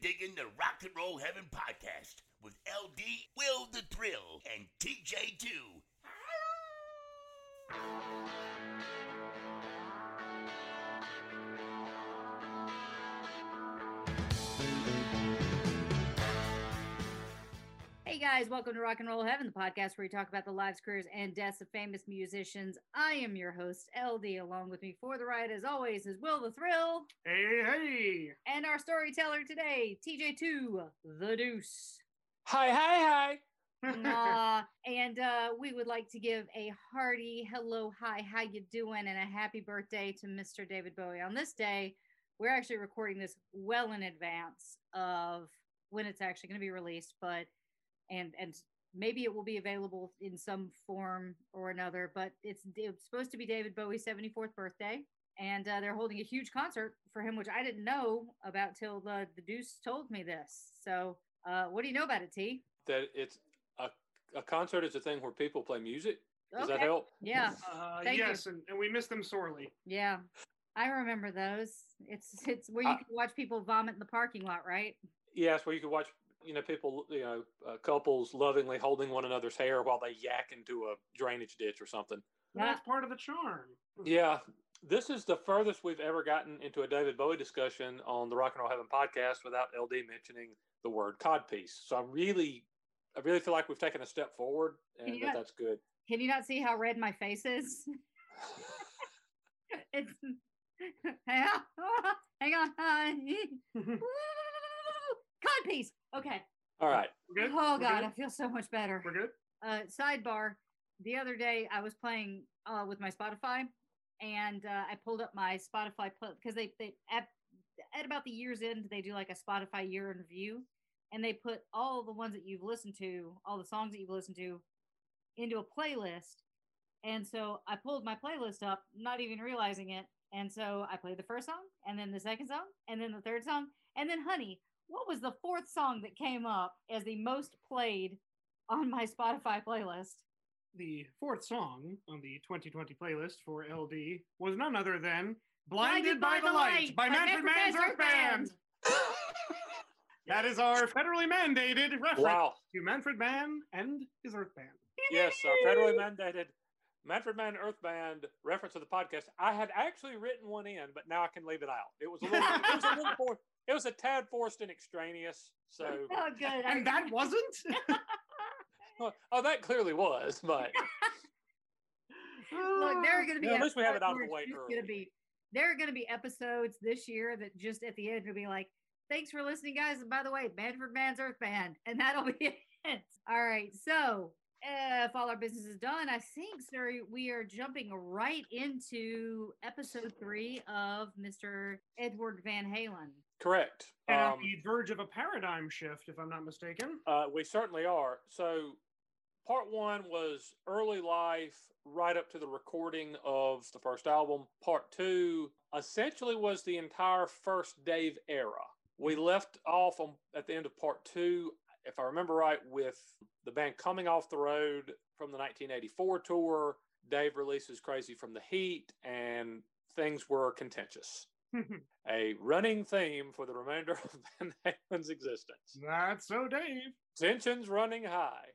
digging the Rock and Roll Heaven podcast with LD, Will the Thrill, and TJ2. Guys, welcome to Rock and Roll Heaven, the podcast where we talk about the lives, careers, and deaths of famous musicians. I am your host, LD. Along with me for the ride, as always, is Will the Thrill Hey, hey, and our storyteller today, TJ2, the Deuce. Hi, hi, hi. Aw, and uh, we would like to give a hearty hello, hi, how you doing, and a happy birthday to Mr. David Bowie. On this day, we're actually recording this well in advance of when it's actually going to be released, but and and maybe it will be available in some form or another. But it's it's supposed to be David Bowie's 74th birthday, and uh, they're holding a huge concert for him, which I didn't know about till the the Deuce told me this. So, uh, what do you know about it, T? That it's a, a concert is a thing where people play music. Does that help? Yeah. uh, Thank you. yes, and, and we miss them sorely. Yeah, I remember those. It's it's where you I- can watch people vomit in the parking lot, right? Yes, where you can watch, you know, people, you know, uh, couples lovingly holding one another's hair while they yak into a drainage ditch or something. Yeah. That's part of the charm. Yeah, this is the furthest we've ever gotten into a David Bowie discussion on the Rock and Roll Heaven podcast without LD mentioning the word codpiece. So I'm really, I really feel like we've taken a step forward, and that not- that's good. Can you not see how red my face is? it's hang on, hang on. Codpiece. Okay. All right. Oh God. I feel so much better. We're good? uh, sidebar the other day i was playing uh, with my spotify and uh, i pulled up my spotify because they, they at, at about the year's end they do like a spotify year in review and they put all the ones that you've listened to all the songs that you've listened to into a playlist and so i pulled my playlist up not even realizing it and so i played the first song and then the second song and then the third song and then honey what was the fourth song that came up as the most played on my Spotify playlist. The fourth song on the 2020 playlist for LD was none other than Blinded, by, the Light by Manfred Mann's Earth Band. That is our federally mandated reference Wow. to Manfred Mann and his Earth Band. Yes, our federally mandated Manfred Mann Earth Band reference of the podcast. I had actually written one in, but now I can leave it out. It was a little, it was a little for, it was a tad forced and extraneous. So, Oh, good. And that wasn't? oh, that clearly was, but Look, there are going to be. Yeah, at least we have it out of episodes the way where early. Gonna be, there are going to be episodes this year that just at the end will be like, "Thanks for listening, guys." And by the way, Manfred Mann's Earth Band, and that'll be it. All right, so if all our business is done, I think, sir, we are jumping right into episode three of Mr. Edward Van Halen. correct. and on Um, the verge of a paradigm shift, if I'm not mistaken. Uh, we certainly are. So, part one was early life, right up to the recording of the first album. Part two essentially was the entire first Dave era. We left off on, at the end of part two, if I remember right, with the band coming off the road from the 1984 tour. Dave releases Crazy from the Heat, and things were contentious. A running theme for the remainder of Van Halen's existence That's so, Dave. tensions running high.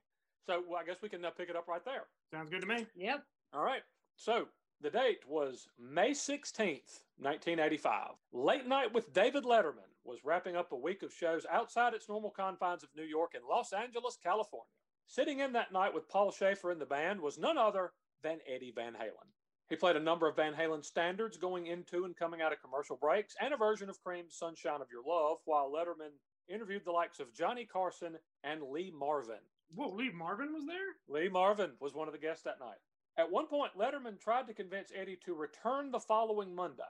So well, I guess we can uh, pick it up right there. Sounds good to me. Yep. All right. So the date was May 16th, 1985. Late Night with David Letterman was wrapping up a week of shows outside its normal confines of New York and Los Angeles, California. Sitting in that night with Paul Shaffer in the band was none other than Eddie Van Halen. He played a number of Van Halen standards going into and coming out of commercial breaks and a version of Cream's Sunshine of Your Love, while Letterman interviewed the likes of Johnny Carson and Lee Marvin. Whoa, Lee Marvin was there? Lee Marvin was one of the guests that night. At one point, Letterman tried to convince Eddie to return the following Monday.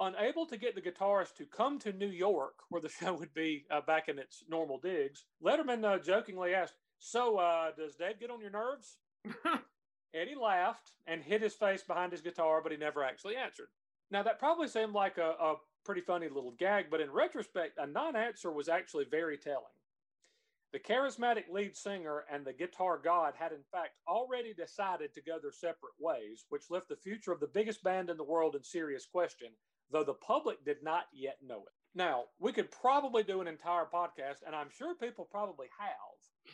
Unable to get the guitarist to come to New York, where the show would be uh, back in its normal digs, Letterman uh, jokingly asked, So, uh, does Dave get on your nerves? Eddie laughed and hid his face behind his guitar, but he never actually answered. Now, that probably seemed like a, a pretty funny little gag, but in retrospect, a non answer was actually very telling. The charismatic lead singer and the guitar god had, in fact, already decided to go their separate ways, which left the future of the biggest band in the world in serious question, though the public did not yet know it. Now, we could probably do an entire podcast, and I'm sure people probably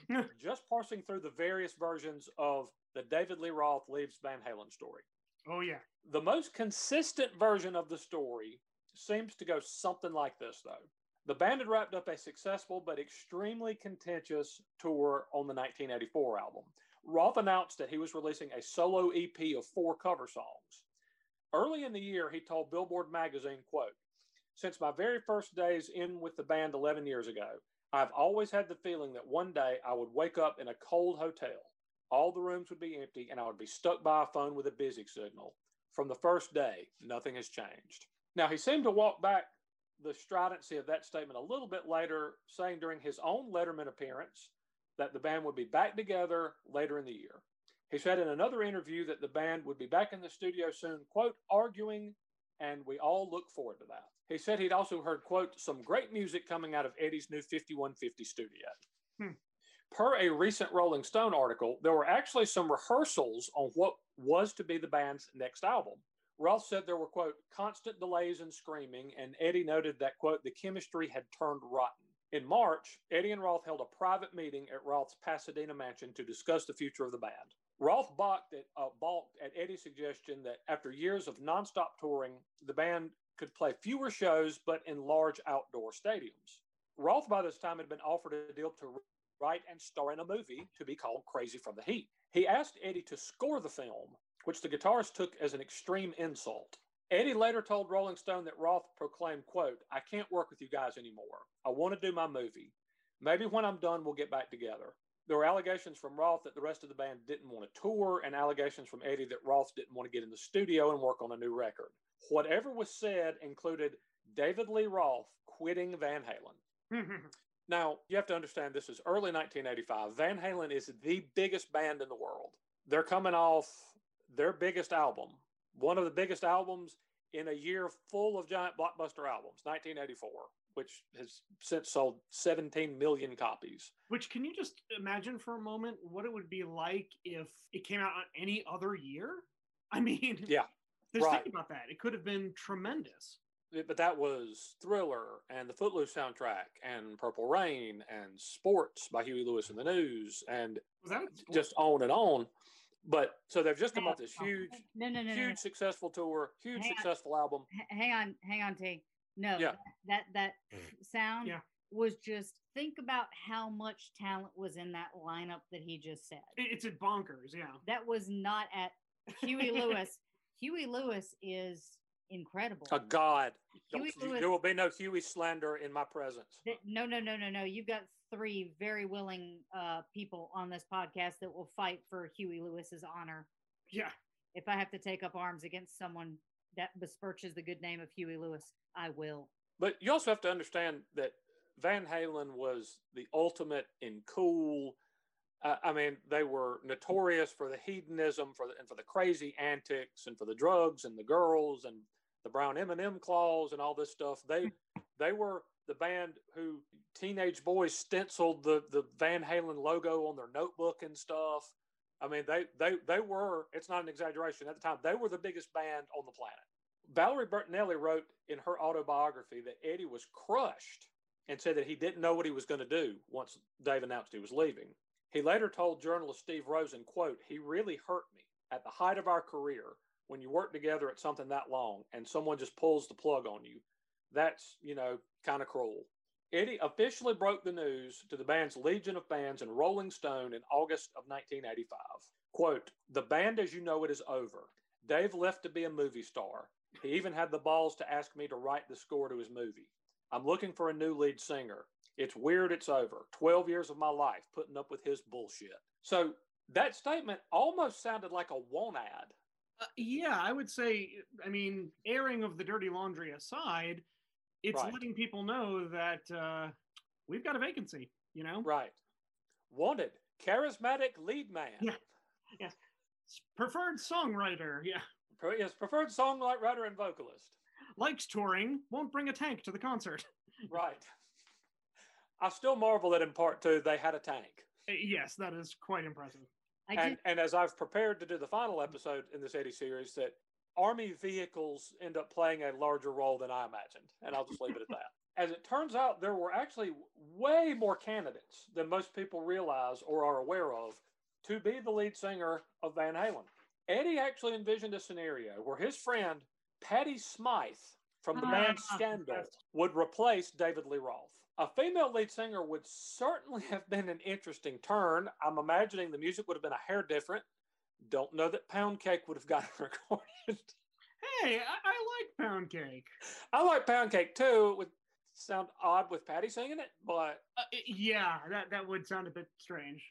have, just parsing through the various versions of the David Lee Roth leaves Van Halen story. Oh yeah. The most consistent version of the story seems to go something like this, though. The band had wrapped up a successful but extremely contentious tour on the 1984 album. Roth announced that he was releasing a solo EP of four cover songs. Early in the year, he told Billboard magazine, quote, Since my very first days in with the band 11 years ago, I've always had the feeling that one day I would wake up in a cold hotel. All the rooms would be empty and I would be stuck by a phone with a busy signal. From the first day, nothing has changed. Now, he seemed to walk back the stridency of that statement a little bit later, saying during his own Letterman appearance that the band would be back together later in the year. He said in another interview that the band would be back in the studio soon, quote, arguing, and we all look forward to that. He said he'd also heard, quote, some great music coming out of Eddie's new 5150 studio. Hmm. Per a recent Rolling Stone article, there were actually some rehearsals on what was to be the band's next album. Roth said there were, quote, constant delays and screaming, and Eddie noted that, quote, the chemistry had turned rotten. In March, Eddie and Roth held a private meeting at Roth's Pasadena mansion to discuss the future of the band. Roth balked at, uh, balked at Eddie's suggestion that after years of nonstop touring, the band could play fewer shows but in large outdoor stadiums. Roth, by this time, had been offered a deal to write and star in a movie to be called Crazy from the Heat. He asked Eddie to score the film, which the guitarist took as an extreme insult. Eddie later told Rolling Stone that Roth proclaimed, quote, I can't work with you guys anymore. I want to do my movie. Maybe when I'm done, we'll get back together. There were allegations from Roth that the rest of the band didn't want to tour, and allegations from Eddie that Roth didn't want to get in the studio and work on a new record. Whatever was said included David Lee Roth quitting Van Halen. now, you have to understand this is early 1985. Van Halen is the biggest band in the world. They're coming off their biggest album, one of the biggest albums in a year full of giant blockbuster albums, 1984 which has since sold 17 million copies. Which can you just imagine for a moment what it would be like if it came out on any other year? I mean, yeah, just right. think about that. It could have been tremendous. But that was Thriller and the Footloose soundtrack and Purple Rain and Sports by Huey Lewis and the News and just on and on. But so they've just come out this huge, no, no, no, huge no. successful tour, huge Hang on. successful album. H- hang on, hang on, T. No, Yeah. that that, that mm. sound Yeah. was just think about how much talent was in that lineup that he just said. It's at bonkers, yeah. That was not at Huey Lewis. Huey Lewis is incredible. A god. Huey Lewis- there will be no Huey slander in my presence. Th- No, no, no, no, no. You've got three very willing uh, people on this podcast that will fight for Huey Lewis's honor. Yeah. If I have to take up arms against someone that besmirches the good name of Huey Lewis, I will. But you also have to understand that Van Halen was the ultimate in cool. Uh, I mean, they were notorious for the hedonism, for the and for the crazy antics, and for the drugs and the girls and the brown M and m clause and all this stuff. They they were the band who teenage boys stenciled the the Van Halen logo on their notebook and stuff. I mean, they they they were. It's not an exaggeration. At the time, they were the biggest band on the planet. Valerie Bertinelli wrote in her autobiography that Eddie was crushed and said that he didn't know what he was going to do once Dave announced he was leaving. He later told journalist Steve Rosen, quote, he really hurt me at the height of our career when you work together at something that long and someone just pulls the plug on you. That's, you know, kind of cruel. Eddie officially broke the news to the band's Legion of Fans in Rolling Stone in August of 1985. Quote, the band as you know it is over. Dave left to be a movie star. He even had the balls to ask me to write the score to his movie. I'm looking for a new lead singer. It's weird it's over. 12 years of my life putting up with his bullshit. So that statement almost sounded like a want ad. Uh, yeah, I would say, I mean, airing of the dirty laundry aside, it's Right. letting people know that uh, we've got a vacancy, you know? Right. Wanted. Charismatic lead man. Yeah. S- Preferred songwriter, yeah. Pre- Yes, preferred songwriter and vocalist. Likes touring, won't bring a tank to the concert. Right. I still marvel that in part two they had a tank. Uh, Yes, that is quite impressive. And, and as I've prepared to do the final episode in this 80 series, that army vehicles end up playing a larger role than I imagined. And I'll just leave it at that. as it turns out, there were actually way more candidates than most people realize or are aware of to be the lead singer of Van Halen. Eddie actually envisioned a scenario where his friend Patty Smyth from the band Ah, Scandal would replace David Lee Roth. A female lead singer would certainly have been an interesting turn. I'm imagining the music would have been a hair different. Don't know that Pound Cake would have gotten recorded. Hey, I, I like pound cake. I like Pound Cake too. It would sound odd with Patty singing it, but Uh, i- yeah, that that would sound a bit strange.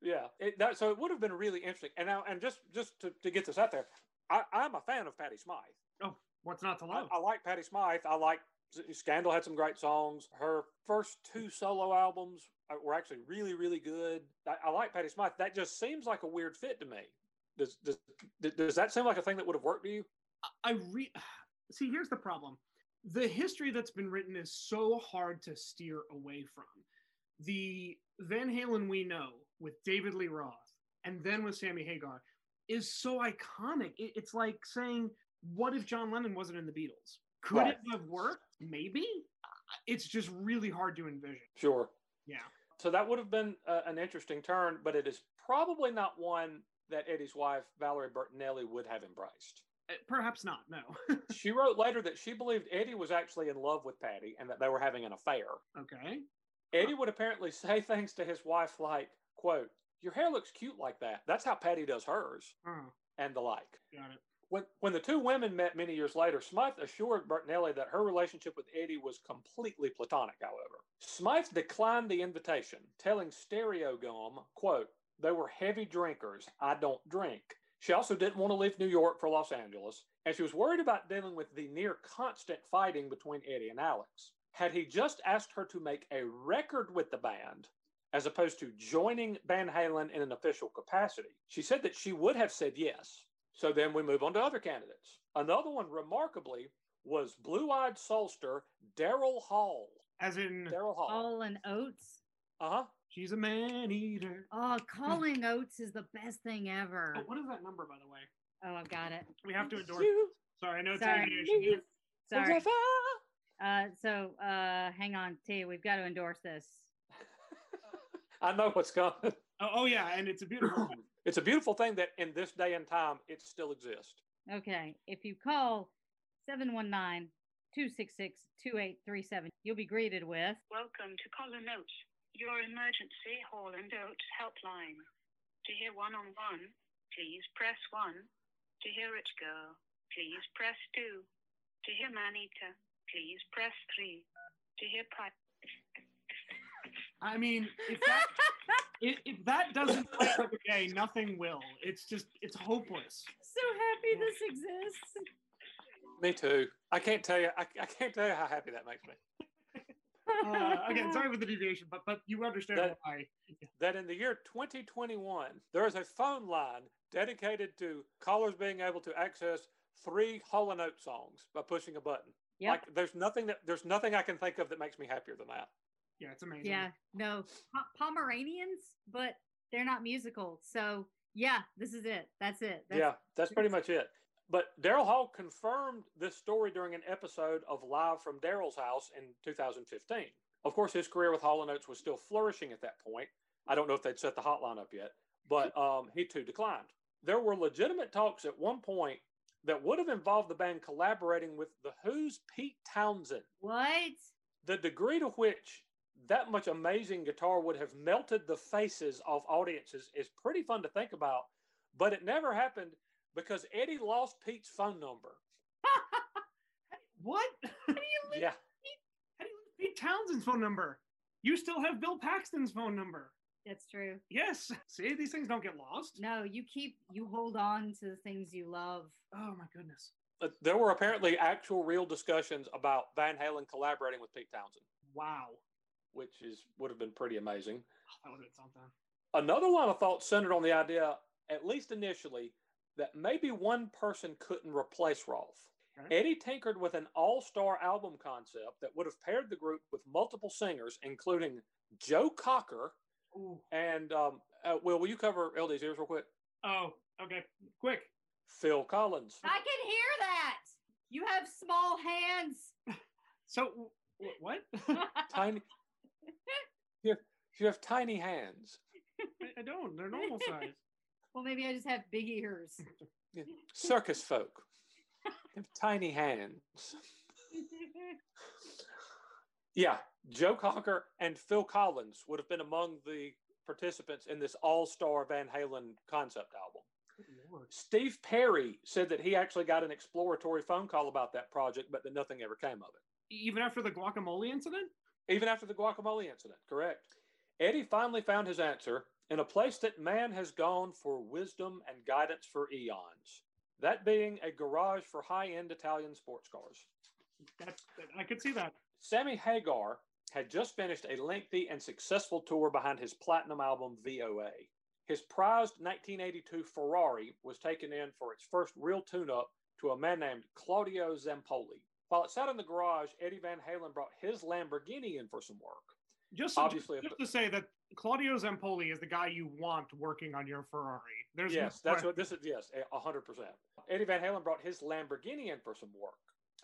yeah, it, that, so it would have been really interesting. And now, and just just to, to get this out there, I, I'm a fan of Patty Smyth. Oh, what's not to love? I like Patty Smyth. I like Scandal had some great songs. Her first two solo albums uh, were actually really, really good. I, I like Patty Smyth. That just seems like a weird fit to me. Does, does does that seem like a thing that would have worked to you? I re see. Here's the problem: the history that's been written is so hard to steer away from. The Van Halen we know with David Lee Roth and then with Sammy Hagar is so iconic. It- it's like saying, "What if John Lennon wasn't in the Beatles? Could Right. it have worked? Maybe." It's just really hard to envision. Sure. Yeah. So that would have been uh, an interesting turn, but it is probably not one that Eddie's wife Valerie Bertinelli would have embraced. Uh, Perhaps not. No. She wrote later that she believed Eddie was actually in love with Patty and that they were having an affair. okay. Eddie would apparently say things to his wife like, quote, your hair looks cute like that. That's how Patty does hers, Oh, and the like. got it. When, when the two women met many years later, Smyth assured Bertinelli that her relationship with Eddie was completely platonic, however. Smyth declined the invitation, telling Stereogum, quote, they were heavy drinkers. I don't drink. She also didn't want to leave New York for Los Angeles, and she was worried about dealing with the near constant fighting between Eddie and Alex. Had he just asked her to make a record with the band, as opposed to joining Van Halen in an official capacity, she said that she would have said yes. So then we move on to other candidates. Another one, remarkably, was blue eyed soulster Daryl Hall. As in, Daryl Hall. and Oates. Uh huh. She's a man eater. Oh, Callin' Oates is the best thing ever. Oh, what is that number, by the way? Oh, I've got it. We have to endorse. You Sorry, I know it's Sorry. aviation. Sorry. Uh, so uh, hang on, T. We've got to endorse this. I know what's coming. Oh, oh yeah, and it's a beautiful one. It's a beautiful thing that in this day and time, it still exists. Okay, if you call 719 266 2837, you'll be greeted with. Welcome to Callin' Oates, your emergency Hall and Oates helpline. To hear one on one, please press one. To hear it Girl, please press two. To hear Manita, please press three. To hear Pri- I mean, if that if, if that doesn't play every day, nothing will. It's just it's hopeless. So happy this exists. Me too. I can't tell you. I, I can't tell you how happy that makes me. Uh, again, sorry for the deviation, but but you understand That- why. That in the year 2021, there is a phone line dedicated to callers being able to access three Hall and Oates songs by pushing a button. Yep. Like there's nothing that there's nothing I can think of that makes me happier than that. Yeah, it's amazing. yeah, no, Po- Pomeranians, but they're not musical. So yeah, this is it. That's it. That's, yeah, that's pretty much it. But Daryl Hall confirmed this story during an episode of Live from Daryl's House in 2015. Of course, his career with Hall Oates was still flourishing at that point. I don't know if they'd set the hotline up yet, but um, he too declined. There were legitimate talks at one point that would have involved the band collaborating with The Who's Pete Townshend. What? The degree to which that much amazing guitar would have melted the faces of audiences is pretty fun to think about, but it never happened because Eddie lost Pete's phone number. What? How do you lose, Yeah. how do you lose Pete Townshend's phone number? You still have Bill Paxton's phone number. That's true. Yes. See, these things don't get lost. No, you keep you hold on to the things you love. Oh my goodness. Uh, There were apparently actual real discussions about Van Halen collaborating with Pete Townshend, Wow. which is would have been pretty amazing. Oh, that would have been something. Another line of thought centered on the idea, at least initially, that maybe one person couldn't replace Roth. Okay. Eddie tinkered with an all star album concept that would have paired the group with multiple singers, including Joe Cocker Ooh. and, um, uh, Will, will you cover LD's ears real quick? Oh, okay. Quick. Phil Collins. I can hear that. You have small hands. So Wh- What? Tiny. You have, you have tiny hands. I- I don't. They're normal size. Well, maybe I just have big ears. Circus folk. Have tiny hands. Yeah, Joe Cocker and Phil Collins would have been among the participants in this all-star Van Halen concept album. Steve Perry said that he actually got an exploratory phone call about that project, but that nothing ever came of it. Even after the guacamole incident? Even after the guacamole incident, correct. Eddie finally found his answer in a place that man has gone for wisdom and guidance for eons. That being a garage for high end Italian sports cars. That's, I could see that. Sammy Hagar had just finished a lengthy and successful tour behind his platinum album VOA. His prized 1982 Ferrari was taken in for its first real tune up to a man named Claudio Zampoli. While it sat in the garage, Eddie Van Halen brought his Lamborghini in for some work. Just, so- Obviously, just if- to say that Claudio Zampoli is the guy you want working on your Ferrari. There's no yes, that's what this is. Yes, a hundred percent. Eddie Van Halen brought his Lamborghini in for some work.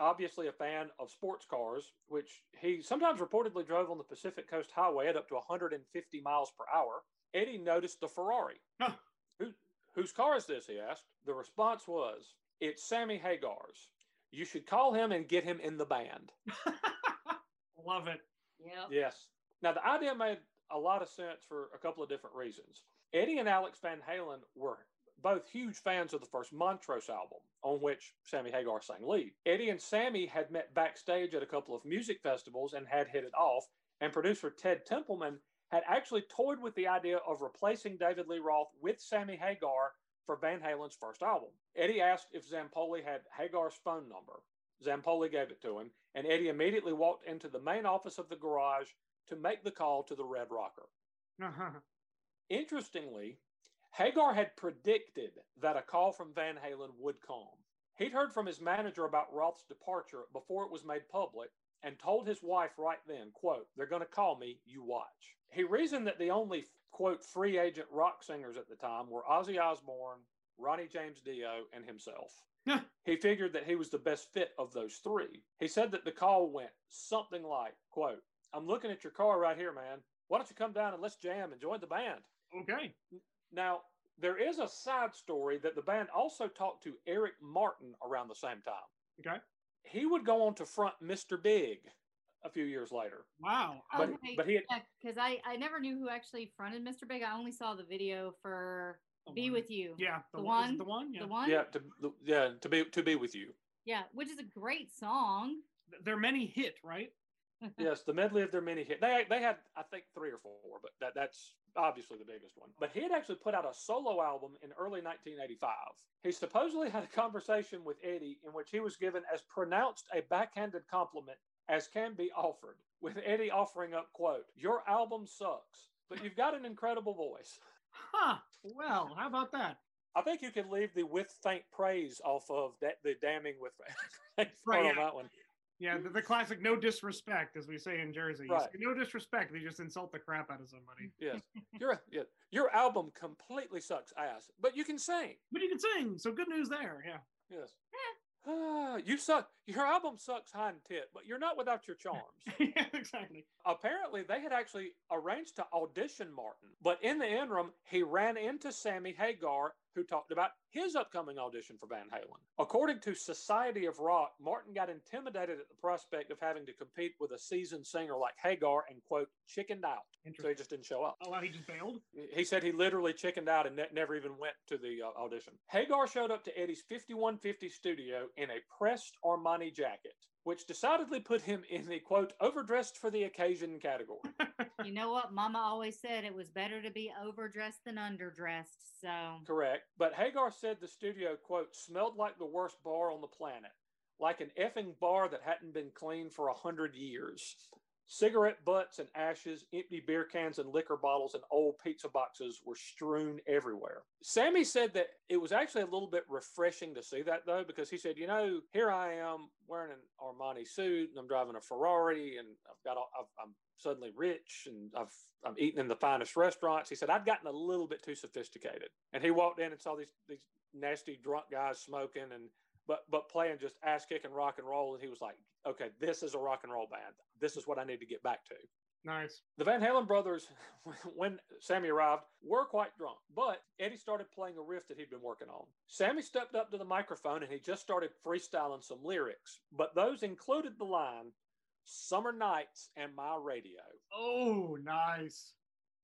Obviously, a fan of sports cars, which he sometimes reportedly drove on the Pacific Coast Highway at up to 150 miles per hour. Eddie noticed the Ferrari. Huh. Who, whose car is this? He asked. The response was, "It's Sammy Hagar's. You should call him and get him in the band." Love it. Yep. Yes. Now, the idea made a lot of sense for a couple of different reasons. Eddie and Alex Van Halen were both huge fans of the first Montrose album, on which Sammy Hagar sang lead. Eddie and Sammy had met backstage at a couple of music festivals and had hit it off, and producer Ted Templeman had actually toyed with the idea of replacing David Lee Roth with Sammy Hagar for Van Halen's first album. Eddie asked if Zampoli had Hagar's phone number. Zampoli gave it to him, and Eddie immediately walked into the main office of the garage to make the call to the Red Rocker. Uh-huh. Interestingly, Hagar had predicted that a call from Van Halen would come. He'd heard from his manager about Roth's departure before it was made public and told his wife right then, quote, they're going to call me, you watch. He reasoned that the only, quote, free agent rock singers at the time were Ozzy Osbourne, Ronnie James Dio, and himself. He figured that he was the best fit of those three. He said that the call went something like, quote, I'm looking at your car right here, man. Why don't you come down and let's jam and join the band? Okay. Now, there is a side story that the band also talked to Eric Martin around the same time. Okay. He would go on to front Mr. Big a few years later. Wow. But, Okay, but he had, because I I never knew who actually fronted Mr. Big. I only saw the video for The "Be one- with You." Yeah. The is it one- The one. Yeah. The one. yeah, to, yeah, to be to be with you. Yeah, which is a great song. Their many hit, right? yes, the medley of their many hits. They they had I think three or four, but that that's obviously the biggest one. But he had actually put out a solo album in early 1985. He supposedly had a conversation with Eddie in which he was given as pronounced a backhanded compliment as can be offered, with Eddie offering up quote, "Your album sucks, but you've got an incredible voice." Huh. Well, how about that? I think you can leave the with faint praise off of that the damning with Right, part on yeah. that one. Yeah, the, the classic no disrespect, as we say in Jersey. Right. say no disrespect, they just insult the crap out of somebody. Yes, your yeah, your album completely sucks ass, but you can sing. But you can sing, so good news there. Yeah. Yes. Ah, you suck. Your album sucks high and tit, but you're not without your charms. yeah, exactly. Apparently, they had actually arranged to audition Martin, but in the interim, he ran into Sammy Hagar, who talked about his upcoming audition for Van Halen. According to Society of Rock, Martin got intimidated at the prospect of having to compete with a seasoned singer like Hagar and, quote, chickened out. So he just didn't show up. Oh, wow, he just bailed. He said he literally chickened out and ne- never even went to the uh, audition. Hagar showed up to Eddie's 5150 studio in a pressed Armani jacket, which decidedly put him in the quote, overdressed for the occasion category. You know what? Mama always said it was better to be overdressed than underdressed. So Correct. But Hagar said the studio, quote, smelled like the worst bar on the planet, like an effing bar that hadn't been cleaned for a hundred years. Cigarette butts and ashes, empty beer cans and liquor bottles, and old pizza boxes were strewn everywhere. Sammy said that it was actually a little bit refreshing to see that, though, because he said, You know, here I am wearing an Armani suit and I'm driving a Ferrari and I've got, all, I've, I'm suddenly rich and I've, I'm eating in the finest restaurants. He said, I'd gotten a little bit too sophisticated. And he walked in and saw these, these nasty drunk guys smoking and but but playing just ass kicking rock and roll. And he was like, okay, this is a rock and roll band. This is what I need to get back to. Nice. The Van Halen brothers, when Sammy arrived, were quite drunk, but Eddie started playing a riff that he'd been working on. Sammy stepped up to the microphone and he just started freestyling some lyrics, but those included the line, Summer Nights and My Radio. Oh, nice.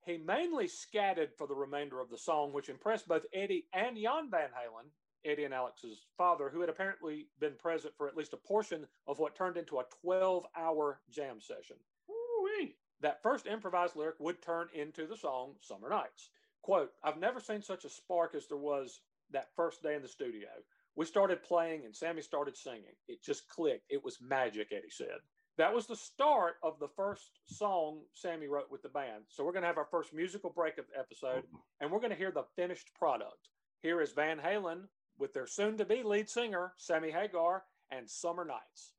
He mainly scattered for the remainder of the song, which impressed both Eddie and Jan Van Halen, Eddie and Alex's father, who had apparently been present for at least a portion of what turned into a 12 hour jam session. Ooh-wee. That first improvised lyric would turn into the song Summer Nights. Quote, I've never seen such a spark as there was that first day in the studio. We started playing and Sammy started singing. It just clicked. It was magic, Eddie said. That was the start of the first song Sammy wrote with the band. So we're going to have our first musical break of the episode oh. and we're going to hear the finished product. Here is Van Halen with their soon to be lead singer, Sammy Hagar, and Summer Nights.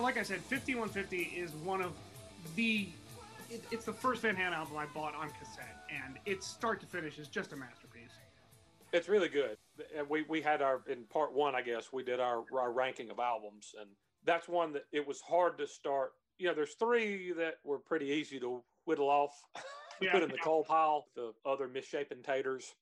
Like I said, 5150 is one of the. It, it's the first Van Halen album I bought on cassette, and it's start to finish is just a masterpiece. It's really good. We we had our in part one, I guess we did our our ranking of albums, and that's one that it was hard to start. You know, there's three that were pretty easy to whittle off, Yeah, put in the yeah. coal pile. The other misshapen taters,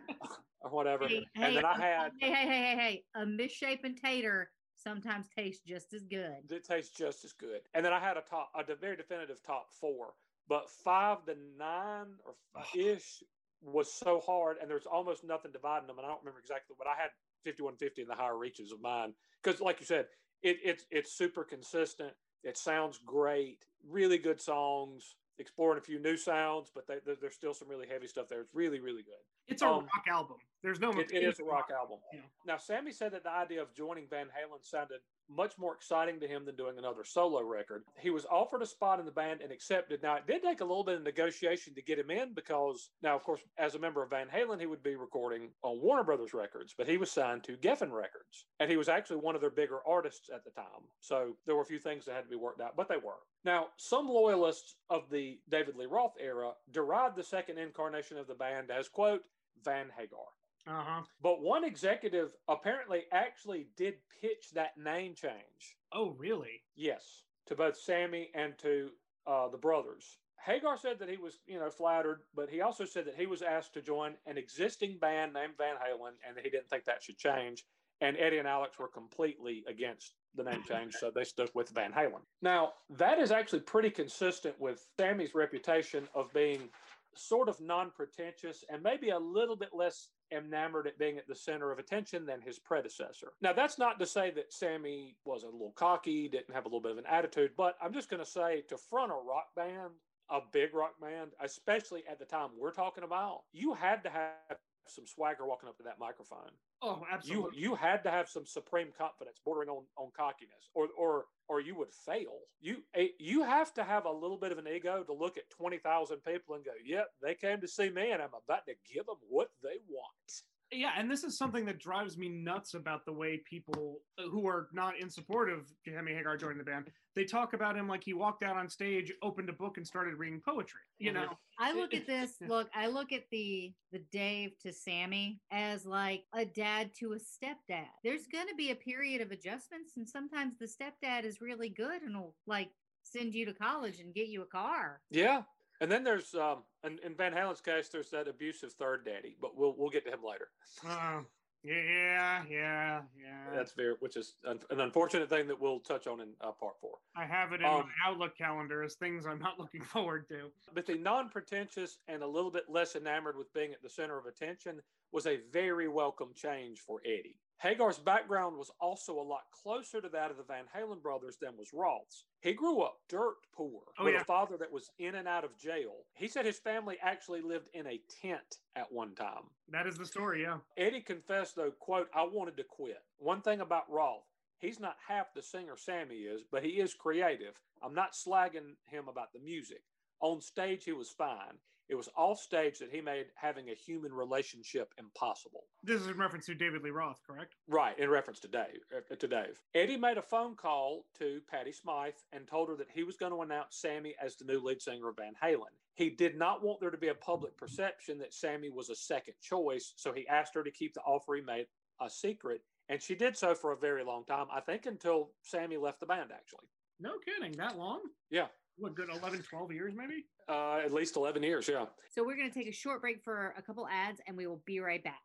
or whatever. Hey, and then I um, had Hey, hey, hey, hey, hey! A misshapen tater sometimes tastes just as good. it tastes just as good. And then I had a top, a very definitive top four, but five to nine or ish was so hard, and there's almost nothing dividing them. And I don't remember exactly, but I had 5150 in the higher reaches of mine because, like you said, it, it's it's super consistent. It sounds great, really good songs. Exploring a few new sounds, but they, there- there's still some really heavy stuff there. It's really, really good. It's a Um, rock album. There's no. It, it is a rock album. Yeah. Now, Sammy said that the idea of joining Van Halen sounded much more exciting to him than doing another solo record. He was offered a spot in the band and accepted. Now, it did take a little bit of negotiation to get him in because, now, of course, as a member of Van Halen, he would be recording on Warner Brothers Records, but he was signed to Geffen Records. And he was actually one of their bigger artists at the time. So there were a few things that had to be worked out, but they were. Now, some loyalists of the David Lee Roth era deride the second incarnation of the band as, quote, Van Hagar. Uh huh. But one executive apparently actually did pitch that name change. Oh, really? Yes, to both Sammy and to uh, the brothers. Hagar said that he was, you know, flattered, but he also said that he was asked to join an existing band named Van Halen, and that he didn't think that should change. And Eddie and Alex were completely against the name change, so they stuck with Van Halen. Now, that is actually pretty consistent with Sammy's reputation of being sort of non-pretentious and maybe a little bit less enamored at being at the center of attention than his predecessor. Now, that's not to say that Sammy was a little cocky, didn't have a little bit of an attitude, but I'm just going to say to front a rock band, a big rock band, especially at the time we're talking about, you had to have some swagger walking up to that microphone. Oh, You absolutely. you you had to have some supreme confidence, bordering on on cockiness, or or or you would fail. You eh, you have to have a little bit of an ego to look at twenty thousand people and go, "Yep, they came to see me, and I'm about to give them what they want." Yeah, and this is something that drives me nuts about the way people who are not in support of Sammy Hagar joining the band, they talk about him like he walked out on stage, opened a book, and started reading poetry. You Mhm. know, I look at this. Look, I look at the the Dave to Sammy as like a dad to a stepdad. There's going to be a period of adjustments, and sometimes the stepdad is really good and will like send you to college and get you a car. Yeah, and then there's um, in, in Van Halen's case, there's that abusive third daddy, but we'll we'll get to him later. uh, yeah, yeah, yeah. That's very, which is an, an unfortunate thing that we'll touch on in uh, part four. I have it in Um, my Outlook calendar as things I'm not looking forward to. But the non-pretentious and a little bit less enamored with being at the center of attention was a very welcome change for Eddie. Hagar's background was also a lot closer to that of the Van Halen brothers than was Roth's. He grew up dirt poor Oh, with yeah. a father that was in and out of jail. He said his family actually lived in a tent at one time. That is the story, yeah. Eddie confessed, though, quote, I wanted to quit. One thing about Roth, he's not half the singer Sammy is, but he is creative. I'm not slagging him about the music. On stage, he was fine. It was off stage that he made having a human relationship impossible. This is in reference to David Lee Roth, correct? Right, in reference to Dave. uh, To Dave, Eddie made a phone call to Patty Smyth and told her that he was going to announce Sammy as the new lead singer of Van Halen. He did not want there to be a public perception that Sammy was a second choice, so he asked her to keep the offer he made a secret, and she did so for a very long time. I think until Sammy left the band. Actually, No kidding. That long? yeah, What, good 11, 12 years maybe? uh, at least eleven years. Yeah. So we're going to take a short break for a couple ads, and we will be right back.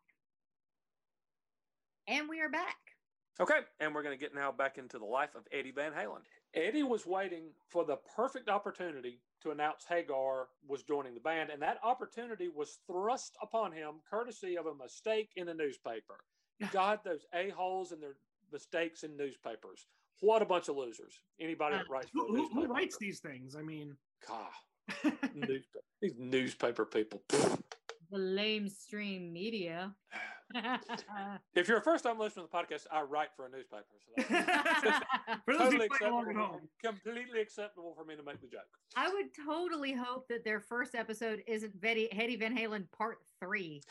And we are back. Okay, and we're going to get now back into the life of Eddie Van Halen. Eddie was waiting for the perfect opportunity to announce Hagar was joining the band, and that opportunity was thrust upon him courtesy of a mistake in a newspaper. God, those a-holes and their mistakes in newspapers. What a bunch of losers. Anybody that writes for Who, who, who writes these things? I mean, God, newspaper, these newspaper people. The lamestream media. If you're a first time listener to the podcast, I write for a newspaper. So that's totally who play along acceptable, home. completely acceptable for me to make the joke. I would totally hope that their first episode isn't Betty, Hetty Van Halen part three.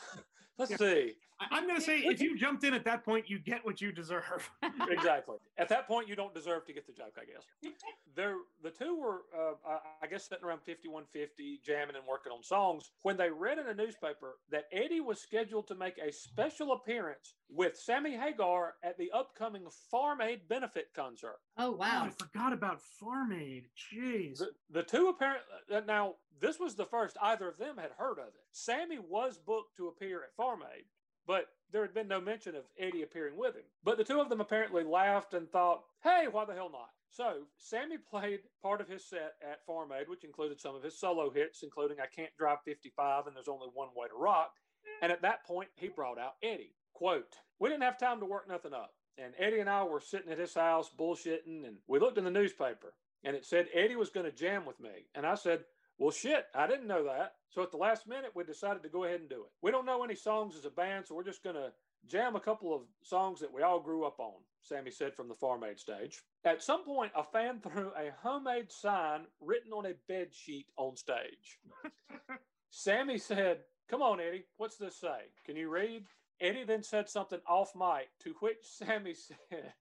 Let's Yeah. see. I- I'm going to say if you jumped in at that point, you get what you deserve. exactly. At that point, you don't deserve to get the joke, I guess. They're, the two were, uh, I, I guess, sitting around 5150, jamming and working on songs when they read in a newspaper that Eddie was scheduled to make a special appearance with Sammy Hagar at the upcoming Farm Aid benefit concert. Oh Oh, wow! I forgot about Farm Aid. Jeez. The, the two apparent uh, now this was the first either of them had heard of it. Sammy was booked to appear at Farm Aid, but there had been no mention of Eddie appearing with him. But the two of them apparently laughed and thought, "Hey, why the hell not?" So Sammy played part of his set at Farm Aid, which included some of his solo hits, including "I Can't Drive 55" and "There's Only One Way to Rock." And at that point, he brought out Eddie. Quote, We didn't have time to work nothing up. And Eddie and I were sitting at his house bullshitting, and we looked in the newspaper and it said Eddie was going to jam with me. And I said, Well, shit, I didn't know that. So at the last minute, we decided to go ahead and do it. We don't know any songs as a band, so we're just going to jam a couple of songs that we all grew up on, Sammy said from the Farm Aid stage. At some point, a fan threw a homemade sign written on a bed sheet on stage. Sammy said, Come on, Eddie, what's this say? Can you read? Eddie then said something off mic, to which Sammy said,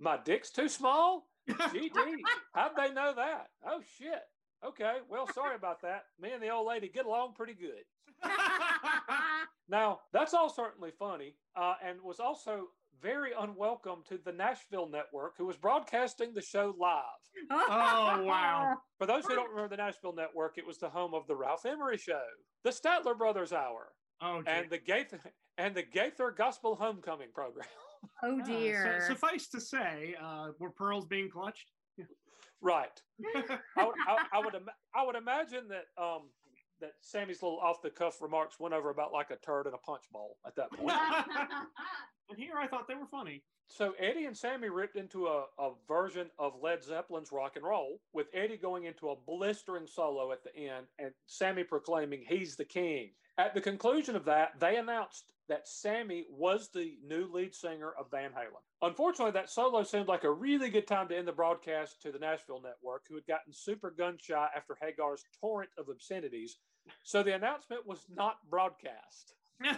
My dick's too small? GD, how'd they know that? Oh, shit. Okay, well, sorry about that. Me and the old lady get along pretty good. Now, that's all certainly funny uh, and was also very unwelcome to the Nashville network, who was broadcasting the show live. Oh, wow. For those who don't remember the Nashville network, it was the home of the Ralph Emery Show, the Statler Brothers Hour, Oh, and the Gaither and the Gaither Gospel Homecoming program. Oh Uh, su- dear! suffice to say, uh, were pearls being clutched? Right. I would, I, I would, I would imagine that um, that Sammy's little off the cuff remarks went over about like a turd in a punch bowl at that point. and here I thought they were funny. So Eddie and Sammy ripped into a, a version of Led Zeppelin's rock and roll, with Eddie going into a blistering solo at the end and Sammy proclaiming he's the king. At the conclusion of that, they announced that Sammy was the new lead singer of Van Halen. Unfortunately, that solo seemed like a really good time to end the broadcast to the Nashville network, who had gotten super gun shy after Hagar's torrent of obscenities. So the announcement was not broadcast.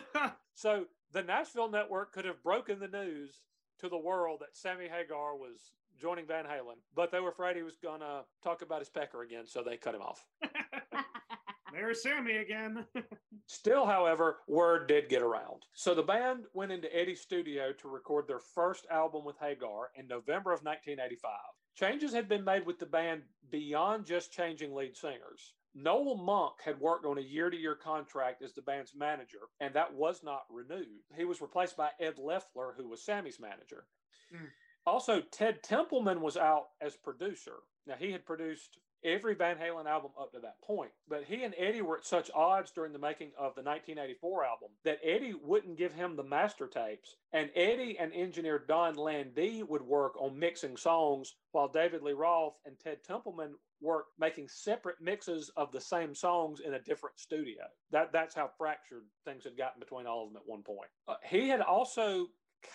So the Nashville network could have broken the news to the world that Sammy Hagar was joining Van Halen, but they were afraid he was going to talk about his pecker again, so they cut him off. There's Sammy again. Still, however, word did get around. So the band went into Eddie's studio to record their first album with Hagar in November of 1985. Changes had been made with the band beyond just changing lead singers. Noel Monk had worked on a year to year contract as the band's manager, and that was not renewed. He was replaced by Ed Leffler, who was Sammy's manager. Hmm. Also, Ted Templeman was out as producer. Now, he had produced every Van Halen album up to that point, but he and Eddie were at such odds during the making of the 1984 album that Eddie wouldn't give him the master tapes, and Eddie and engineer Don Landee would work on mixing songs while David Lee Roth and Ted Templeman worked making separate mixes of the same songs in a different studio. That that's how fractured things had gotten between all of them at one point. Uh, he had also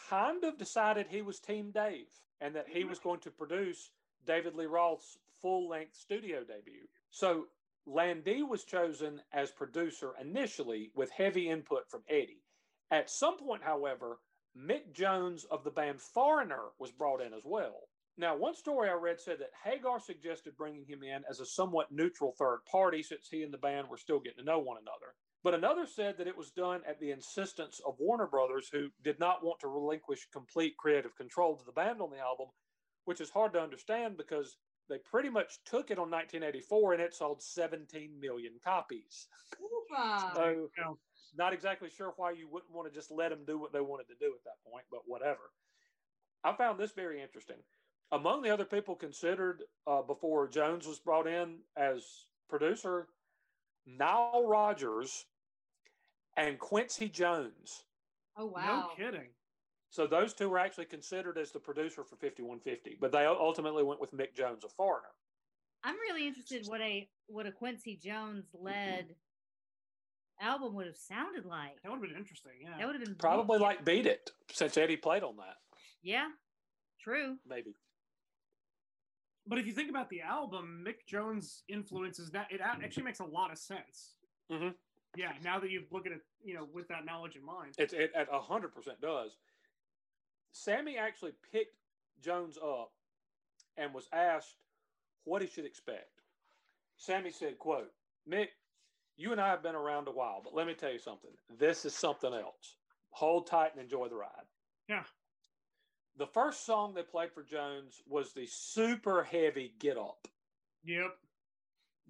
kind of decided he was Team Dave and that he was going to produce David Lee Roth's full length studio debut. So Landee was chosen as producer initially with heavy input from Eddie. At some point, however, Mick Jones of the band Foreigner was brought in as well. Now, one story I read said that Hagar suggested bringing him in as a somewhat neutral third party since he and the band were still getting to know one another. But another said that it was done at the insistence of Warner Brothers, who did not want to relinquish complete creative control to the band on the album, which is hard to understand because they pretty much took it on 1984 and it sold 17 million copies. Oofa. So, not exactly sure why you wouldn't want to just let them do what they wanted to do at that point, but whatever. I found this very interesting. Among the other people considered uh, before Jones was brought in as producer, Nile Rodgers and Quincy Jones. oh wow! No kidding. So those two were actually considered as the producer for 5150, but they ultimately went with Mick Jones, a foreigner. I'm really interested what a what a Quincy Jones led album would have sounded like. That would have been interesting. Yeah. That would have been Probably like Beat It, since Eddie played on that. Yeah, true. Maybe. But if you think about the album, Mick Jones' influences that it actually makes a lot of sense. Mhm. Yeah, now that you look at it, you know, with that knowledge in mind. It, it at hundred percent does. Sammy actually picked Jones up and was asked what he should expect. Sammy said, quote, Mick, you and I have been around a while, but let me tell you something. This is something else. Hold tight and enjoy the ride. Yeah. The first song they played for Jones was the super heavy Get Up. Yep.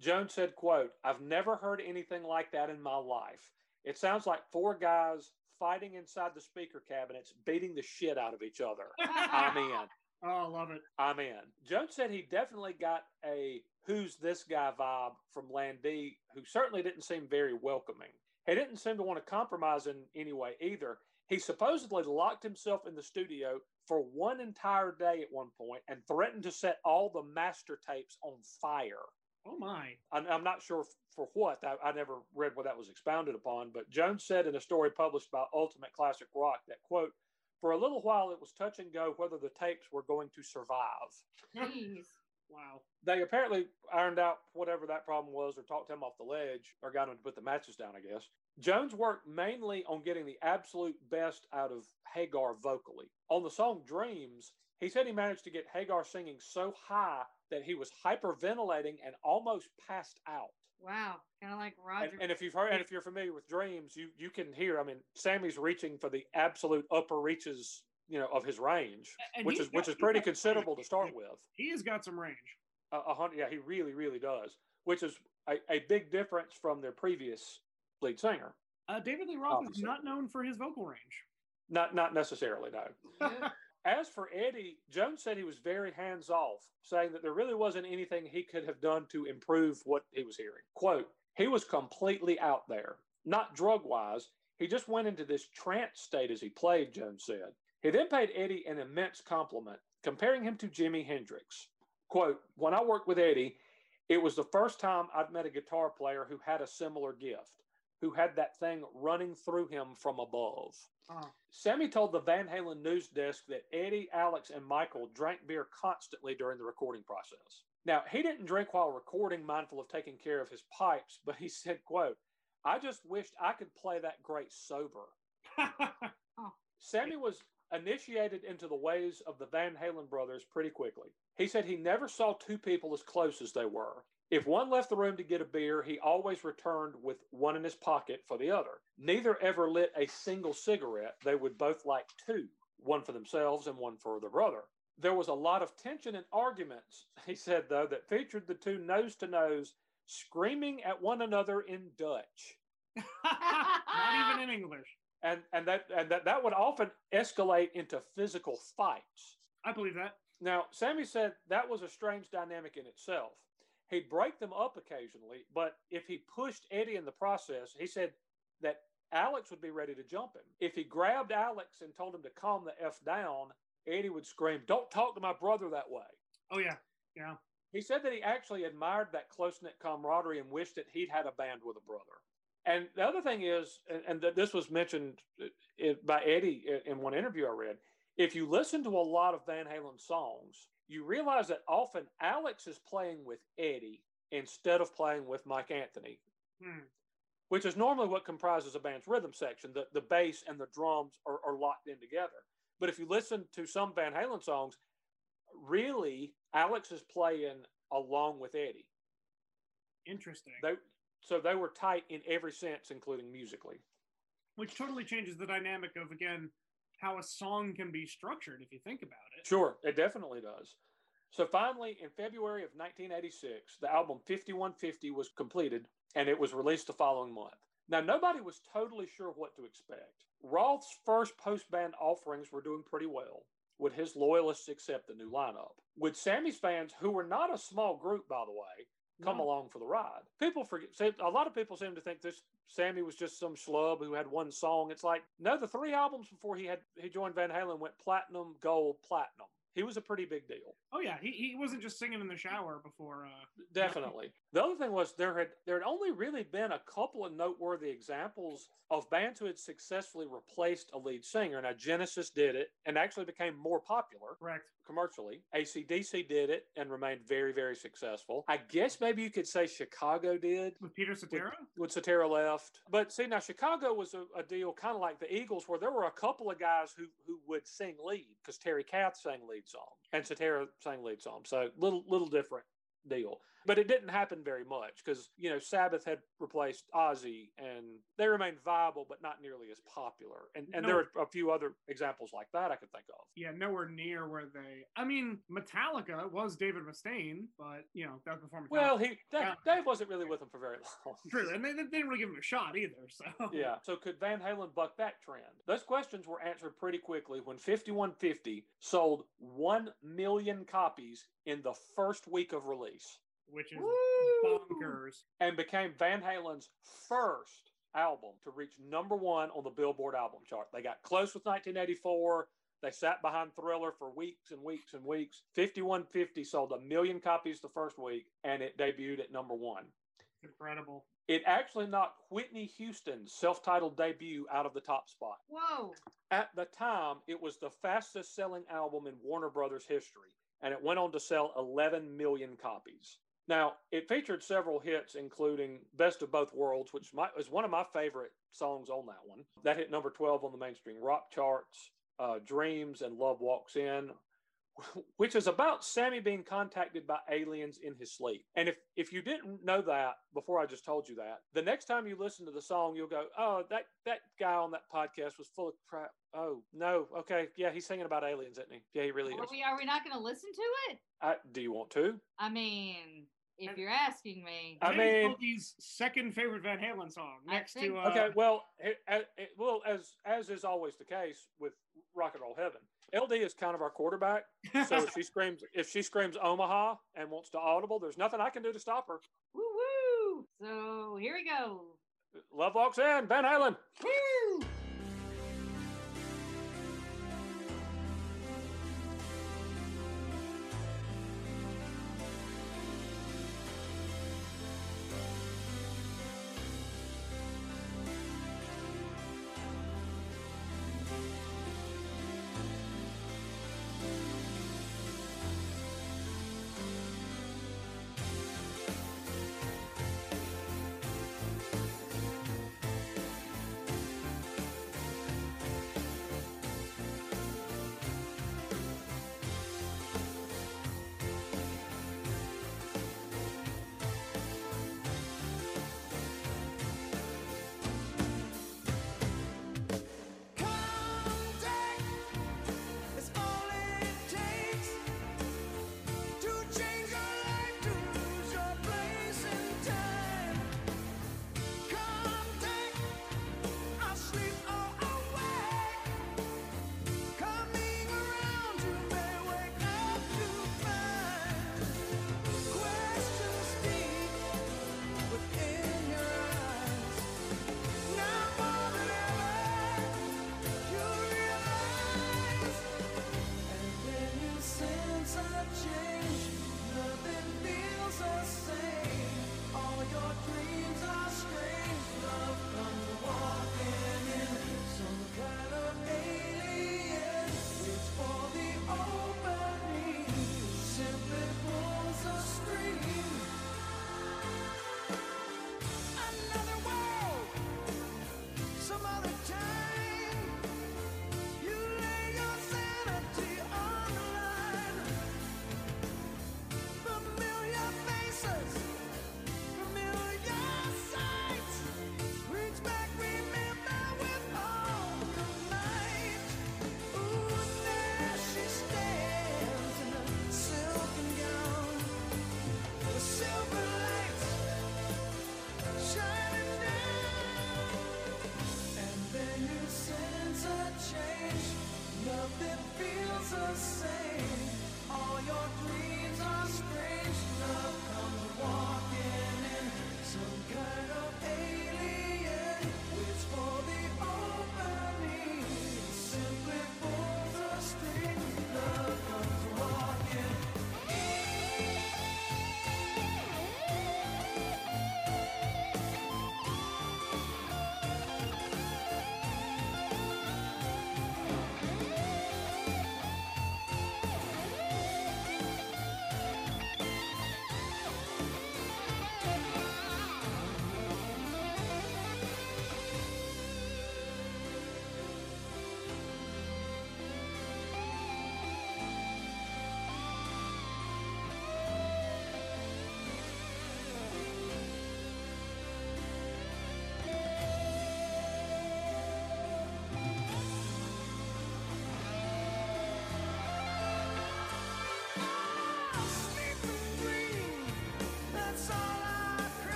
Jones said, quote, I've never heard anything like that in my life. It sounds like four guys fighting inside the speaker cabinets, beating the shit out of each other. I'm in. Oh, I love it. I'm in. Jones said he definitely got a who's this guy vibe from Landee, who certainly didn't seem very welcoming. He didn't seem to want to compromise in any way either. He supposedly locked himself in the studio for one entire day at one point and threatened to set all the master tapes on fire. Oh my. I'm, I'm not sure for what. I, I never read what that was expounded upon, but Jones said in a story published by Ultimate Classic Rock that, quote, for a little while it was touch and go whether the tapes were going to survive. Jeez. Wow. They apparently ironed out whatever that problem was or talked him off the ledge or got him to put the matches down, I guess. Jones worked mainly on getting the absolute best out of Hagar vocally. On the song Dreams, he said he managed to get Hagar singing so high that he was hyperventilating and almost passed out. Wow. Kind of like And, Roger. and if you've heard, and if you're familiar with Dreams, you you can hear. I mean, Sammy's reaching for the absolute upper reaches, you know, of his range, And which he's is which is pretty got- considerable to start with. He has got some range. A, a hundred, yeah, he really, really does. Which is a, a big difference from their previous lead singer. Uh, David Lee Roth is not known for his vocal range. Not not necessarily, no. As for Eddie, Jones said he was very hands off, saying that there really wasn't anything he could have done to improve what he was hearing. Quote, he was completely out there, not drug wise. He just went into this trance state as he played, Jones said. He then paid Eddie an immense compliment, comparing him to Jimi Hendrix. Quote, when I worked with Eddie, it was the first time I'd met a guitar player who had a similar gift, who had that thing running through him from above. Oh. Sammy told the Van Halen news desk that Eddie, Alex, and Michael drank beer constantly during the recording process. Now, he didn't drink while recording, mindful of taking care of his pipes, but he said, quote, I just wished I could play that great sober. Oh. Sammy was initiated into the ways of the Van Halen brothers pretty quickly. He said he never saw two people as close as they were. If one left the room to get a beer, he always returned with one in his pocket for the other. Neither ever lit a single cigarette. They would both light two, one for themselves and one for their brother. There was a lot of tension and arguments, he said, though, that featured the two nose to nose screaming at one another in Dutch. not even in English. And, and that and that, that would often escalate into physical fights. I believe that. Now, Sammy said that was a strange dynamic in itself. He'd break them up occasionally, but if he pushed Eddie in the process, he said that Alex would be ready to jump him. If he grabbed Alex and told him to calm the F down, Eddie would scream, Don't talk to my brother that way. Oh yeah, yeah. He said that he actually admired that close knit camaraderie and wished that he'd had a band with a brother. And the other thing is, and, and that this was mentioned uh, by Eddie in- in one interview I read, if you listen to a lot of Van Halen songs, you realize that often Alex is playing with Eddie instead of playing with Mike Anthony, Hmm. which is normally what comprises a band's rhythm section. The, the bass and the drums are, are locked in together. But if you listen to some Van Halen songs, really, Alex is playing along with Eddie. Interesting. They, so they were tight in every sense, including musically. Which totally changes the dynamic of again how a song can be structured if you think about it. Sure, it definitely does. So finally, in February of 1986, the album 5150 was completed and it was released the following month. Now, nobody was totally sure what to expect. Roth's first post band offerings were doing pretty well. Would his loyalists accept the new lineup? Would Sammy's fans, who were not a small group, by the way, come No. along for the ride? People forget, a lot of people seem to think this Sammy was just some schlub who had one song. It's like, no, the three albums before he had he joined Van Halen went platinum, gold, platinum. he was a pretty big deal. Oh yeah, he, he wasn't just singing in the shower before. Uh, Definitely. The other thing was there had there had only really been a couple of noteworthy examples of bands who had successfully replaced a lead singer. Now Genesis did it and actually became more popular correct. Commercially. ACDC did it and remained very, very successful. I guess maybe you could say Chicago did With Peter Cetera. when Cetera left. But see, now Chicago was a, a deal kind of like the Eagles, where there were a couple of guys who who would sing lead because Terry Kath sang lead song and Cetera sang lead song. So little little different deal. But it didn't happen very much because you know Sabbath had replaced Ozzy, and they remained viable, but not nearly as popular. And and there No. are a few other examples like that I could think of. Yeah, nowhere near where they. I mean, Metallica was David Mustaine, but you know that before Metallica. Well, he Dave. Dave wasn't really with them for very long. True, and they, they didn't really give him a shot either. So Yeah. So could Van Halen buck that trend? Those questions were answered pretty quickly when 5150 sold 1 million copies in the first week of release which is Woo! bonkers. and became Van Halen's first album to reach number one on the Billboard album chart. They got close with 1984. They sat behind Thriller for weeks and weeks and weeks. 5150 sold a million copies the first week and it debuted at number one. Incredible. It actually knocked Whitney Houston's self titled debut out of the top spot. Whoa. At the time, it was the fastest selling album in Warner Brothers history, and it went on to sell 11 million copies. Now, it featured several hits, including Best of Both Worlds, which is one of my favorite songs on that one. That hit number 12 on the mainstream rock charts, uh, Dreams and Love Walks In, which is about Sammy being contacted by aliens in his sleep. And if, if you didn't know that before I just told you that, the next time you listen to the song, you'll go, oh, that, that guy on that podcast was full of crap. Oh, no. Okay. Yeah, he's singing about aliens, isn't he? Yeah, he really Are is. we, are we not going to listen to it? I, do you want to? I mean, if you're asking me. I mean- Boldy's second favorite Van Halen song next think- to uh, Okay, well, it, it, it- well, as as is always the case with Rock and Roll Heaven, LD is kind of our quarterback. So if she screams, if she screams Omaha and wants to audible, there's nothing I can do to stop her. Woo woo. So here we go. Love walks in, Van Halen. Woo.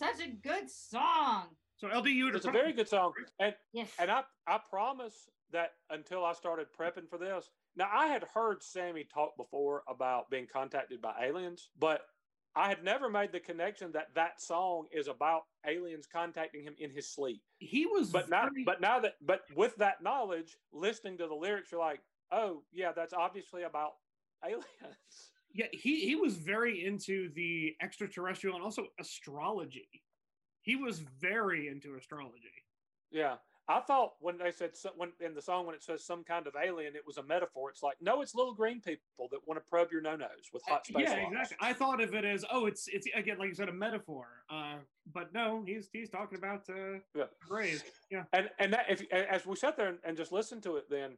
Such a good song. So LD, you would It's a very good song, and Yes. and I I promise that until I started prepping for this, now I had heard Sammy talk before about being contacted by aliens, but I had never made the connection that that song is about aliens contacting him in his sleep. he was But now, but now that, but with that knowledge, listening to the lyrics, you're like, oh yeah, that's obviously about aliens. yeah, he he was very into the extraterrestrial and also astrology. He was very into astrology. Yeah. I thought when they said so, when in the song when it says some kind of alien, it was a metaphor. It's like no, it's little green people that want to probe your no nos with hot space. yeah, launch. exactly. I thought of it as oh, it's it's again like you said a metaphor. Uh, but no, he's he's talking about uh, Yeah. Grays. Yeah. And and that if as we sat there and, and just listened to it, then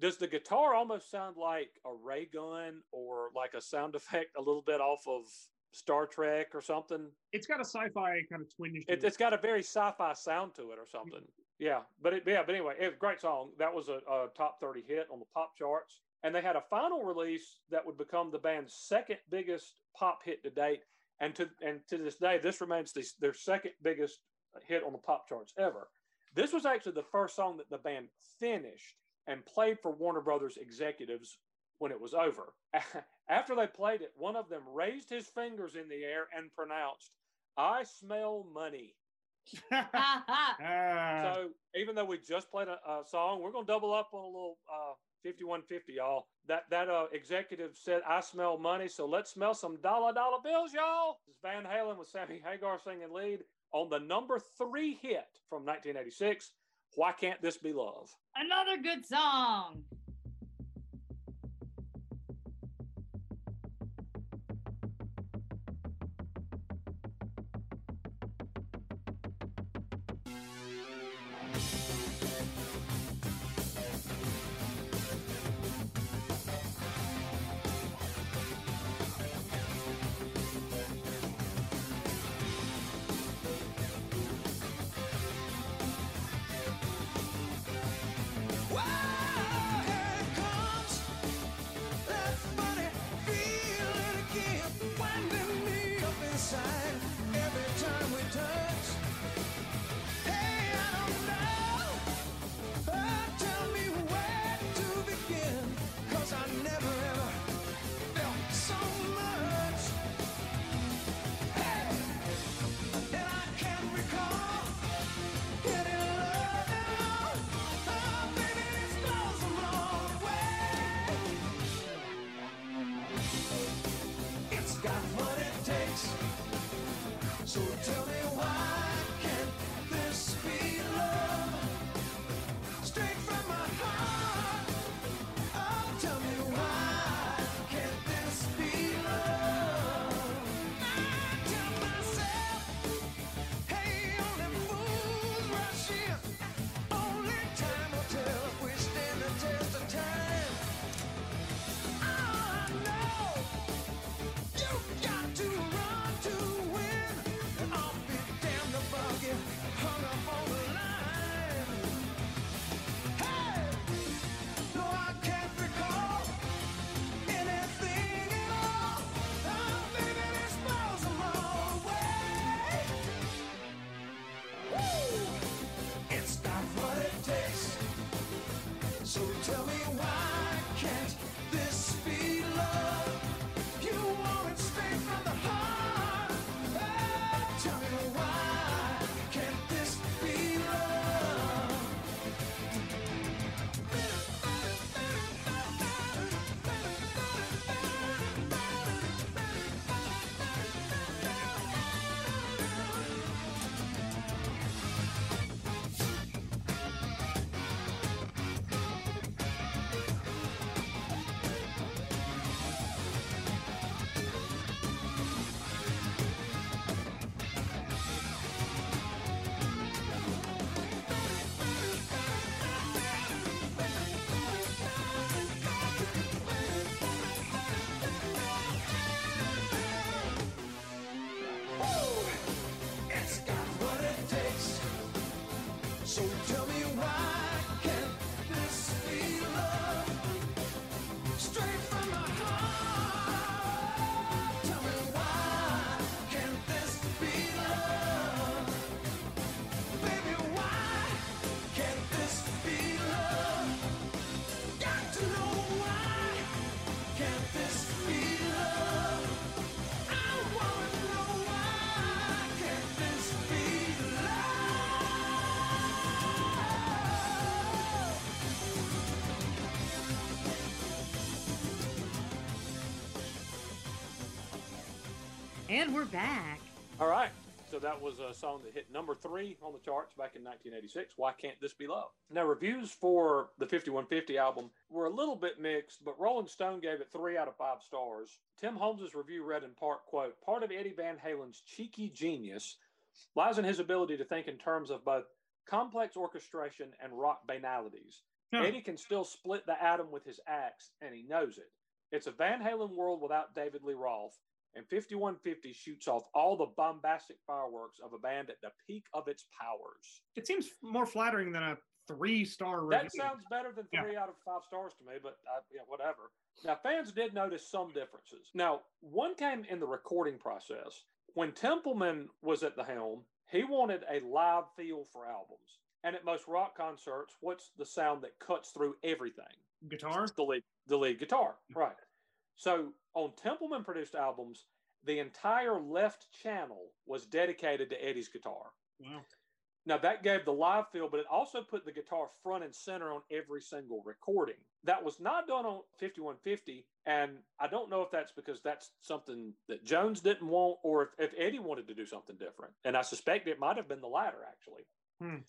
does the guitar almost sound like a ray gun or like a sound effect a little bit off of Star Trek or something? It's got a sci-fi kind of twinge. It, it's got a very sci-fi sound to it or something. Yeah, but it, yeah, but anyway, it was a great song. That was a, a top thirty hit on the pop charts, and they had a final release that would become the band's second biggest pop hit to date. And to and to this day, this remains the, their second biggest hit on the pop charts ever. This was actually the first song that the band finished and played for Warner Brothers executives when it was over. After they played it, one of them raised his fingers in the air and pronounced, "I smell money." So even though we just played a, a song, we're gonna double up on a little uh, 5150, y'all. That that uh, executive said, "I smell money," so let's smell some dollar dollar bills, y'all. This is Van Halen with Sammy Hagar singing lead on the number three hit from 1986. Why can't this be love? Another good song. Tell And we're back. All right. So that was a song that hit number three on the charts back in 1986. Why can't this be love? Now, reviews for the 5150 album were a little bit mixed, but Rolling Stone gave it three out of five stars. Tim Holmes's review read in part, quote, part of Eddie Van Halen's cheeky genius lies in his ability to think in terms of both complex orchestration and rock banalities. Eddie can still split the atom with his axe, and he knows it. It's a Van Halen world without David Lee Roth, and 5150 shoots off all the bombastic fireworks of a band at the peak of its powers. It seems more flattering than a three star review. That sounds better than Yeah. three out of five stars to me, but uh, yeah, whatever. Now, fans did notice some differences. Now, one came in the recording process. When Templeman was at the helm, he wanted a live feel for albums. And at most rock concerts, what's the sound that cuts through everything? Guitar? the lead, the lead guitar, right? So on Templeman produced albums, the entire left channel was dedicated to Eddie's guitar. Wow. Now that gave the live feel, but it also put the guitar front and center on every single recording. That was not done on 5150, and I don't know if that's because that's something that Jones didn't want, or if, if Eddie wanted to do something different. And I suspect it might have been the latter, actually. Hmm.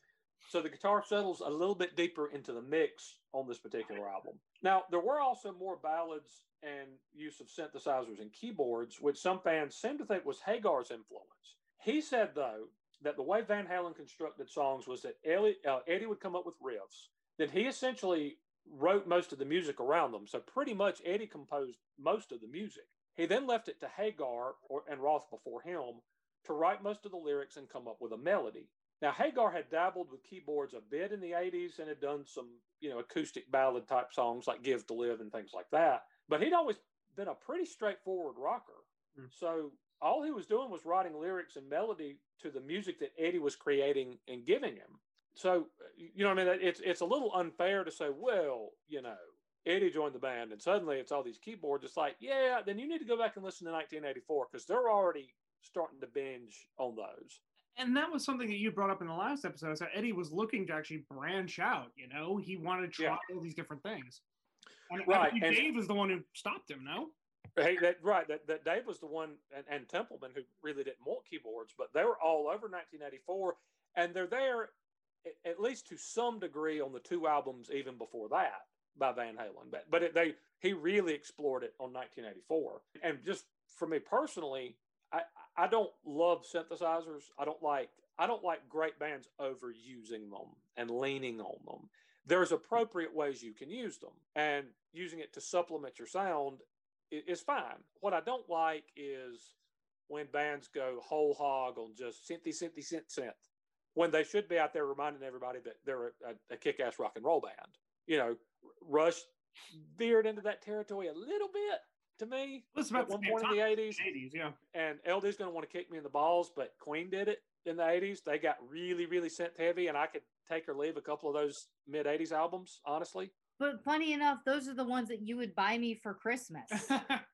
So the guitar settles a little bit deeper into the mix on this particular album. Now, there were also more ballads and use of synthesizers and keyboards, which some fans seem to think was Hagar's influence. He said, though, that the way Van Halen constructed songs was that Ellie, uh, Eddie would come up with riffs, then he essentially wrote most of the music around them. So pretty much Eddie composed most of the music. He then left it to Hagar or, and Roth before him to write most of the lyrics and come up with a melody. Now Hagar had dabbled with keyboards a bit in the 80s and had done some, you know, acoustic ballad type songs like Give to Live and things like that. But he'd always been a pretty straightforward rocker. Hmm. So all he was doing was writing lyrics and melody to the music that Eddie was creating and giving him. So, you know, what I mean, it's it's a little unfair to say, well, you know, Eddie joined the band and suddenly it's all these keyboards. It's like, yeah, then you need to go back and listen to 1984 because they're already starting to binge on those. And that was something that you brought up in the last episode. So Eddie was looking to actually branch out. You know, he wanted to try Yeah. all these different things. And Right, and- Dave is the one who stopped him. No, Hey, that right. That, that Dave was the one, and, and Templeman who really didn't want keyboards, but they were all over 1984, and they're there at least to some degree on the two albums even before that by Van Halen. But but it, they he really explored it on 1984, and just for me personally, I I don't love synthesizers. I don't like I don't like great bands overusing them and leaning on them. There's appropriate ways you can use them, and using it to supplement your sound is fine. What I don't like is when bands go whole hog on just synthy, synthy, synth, synth, when they should be out there reminding everybody that they're a, a kick-ass rock and roll band. You know, Rush veered into that territory a little bit to me Well, it's about at one same point in the 80s. 80s, yeah. And LD's going to want to kick me in the balls, but Queen did it in the 80s. They got really, really synth heavy, and I could take or leave a couple of those mid 80s albums, honestly. But funny enough, those are the ones that you would buy me for Christmas.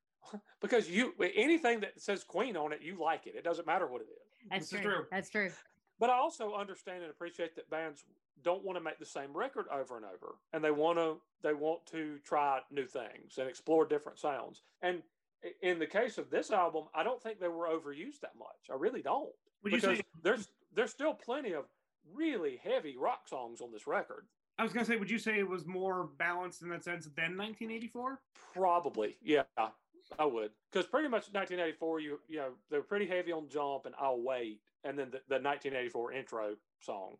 because you anything that says Queen on it, you like it. It doesn't matter what it is. That's true. true. That's true. But I also understand and appreciate that bands don't want to make the same record over and over, and they want to they want to try new things and explore different sounds. And in the case of this album, I don't think they were overused that much. I really don't. Would because say? there's there's still plenty of really heavy rock songs on this record. I was gonna say, would you say it was more balanced in that sense than 1984? Probably, yeah, I would, because pretty much 1984, you you know they're pretty heavy on Jump and I'll Wait, and then the, the 1984 intro song.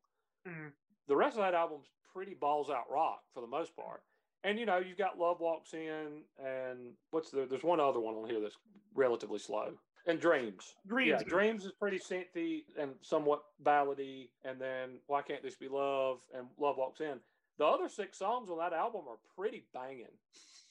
Mm. The rest of that album's pretty balls out rock for the most part. And you know you've got Love Walks In, and what's the there's one other one on here that's relatively slow, and Dreams. Dreams. Yeah, Dreams is pretty synthy and somewhat ballady, and then Why Can't This Be Love and Love Walks In. The other six songs on that album are pretty banging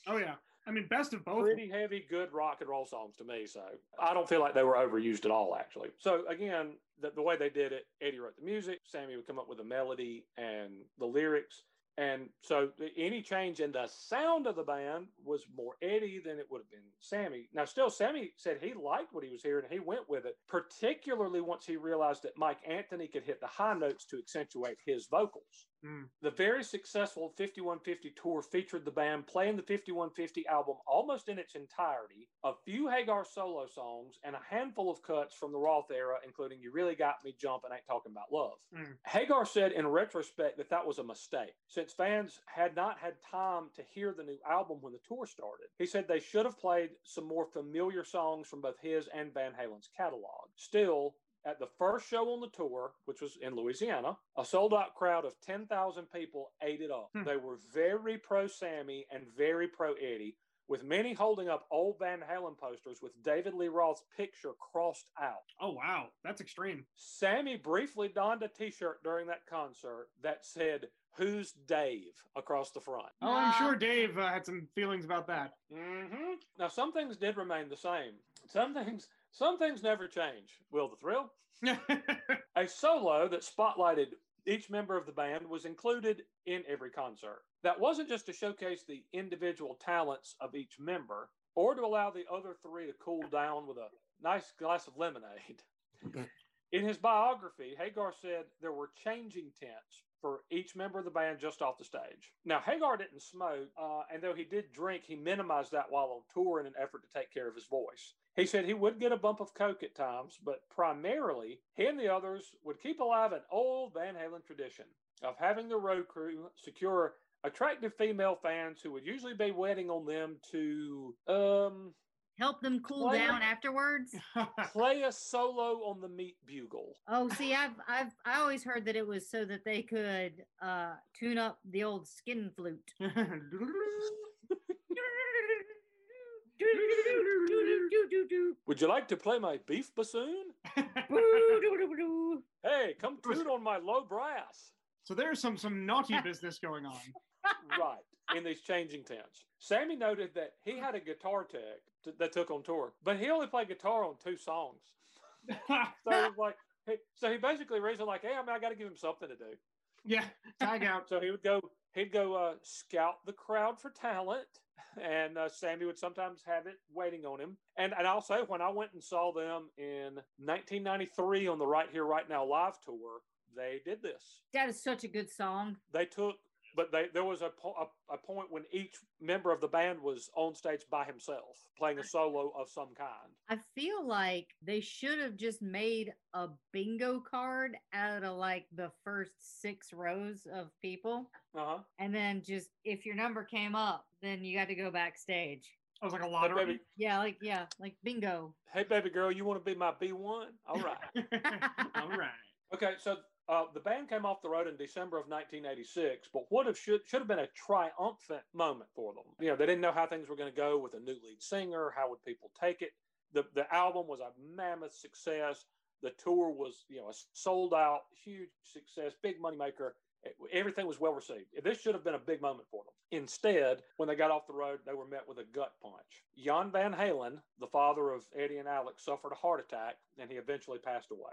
Oh yeah. I mean, best of both. pretty heavy, good rock and roll songs to me. So I don't feel like they were overused at all, actually. So again, the, the way they did it, Eddie wrote the music, Sammy would come up with the melody and the lyrics. And so any change in the sound of the band was more Eddie than it would have been Sammy. Now, still, Sammy said he liked what he was hearing and he went with it, particularly once he realized that Mike Anthony could hit the high notes to accentuate his vocals. Hmm. The very successful 5150 tour featured the band playing the 5150 album almost in its entirety, a few Hagar solo songs, and a handful of cuts from the Roth era, including You Really Got Me Jumping, Ain't Talking About Love. Hmm. Hagar said in retrospect that that was a mistake, since fans had not had time to hear the new album when the tour started. He said they should have played some more familiar songs from both his and Van Halen's catalog. Still, at the first show on the tour, which was in Louisiana, a sold out crowd of 10,000 people ate it up. Hmm. They were very pro Sammy and very pro Eddie, with many holding up old Van Halen posters with David Lee Roth's picture crossed out. Oh wow, that's extreme. Sammy briefly donned a t shirt during that concert that said, Who's Dave across the front. Oh, I'm sure Dave uh, had some feelings about that. Mm-hmm. Now, some things did remain the same. Some things, some things never change. Will the thrill? A solo that spotlighted each member of the band was included in every concert. That wasn't just to showcase the individual talents of each member or to allow the other three to cool down with a nice glass of lemonade. in his biography, Hagar said there were changing tents for each member of the band just off the stage. Now, Hagar didn't smoke, uh, and though he did drink, he minimized that while on tour in an effort to take care of his voice. He said he would get a bump of coke at times, but primarily, he and the others would keep alive an old Van Halen tradition of having the road crew secure attractive female fans who would usually be waiting on them to um, Help them cool Well- down afterwards. play a solo on the meat bugle. Oh, see, I've I've I always heard that it was so that they could uh tune up the old skin flute. Would you like to play my beef bassoon? Hey, come toot on my low brass. so there's some some naughty business going on. right in these changing tents. Sammy noted that he had a guitar tech t- that took on tour, but he only played guitar on two songs. So it was like, he, so he basically reasoned like, hey, I mean, I got to give him something to do. yeah, tag out. So he would go, he'd go uh, scout the crowd for talent, and uh, Sammy would sometimes have it waiting on him. And and I'll say, when I went and saw them in 1993 on the Right Here Right Now live tour, they did this. That is such a good song. they took but they there was a, po- a, a point when each member of the band was on stage by himself playing a solo of some kind I feel like they should have just made a bingo card out of like the first six rows of people. uh-huh And then just if your number came up, then you got to go backstage. I was like a hey lottery. baby, Yeah, like yeah, like bingo. hey baby girl you want to be my b1 all right All right. okay so uh, the band came off the road in December of 1986, but what have should should have been a triumphant moment for them. You know, they didn't know how things were going to go with a new lead singer. How would people take it? The the album was a mammoth success. The tour was, you know, a sold out, huge success, big moneymaker. Everything was well received. This should have been a big moment for them. Instead, when they got off the road, they were met with a gut punch. Jan Van Halen, the father of Eddie and Alex, suffered a heart attack and he eventually passed away.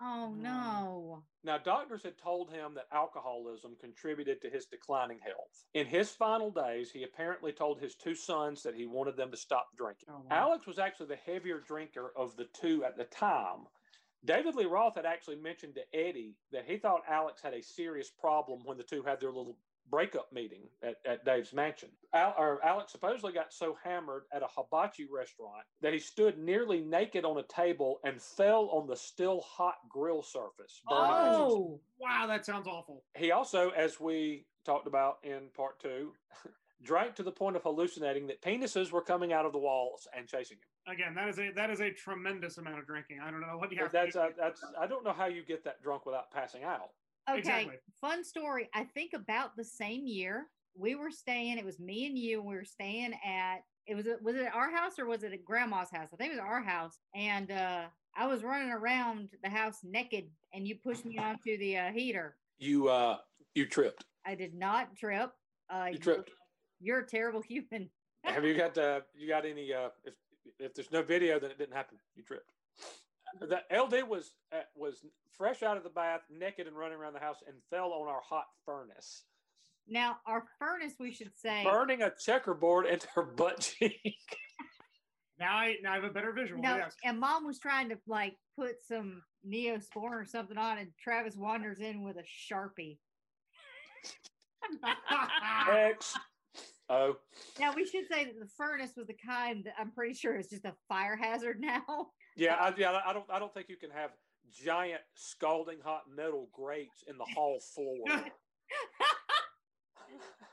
Oh Mm. no. Now, doctors had told him that alcoholism contributed to his declining health. In his final days, he apparently told his two sons that he wanted them to stop drinking. Oh, wow. Alex was actually the heavier drinker of the two at the time. David Lee Roth had actually mentioned to Eddie that he thought Alex had a serious problem when the two had their little breakup meeting at, at Dave's mansion. Al, or Alex supposedly got so hammered at a hibachi restaurant that he stood nearly naked on a table and fell on the still hot grill surface. burning his- Oh, Wow, that sounds awful. he also, as we talked about in part two, drank to the point of hallucinating that penises were coming out of the walls and chasing him. Again, that is a that is a tremendous amount of drinking. I don't know what you have. That's to uh, do. that's I don't know how you get that drunk without passing out. Okay. Exactly. Fun story. I think about the same year we were staying. It was me and you. And we were staying at. It was it was it our house or was it at grandma's house? I think it was our house. And uh I was running around the house naked, and you pushed me onto the uh, heater. You uh you tripped. I did not trip. Uh, You tripped. You're a terrible human. Have you got uh you got any uh if if there's no video then it didn't happen. You tripped. The LD was uh, was fresh out of the bath, naked and running around the house, and fell on our hot furnace, Now, our furnace, we should say, burning a checkerboard into her butt cheek. now I now I have a better visual. no, yes. and mom was trying to like put some neosporin or something on, and Travis wanders in with a sharpie. X. Oh, Now we should say that the furnace was the kind that I'm pretty sure is just a fire hazard now. Yeah, I, yeah. I don't. I don't think you can have giant scalding hot metal grates in the hall floor,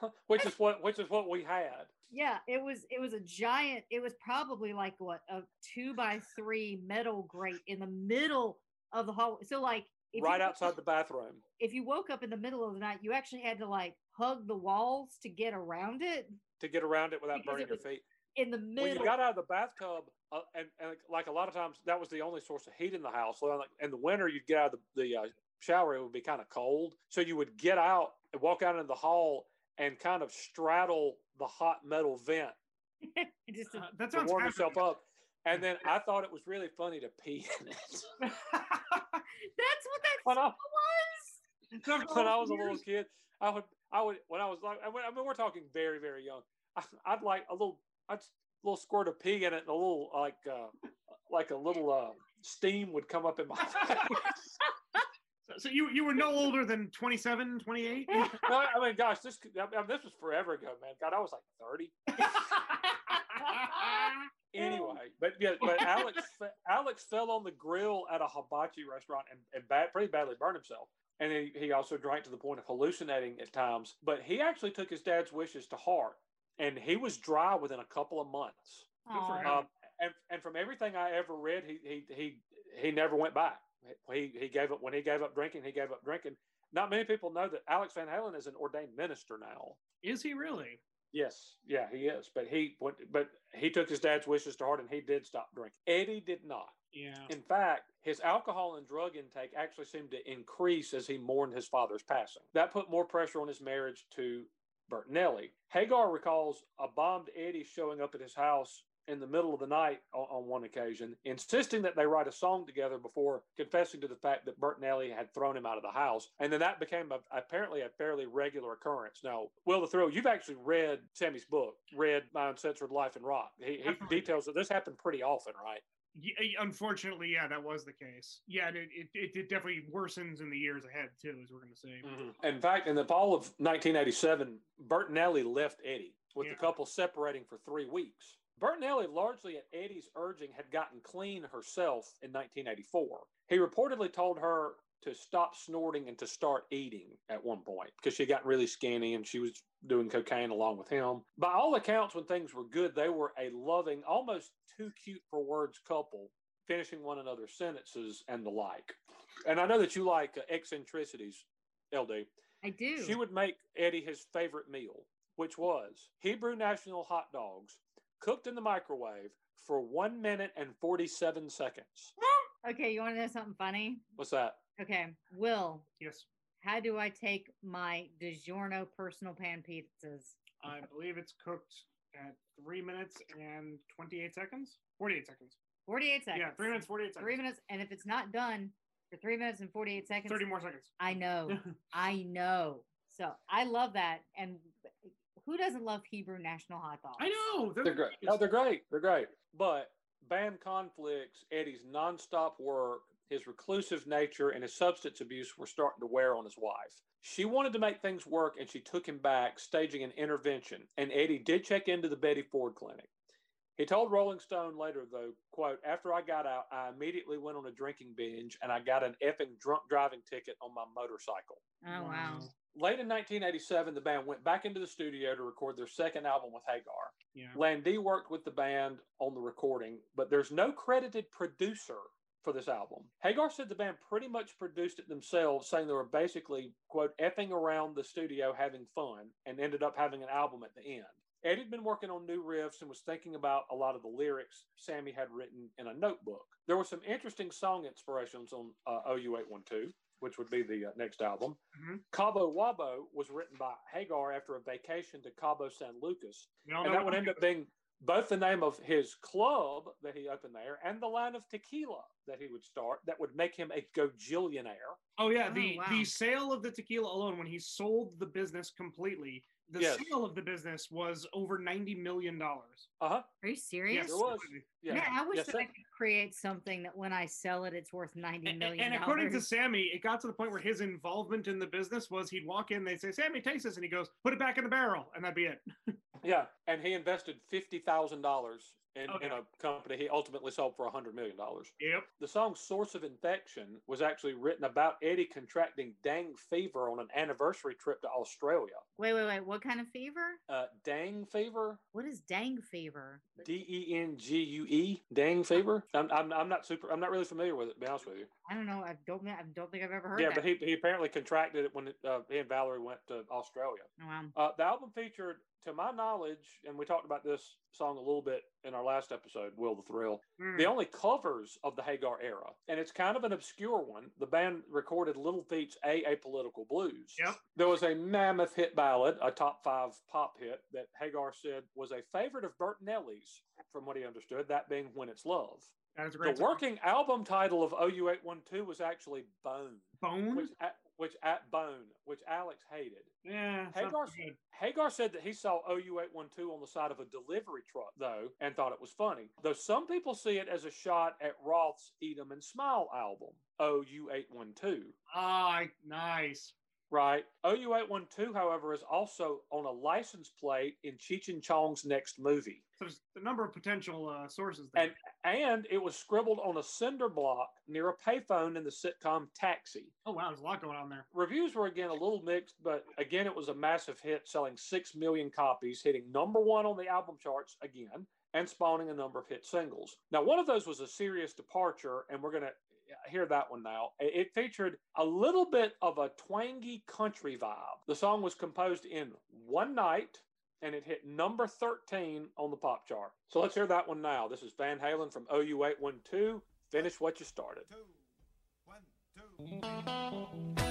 which is what which is what we had. yeah, it was it was a giant. It was probably like what a two by three metal grate in the middle of the hall. So like if right you, outside the bathroom. If you woke up in the middle of the night, you actually had to like hug the walls to get around it to get around it without Because burning it your feet. In the When you got out of the bathtub, uh, and, and like a lot of times, that was the only source of heat in the house. So like in the winter, you'd get out of the, the uh, shower; it would be kind of cold. So you would get out and walk out into the hall and kind of straddle the hot metal vent It just Uh, that to sounds warm yourself up. And then I thought it was really funny to pee in it. that's what that When I- was. When I was a little kid, I would, I would, when I was like, I mean, we're talking very, very young. I'd like a little, I'd s- little squirt of pee in it, and a little like, uh, like a little uh, steam would come up in my face. So, so you you were no older than 27, 28? no, I mean, gosh, this I mean, this was forever ago, man. God, I was like thirty. Anyway, but yeah, but Alex, Alex fell on the grill at a hibachi restaurant and, and bad, pretty badly burned himself. And he, he also drank to the point of hallucinating at times. But he actually took his dad's wishes to heart, and he was dry within a couple of months. Good for Aw. him. Um, and and from everything I ever read, he he he he never went back. He he gave up when he gave up drinking. He gave up drinking. Not many people know that Alex Van Halen is an ordained minister now. Is he really? Yes, yeah, he is. But he went, but he took his dad's wishes to heart, and he did stop drinking. Eddie did not. Yeah. In fact, his alcohol and drug intake actually seemed to increase as he mourned his father's passing. That put more pressure on his marriage to Bertinelli. Hagar recalls a bombed Eddie showing up at his house in the middle of the night on, on one occasion, insisting that they write a song together before confessing to the fact that Bertinelli had thrown him out of the house. And then that became a, apparently a fairly regular occurrence. Now, Will the Thrill, you've actually read Sammy's book, Red My Uncensored Life in Rock. He, he details that this happened pretty often, right? Yeah, uh, unfortunately, yeah, that was the case. Yeah, and it, it, it, it definitely worsens in the years ahead too, as we're going to say. In fact, in the fall of 1987, Bertinelli left Eddie, with the couple separating for three weeks. Bertinelli, largely at Eddie's urging, had gotten clean herself in 1984. He reportedly told her to stop snorting and to start eating at one point because she got really skinny and she was doing cocaine along with him. By all accounts, when things were good, they were a loving, almost too cute for words couple, finishing one another's sentences and the like. And I know that you like uh, eccentricities, LD. I do. She would make Eddie his favorite meal, which was Hebrew National hot dogs cooked in the microwave for one minute and 47 seconds. okay, you want to know something funny? What's that? Okay, Will, Yes, how do I take my DiGiorno personal pan pizzas? I believe it's cooked at three minutes and 28 seconds. 48 seconds. 48 seconds. Yeah, three minutes, 48 seconds. Three minutes, and if it's not done for three minutes and 48 seconds, 30 more seconds. I know. I know. So I love that. And who doesn't love Hebrew National hot dogs? I know. They're great. No, they're great. They're great. But band conflicts, Eddie's nonstop work, his reclusive nature, and his substance abuse were starting to wear on his wife. She wanted to make things work and she took him back, staging an intervention. And Eddie did check into the Betty Ford Clinic. He told Rolling Stone later, though, quote, after I got out, I immediately went on a drinking binge and I got an effing drunk driving ticket on my motorcycle. Oh, wow. Late in 1987, the band went back into the studio to record their second album with Hagar. Yeah. Landee worked with the band on the recording, but there's no credited producer for this album. Hagar said the band pretty much produced it themselves, saying they were basically, quote, effing around the studio having fun and ended up having an album at the end. Eddie had been working on new riffs and was thinking about a lot of the lyrics Sammy had written in a notebook. There were some interesting song inspirations on uh, OU812, which would be the uh, next album. Mhm. Cabo Wabo was written by Hagar after a vacation to Cabo San Lucas and know that would end up being both the name of his club that he opened there and the line of tequila that he would start that would make him a gojillionaire. Oh yeah, Oh, the wow. the sale of the tequila alone, when he sold the business completely, the Yes. sale of the business was over ninety million dollars. Uh huh. Are you serious? there was. Yeah. Man, I wish Yes, that sir. I could create something that when I sell it, it's worth ninety And, million. and according to Sammy, it got to the point where his involvement in the business was he'd walk in, they'd say, "Sammy, taste this," and he goes, "Put it back in the barrel," and that'd be it. Yeah, and he invested fifty thousand dollars in, Okay. in a company he ultimately sold for hundred million dollars. Yep. The song "Source of Infection" was actually written about Eddie contracting dang fever on an anniversary trip to Australia. wait, wait, wait. What kind of fever? Uh, dang fever, What is dang fever? D E N G U E, dang fever. I'm, I'm, I'm not super. I'm not really familiar with it. To be honest with you. I don't know. I don't. I don't think I've ever heard Yeah, that. but he, he apparently contracted it when it, uh, he and Valerie went to Australia. Oh, wow. Uh, the album featured, to my knowledge, and we talked about this song a little bit in our last episode, Will the Thrill, Hmm. the only covers of the Hagar era. And it's kind of an obscure one. The band recorded Little Feat's A Apolitical Blues. Yep. There was a mammoth hit ballad, a top five pop hit, that Hagar said was a favorite of Bertinelli's, from what he understood, that being When It's Love. That is a The working album title of OU812 was actually Bone, bone. which, a- which at Bone, which Alex hated. yeah, Hagar. Hagar said that he saw OU812 on the side of a delivery truck, though, and thought it was funny. Though some people see it as a shot at Roth's Eat 'em and Smile album, OU812. Ah, nice. Right. OU812, however, is also on a license plate in Cheech and Chong's next movie. So there's a number of potential uh, sources there. And and it was scribbled on a cinder block near a payphone in the sitcom Taxi. oh wow, there's a lot going on there. Reviews were again a little mixed, but again, it was a massive hit, selling 6 million copies, hitting number one on the album charts again, and spawning a number of hit singles. Now, one of those was a serious departure, and we're going to hear that one now. It featured a little bit of a twangy country vibe. The song was composed in one night. And it hit number 13 on the pop chart. So let's hear that one now. This is Van Halen from OU812. Finish what you started. Two, one, two.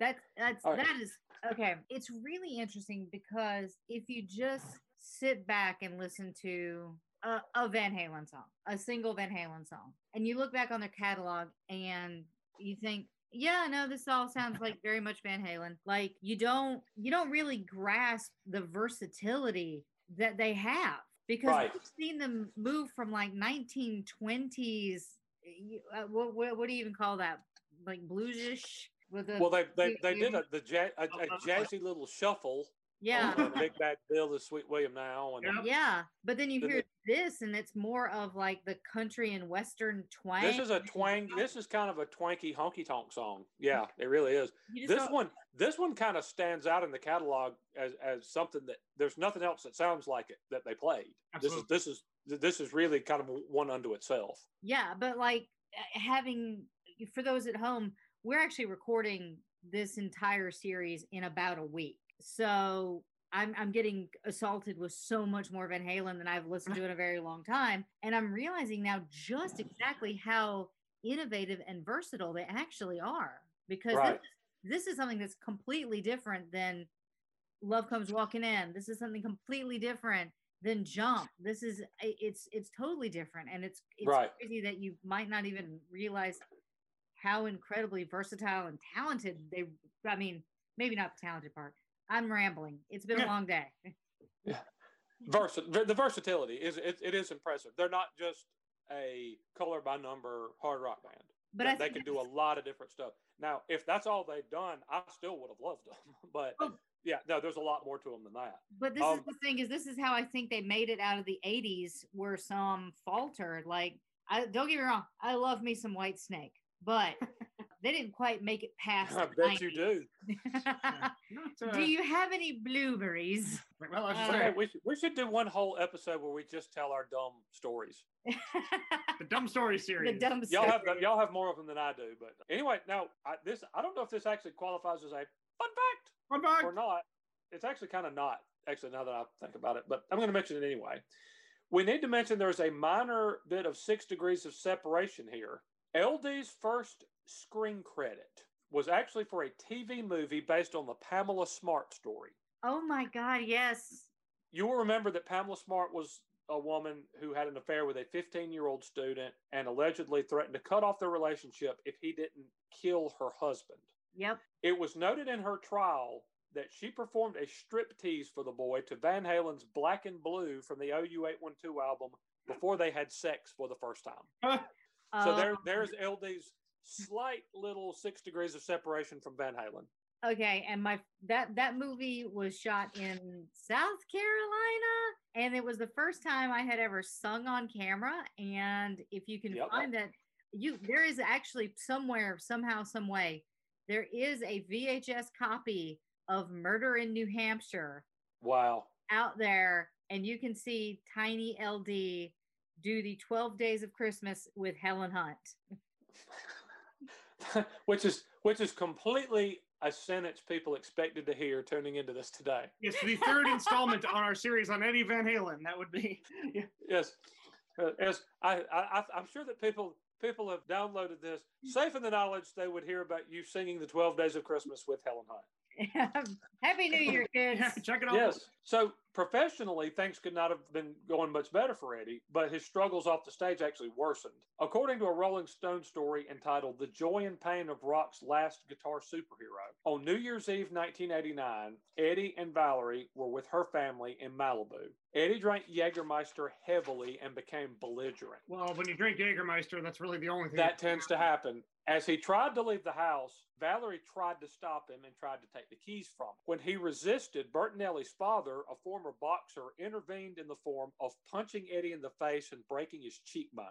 That's that's right. that is okay. It's really interesting because if you just sit back and listen to a, a Van Halen song, a single Van Halen song, and you look back on their catalog and you think, yeah, no, this all sounds like very much Van Halen. Like you don't you don't really grasp the versatility that they have because Right. we've seen them move from like 1920s. you- Uh, what, what what do you even call that? Like bluesish with the Well, they they, they did a, the ja- a, a jazzy little shuffle. yeah. Big Bad Bill is Sweet William now, and Yep. Yeah, but then you Then hear this, and it's more of like the country and western twang. this is a twang. This is kind of a twanky honky tonk song. Yeah, it really is. This one, this one kind of stands out in the catalog as as something that there's nothing else that sounds like it that they played. Absolutely. This is this is this is really kind of one unto itself. Yeah, but like uh, having for those at home, we're actually recording this entire series in about a week. So I'm I'm getting assaulted with so much more Van Halen than I've listened to in a very long time, and I'm realizing now just exactly how innovative and versatile they actually are. Because Right. this, this is something that's completely different than Love Comes Walking In. This is something completely different than Jump. This is it's it's totally different, and it's it's Right. crazy that you might not even realize how incredibly versatile and talented they. I mean, maybe not the talented part. I'm rambling. It's been a long day. Versa- the the versatility is it, it is impressive. They're not just a color by number hard rock band. But They- they can do a lot of different stuff. Now, if that's all they've done, I still would have loved them. But Oh. yeah, no, there's a lot more to them than that. But this Um, is the thing is this is how I think they made it out of the 80s where some faltered. Like I don't get me wrong, I love me some Whitesnake, but they didn't quite make it past. I the bet you do. Not, uh, do you have any blueberries? well, I was uh, saying, we should, we should do one whole episode where we just tell our dumb stories. the dumb story series. the series. dumb Y'all have y'all have more of them than I do. But anyway, now I, this I don't know if this actually qualifies as a fun fact One back. or not. It's actually kind of not, actually, now that I think about it, but I'm going to mention it anyway. We need to mention there's a minor bit of six degrees of separation here. LD's first screen credit was actually for a TV movie based on the Pamela Smart story. Oh my god, yes. You will remember that Pamela Smart was a woman who had an affair with a 15 year old student and allegedly threatened to cut off their relationship if he didn't kill her husband. Yep. It was noted in her trial that she performed a striptease for the boy to Van Halen's Black and Blue from the OU812 album before they had sex for the first time. So there, Um, there's LD's slight little six degrees of separation from Van Halen. Okay, and my that that movie was shot in South Carolina, and it was the first time I had ever sung on camera. And if you can Yep. find that, you there is actually somewhere, somehow, some way, there is a VHS copy of Murder in New Hampshire Wow. out there, and you can see Tiny LD do the 12 Days of Christmas with Helen Hunt. which is which is completely a sentence people expected to hear tuning into this today. Yes, the third installment on our series on Eddie Van Halen. That would be. Yeah. Yes, Uh, yes. I, I I- I'm sure that people people have downloaded this safe in the knowledge they would hear about you singing the Twelve Days of Christmas with Helen Hunt. Happy New Year, kids. Check it out. Yes. So professionally, things could not have been going much better for Eddie, but his struggles off the stage actually worsened. According to a Rolling Stone story entitled The Joy and Pain of Rock's Last Guitar Superhero, on New Year's Eve 1989, Eddie and Valerie were with her family in Malibu. Eddie drank Jägermeister heavily and became belligerent. Well, when you drink Jägermeister, that's really the only thing That tends to happen. As he tried to leave the house, Valerie tried to stop him and tried to take the keys from him. When he resisted, Bertinelli's father, a former boxer, intervened in the form of punching Eddie in the face and breaking his cheekbone.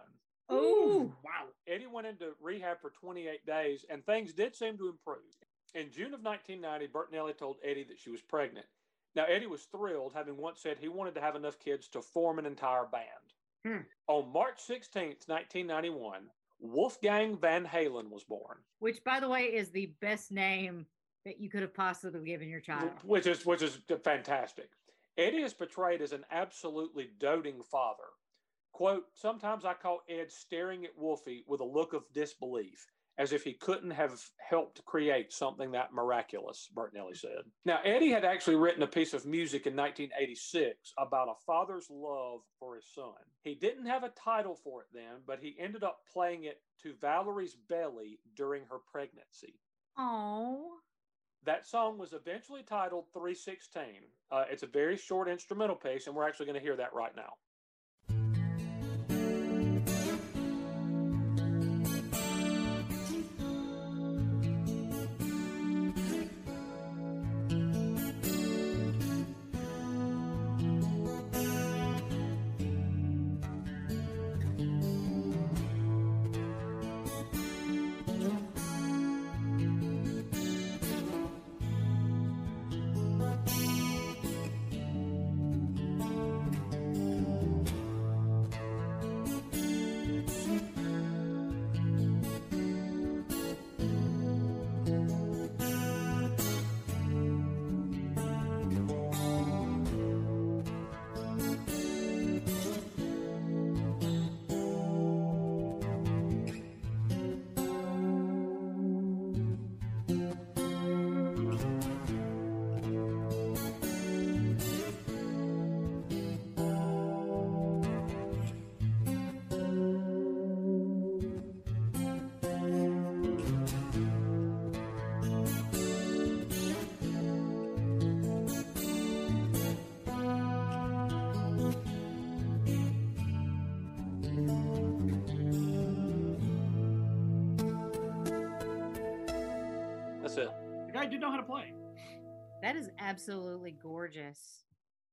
Oh, Wow. Eddie went into rehab for 28 days, and things did seem to improve. In June of 1990, Bertinelli told Eddie that she was pregnant. Now, Eddie was thrilled, having once said he wanted to have enough kids to form an entire band. Hmm. On March 16th, 1991, Wolfgang Van Halen was born, which by the way is the best name that you could have possibly given your child. which is which is fantastic. Eddie is portrayed as an absolutely doting father. Quote, sometimes I call Ed staring at Wolfie with a look of disbelief, as if he couldn't have helped create something that miraculous, Bertinelli said. Now, Eddie had actually written a piece of music in 1986 about a father's love for his son. He didn't have a title for it then, but he ended up playing it to Valerie's belly during her pregnancy. Oh. That song was eventually titled 316. Uh, it's a very short instrumental piece, and we're actually going to hear that right now. Absolutely gorgeous.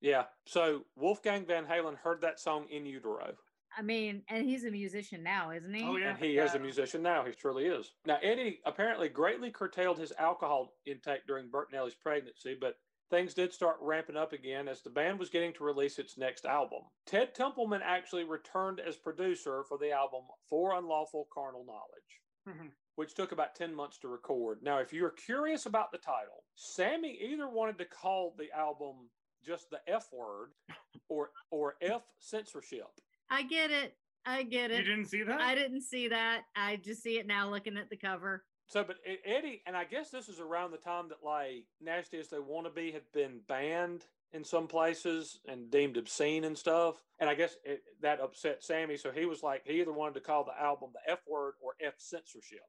Yeah. So Wolfgang Van Halen heard that song in utero. I mean, and he's a musician now, isn't he? Oh, yeah. And he is a musician now. He truly is. Now, Eddie apparently greatly curtailed his alcohol intake during Bertinelli's pregnancy, but things did start ramping up again as the band was getting to release its next album. Ted Templeman actually returned as producer for the album For Unlawful Carnal Knowledge. Mhm. Which took about 10 months to record. Now, if you're curious about the title, Sammy either wanted to call the album just the F word or or F censorship. I get it. I get it. You didn't see that? I didn't see that. I just see it now looking at the cover. So, but Eddie, and I guess this is around the time that like "Nasty as They Want to Be" had been banned in some places and deemed obscene and stuff. And I guess it, that upset Sammy, so he was like, he either wanted to call the album the F word or F censorship.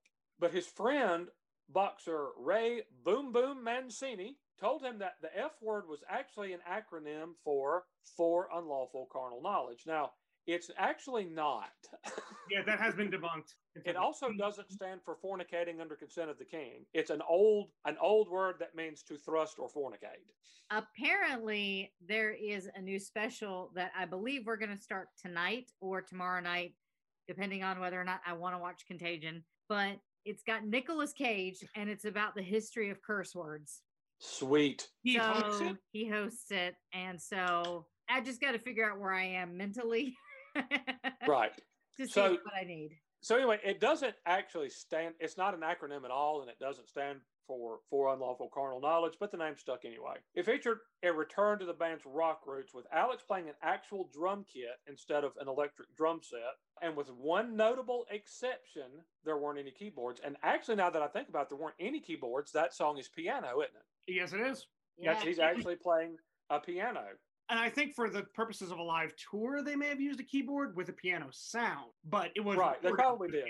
But his friend boxer Ray Boom Boom Mancini told him that the F word was actually an acronym for for unlawful carnal knowledge. Now, it's actually not. Yeah, that has been debunked. It also doesn't stand for fornicating under consent of the king. It's an old an old word that means to thrust or fornicate. Apparently, there is a new special that I believe we're going to start tonight or tomorrow night, depending on whether or not I want to watch Contagion. But it's got Nicolas Cage and it's about the history of curse words. Sweet. He so hosts it? he hosts it. And so I just got to figure out where I am mentally Right. to see So- what I need. So anyway, it doesn't actually stand it's not an acronym at all and it doesn't stand for for unlawful carnal knowledge, but the name stuck anyway. It featured a return to the band's rock roots with Alex playing an actual drum kit instead of an electric drum set. And with one notable exception, there weren't any keyboards. And actually now that I think about it, there weren't any keyboards. That song is piano, isn't it? Yes, it is. Yes, he's actually playing a piano. And I think for the purposes of a live tour, they may have used a keyboard with a piano sound, but it was Right, they probably did.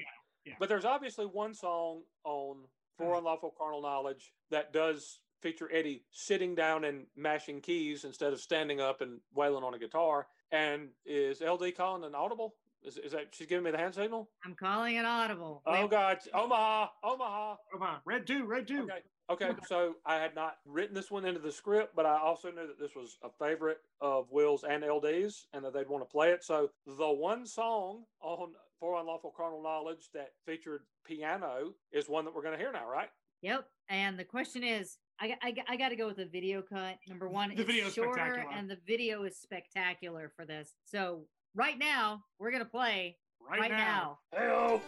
Yeah. But there's obviously one song on For Mhm. Unlawful Carnal Knowledge that does feature Eddie sitting down and mashing keys instead of standing up and wailing on a guitar. And is LD calling an audible? Is, is that she's giving me the hand signal? I'm calling an audible. Oh Wait, God, Omaha, Omaha. Come on, red two, red two. Okay. Okay, so I had not written this one into the script, but I also knew that this was a favorite of Will's and LD's and that they'd want to play it. So the one song on For Unlawful Carnal Knowledge that featured piano is one that we're going to hear now, right? Yep. And the question is, I, I, I got to go with the video cut. Number one, The it's video is shorter, and the video is spectacular for this. So right now, we're gonna play Right, right, now. now. Hey,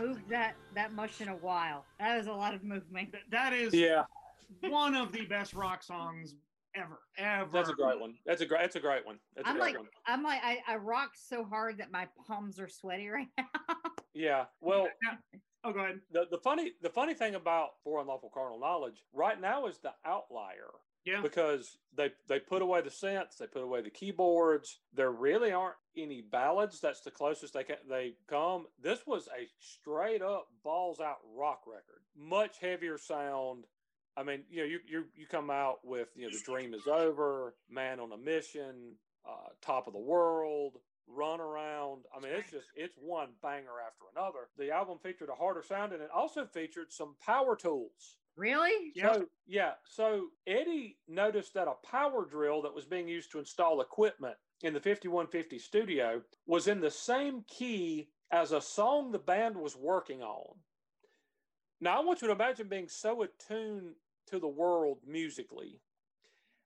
moved that that much in a while. That is a lot of movement. Th- that is Yeah, one of the best rock songs ever, ever. that's a great one. That's a great. That's a great one. That's a I'm great like one. I'm like I, I rock so hard that my palms are sweaty right now. Yeah. Well, Oh, go ahead. the, the funny the funny thing about for unlawful carnal knowledge right now is the outlier Yeah. because they they put away the synths, they put away the keyboards. There really aren't any ballads. That's the closest they can they come. This was a straight up balls out rock record, much heavier sound. I mean, you know, you you you come out with you know, the dream is over, man on a mission, uh, top of the world, run around. I mean, it's just it's one banger after another. The album featured a harder sound, and it also featured some power tools. Really? Yep. So yeah, so Eddie noticed that a power drill that was being used to install equipment in the 5150 studio was in the same key as a song the band was working on. Now I want you to imagine being so attuned to the world musically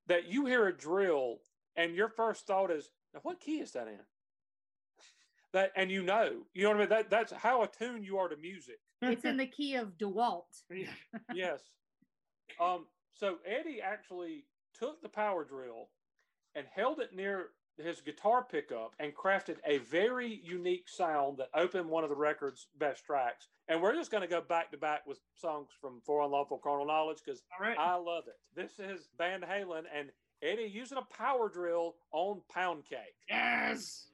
that you hear a drill and your first thought is, now what key is that in? That and you know, you know what I mean? That that's how attuned you are to music It's in the key of DeWalt. Yeah. yes. Um, so Eddie actually took the power drill and held it near his guitar pickup and crafted a very unique sound that opened one of the record's best tracks. And we're just going to go back to back with songs from For Unlawful Carnal Knowledge because All right. I love it. This is Van Halen and Eddie using a power drill on Pound Cake. yes.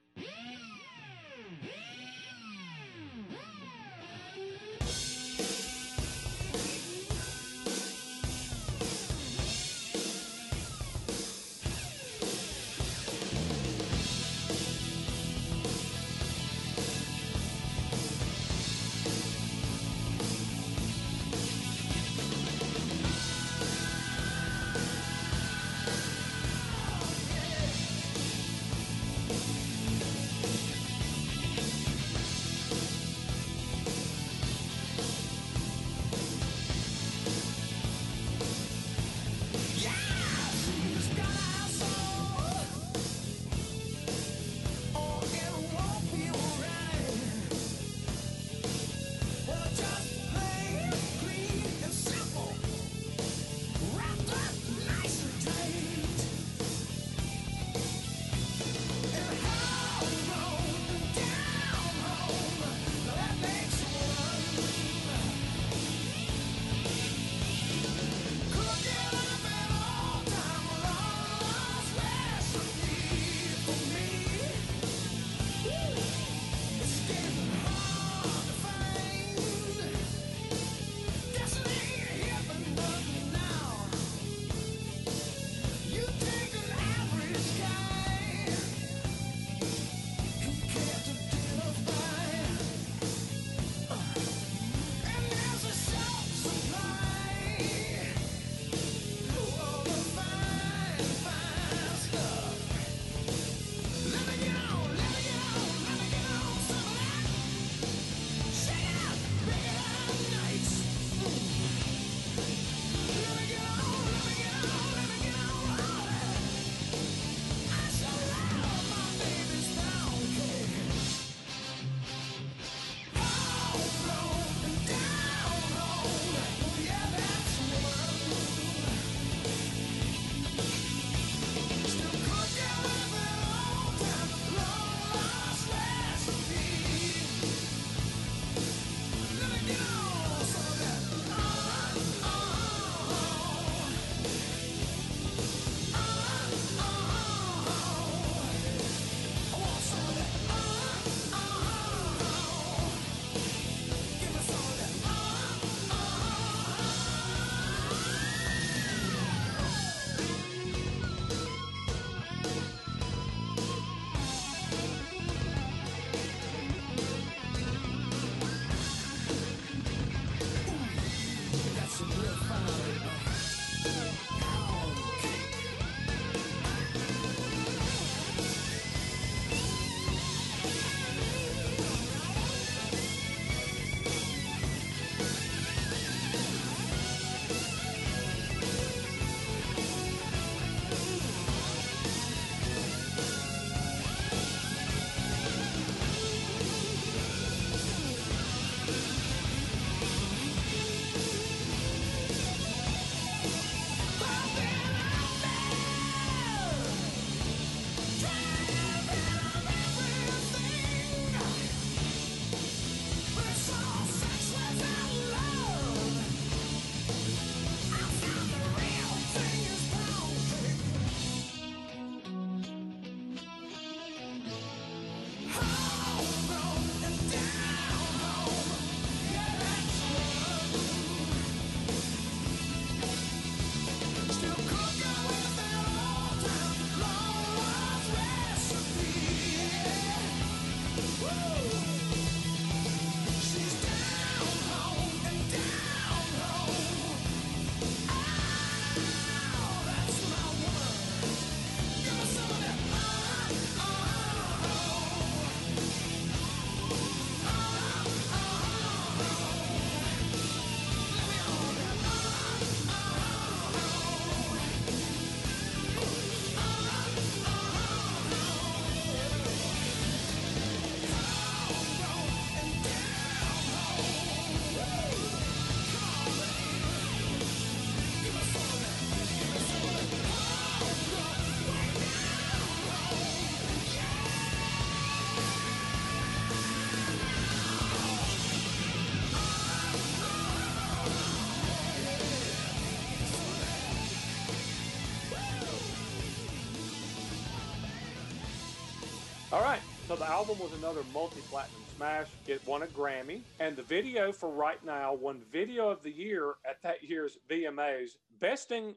The album was another multi-platinum smash. It won a Grammy, and the video for Right Now won Video of the Year at that year's VMAs, besting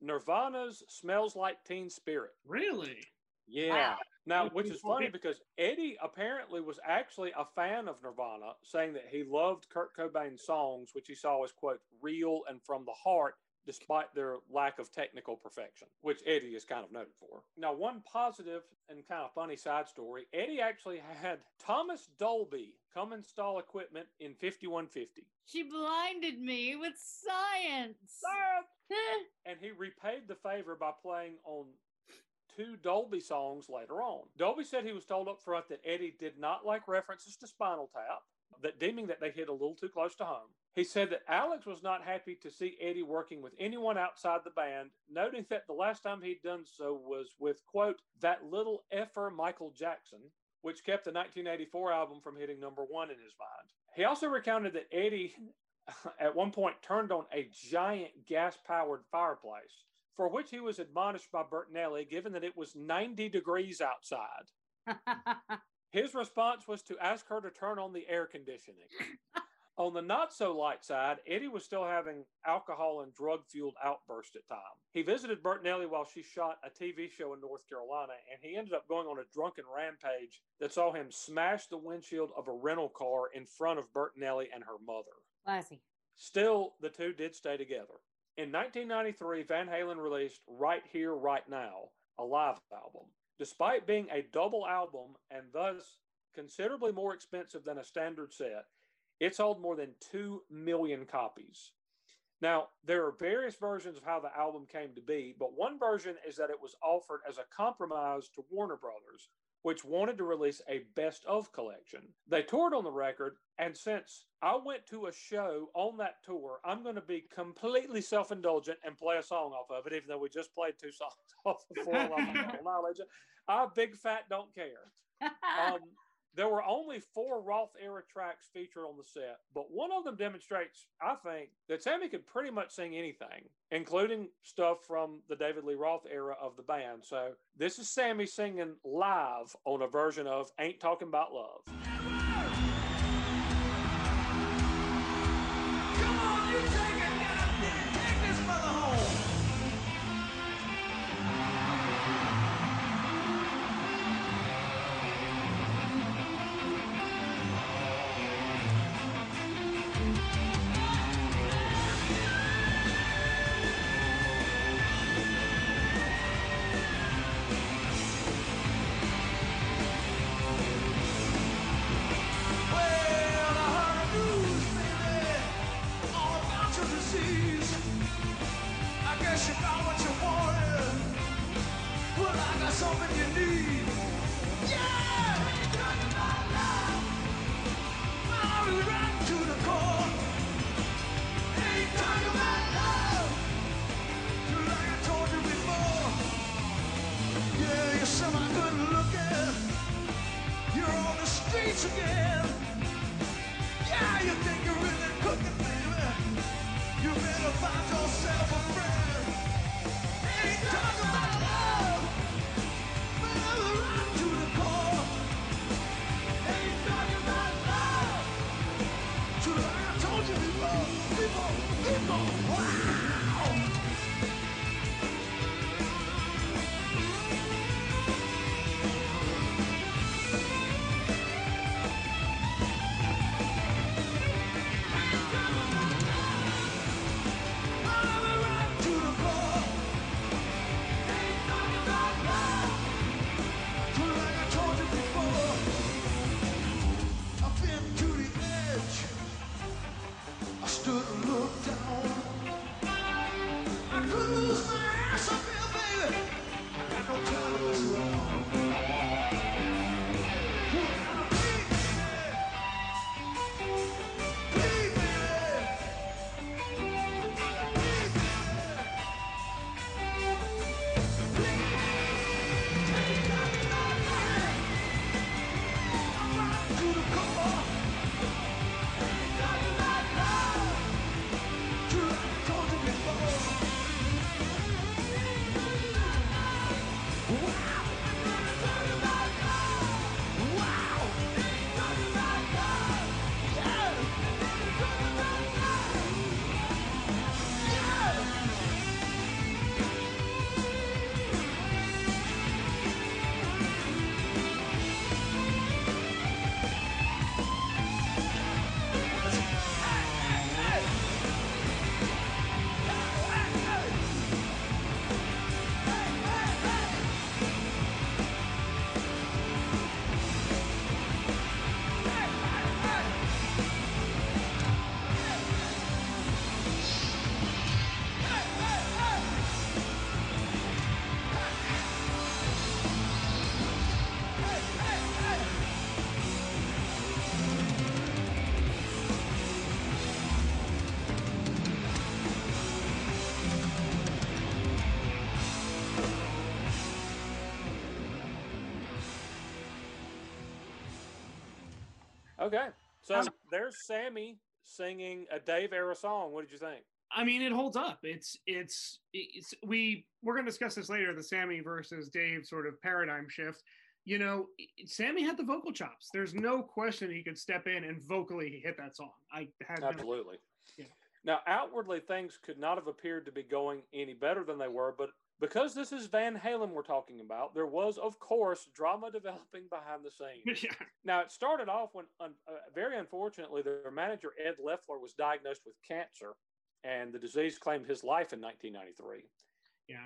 Nirvana's "Smells Like Teen Spirit." Really? Yeah. Wow. Now, which is funny because Eddie apparently was actually a fan of Nirvana, saying that he loved Kurt Cobain's songs, which he saw as quote real and from the heart, despite their lack of technical perfection, which Eddie is kind of noted for. Now, one positive and kind of funny side story: Eddie actually had Thomas Dolby come install equipment in 5150. She blinded me with science. and he repaid the favor by playing on two Dolby songs later on. Dolby said he was told up front that Eddie did not like references to Spinal Tap, that deeming that they hit a little too close to home. He said that Alex was not happy to see Eddie working with anyone outside the band, noting that the last time he'd done so was with, quote, that little effer Michael Jackson, which kept the 1984 album from hitting number one in his mind. He also recounted that Eddie at one point turned on a giant gas powered fireplace, for which he was admonished by Bertinelli, given that it was 90 degrees outside. His response was to ask her to turn on the air conditioning. on the not so light side, Eddie was still having alcohol and drug fueled outbursts at times. He visited Bertinelli while she shot a TV show in North Carolina, and he ended up going on a drunken rampage that saw him smash the windshield of a rental car in front of Bertinelli and her mother. Classy. Still, the two did stay together. In 1993, Van Halen released Right Here, Right Now, a live album. Despite being a double album and thus considerably more expensive than a standard set, it sold more than 2 million copies. Now, there are various versions of how the album came to be, but one version is that it was offered as a compromise to Warner Brothers, which wanted to release a best of collection. They toured on the record, and since I went to a show on that tour, I'm going to be completely self indulgent and play a song off of it, even though we just played two songs off of Four Knowledge. I big fat don't care. Um, there were only four Roth era tracks featured on the set, but one of them demonstrates, I think, that Sammy could pretty much sing anything, including stuff from the David Lee Roth era of the band. So this is Sammy singing live on a version of Ain't Talking About Love. There's Sammy singing a Dave era song. What did you think? I mean, it holds up. It's it's it's we we're going to discuss this later. The Sammy versus Dave sort of paradigm shift. You know, Sammy had the vocal chops. There's no question he could step in and vocally hit that song. I had no- Absolutely. Yeah. Now, outwardly, things could not have appeared to be going any better than they were, but because this is Van Halen we're talking about, there was, of course, drama developing behind the scenes. yeah. Now, it started off when, un, uh, very unfortunately, their manager, Ed Leffler, was diagnosed with cancer, and the disease claimed his life in 1993. Yeah.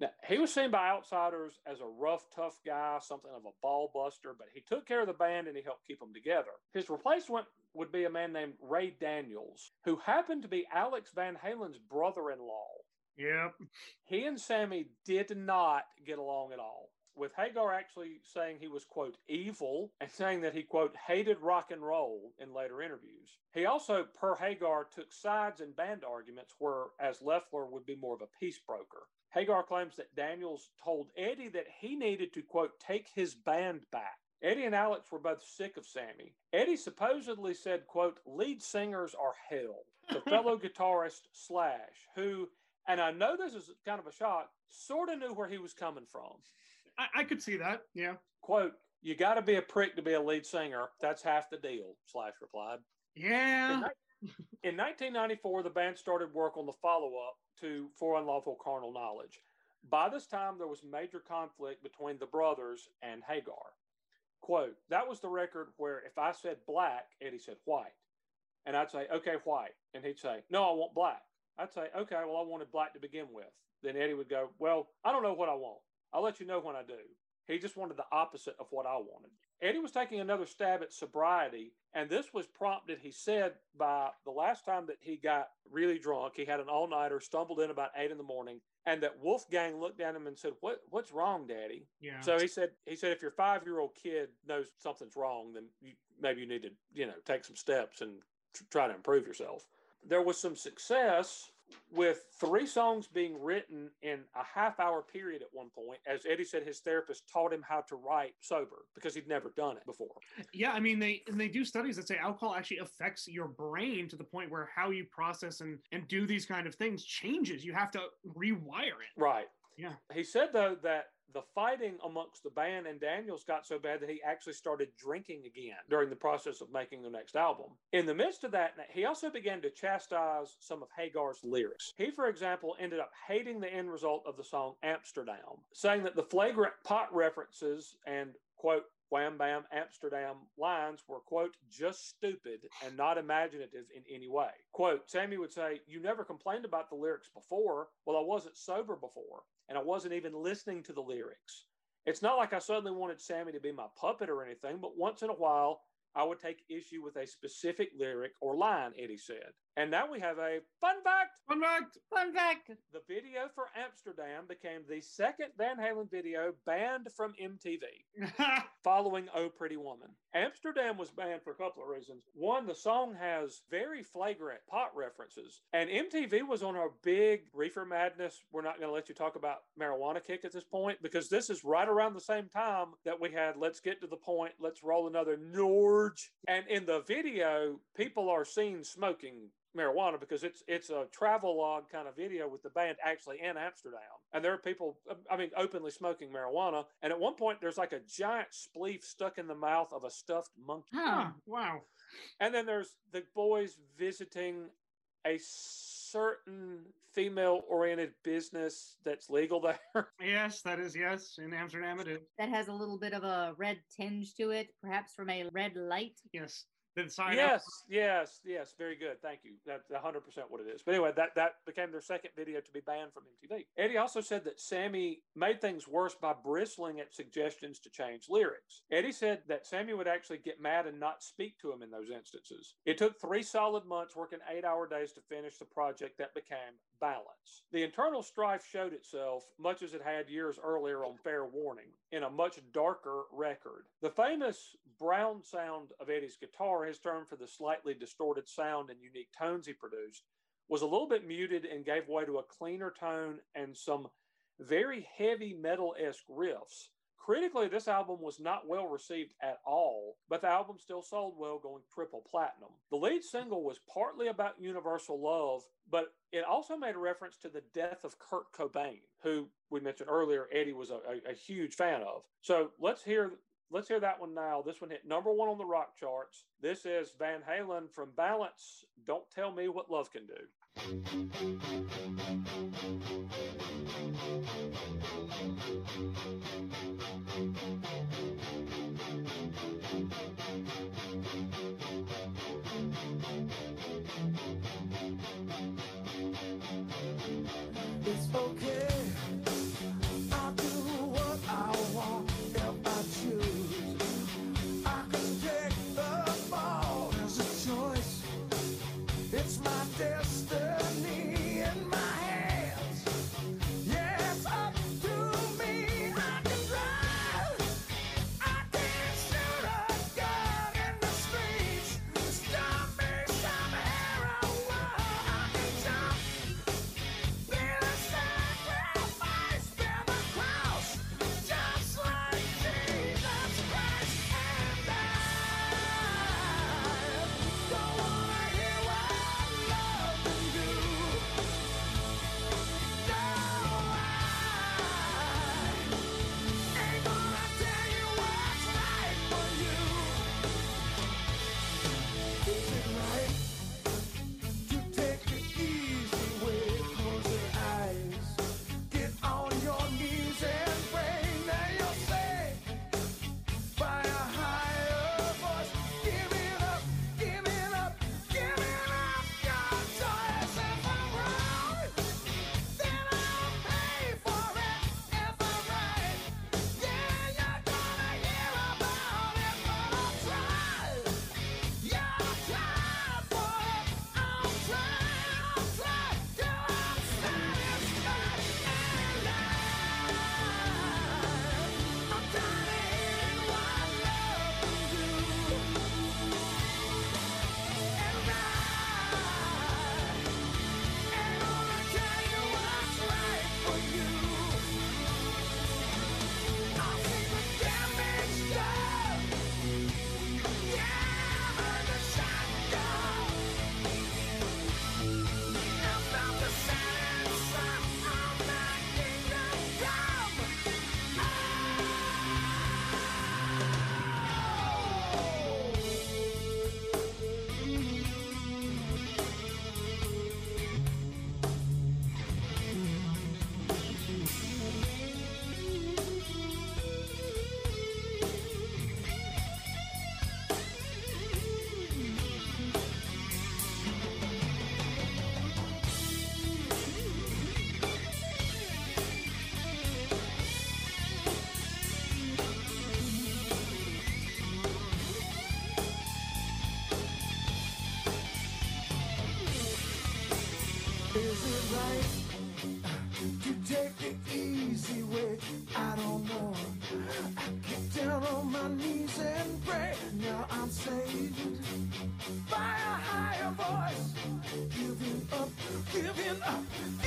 Now, he was seen by outsiders as a rough, tough guy, something of a ball buster, but he took care of the band and he helped keep them together. His replacement would be a man named Ray Daniels, who happened to be Alex Van Halen's brother in law. Yep. He and Sammy did not get along at all. With Hagar actually saying he was, quote, evil and saying that he, quote, hated rock and roll in later interviews. He also, per Hagar, took sides in band arguments, whereas Leffler would be more of a peace broker. Hagar claims that Daniels told Eddie that he needed to, quote, take his band back. Eddie and Alex were both sick of Sammy. Eddie supposedly said, quote, lead singers are hell. The fellow guitarist Slash, who, and I know this is kind of a shock, sort of knew where he was coming from. I, I could see that. Yeah. Quote, you got to be a prick to be a lead singer. That's half the deal, Slash replied. Yeah. In, in 1994, the band started work on the follow up to For Unlawful Carnal Knowledge. By this time, there was major conflict between the brothers and Hagar. Quote, that was the record where if I said black, Eddie said white. And I'd say, okay, white. And he'd say, no, I want black. I'd say, okay, well, I wanted black to begin with. Then Eddie would go, well, I don't know what I want. I'll let you know when I do. He just wanted the opposite of what I wanted. Eddie was taking another stab at sobriety, and this was prompted, he said, by the last time that he got really drunk. He had an all nighter, stumbled in about eight in the morning, and that Wolfgang looked at him and said, "What? What's wrong, Daddy?" Yeah. So he said, he said, if your five year old kid knows something's wrong, then you, maybe you need to, you know, take some steps and tr- try to improve yourself. There was some success with three songs being written in a half hour period at one point. As Eddie said, his therapist taught him how to write sober because he'd never done it before. yeah. I mean, they and they do studies that say alcohol actually affects your brain to the point where how you process and and do these kind of things changes. You have to rewire it. Right. Yeah. He said though that the fighting amongst the band and Daniels got so bad that he actually started drinking again during the process of making the next album. In the midst of that, he also began to chastise some of Hagar's lyrics. He, for example, ended up hating the end result of the song Amsterdam, saying that the flagrant pot references and quote wham bam Amsterdam lines were, quote, just stupid and not imaginative in any way. Quote, Sammy would say, You never complained about the lyrics before. Well, I wasn't sober before, and I wasn't even listening to the lyrics. It's not like I suddenly wanted Sammy to be my puppet or anything, but once in a while, I would take issue with a specific lyric or line, Eddie said. And now we have a fun fact. Fun fact. Fun fact. The video for Amsterdam became the second Van Halen video banned from MTV following Oh Pretty Woman. Amsterdam was banned for a couple of reasons. One, the song has very flagrant pot references, and MTV was on a big reefer madness. We're not going to let you talk about marijuana kick at this point because this is right around the same time that we had Let's Get to the Point, Let's Roll Another Norge. And in the video, people are seen smoking marijuana because it's it's a travel log kind of video with the band actually in Amsterdam. And there are people, I mean, openly smoking marijuana. And at one point, there's like a giant spliff stuck in the mouth of a stuffed monkey. Huh. Huh, wow. And then there's the boys visiting a certain female oriented business that's legal there. Yes, that is yes. In Amsterdam, it is. That has a little bit of a red tinge to it, perhaps from a red light. Yes. The sign yes, yes, yes. Very good. Thank you. That's 100% what it is. But anyway, that, that became their second video to be banned from MTV. Eddie also said that Sammy made things worse by bristling at suggestions to change lyrics. Eddie said that Sammy would actually get mad and not speak to him in those instances. It took three solid months working eight hour days to finish the project that became Balance. The internal strife showed itself, much as it had years earlier on Fair Warning, in a much darker record. The famous brown sound of Eddie's guitar, his term for the slightly distorted sound and unique tones he produced, was a little bit muted and gave way to a cleaner tone and some very heavy metal esque riffs Critically, this album was not well received at all, but the album still sold well, going triple platinum. The lead single was partly about universal love, but it also made a reference to the death of Kurt Cobain, who we mentioned earlier, Eddie was a, a, a huge fan of. So let's hear let's hear that one now. This one hit number one on the rock charts. This is Van Halen from Balance. Don't tell me what love can do. It's okay. Oh,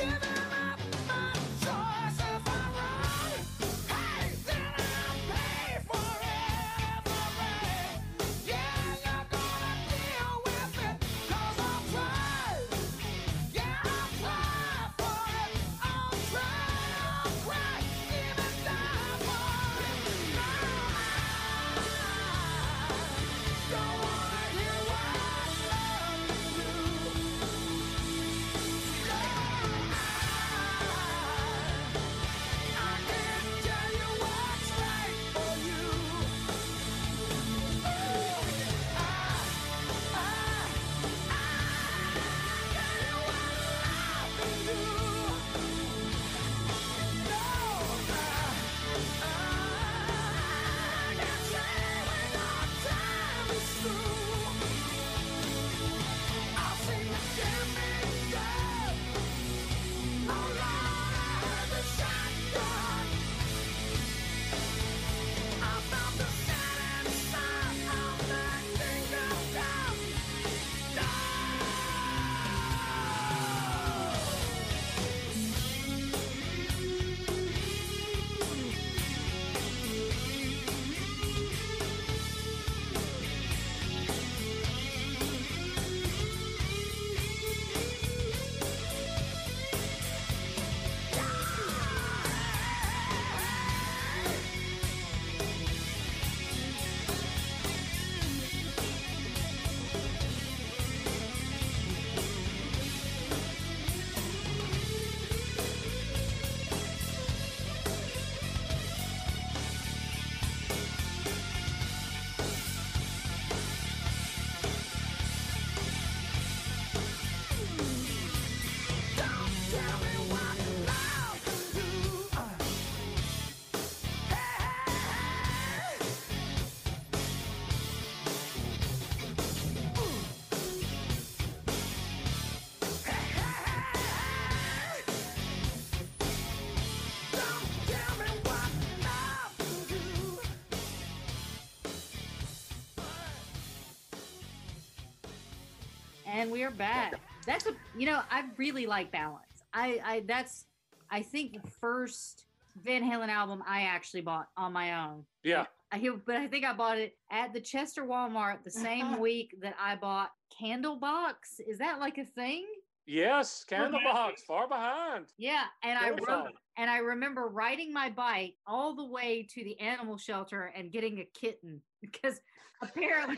And we are back. That's a you know, I really like balance. I I that's I think the first Van Halen album I actually bought on my own. Yeah. I hear, but I think I bought it at the Chester Walmart the same week that I bought Candlebox. Is that like a thing? Yes, Candlebox, far behind. Yeah, and I Great rode, and I remember riding my bike all the way to the animal shelter and getting a kitten because apparently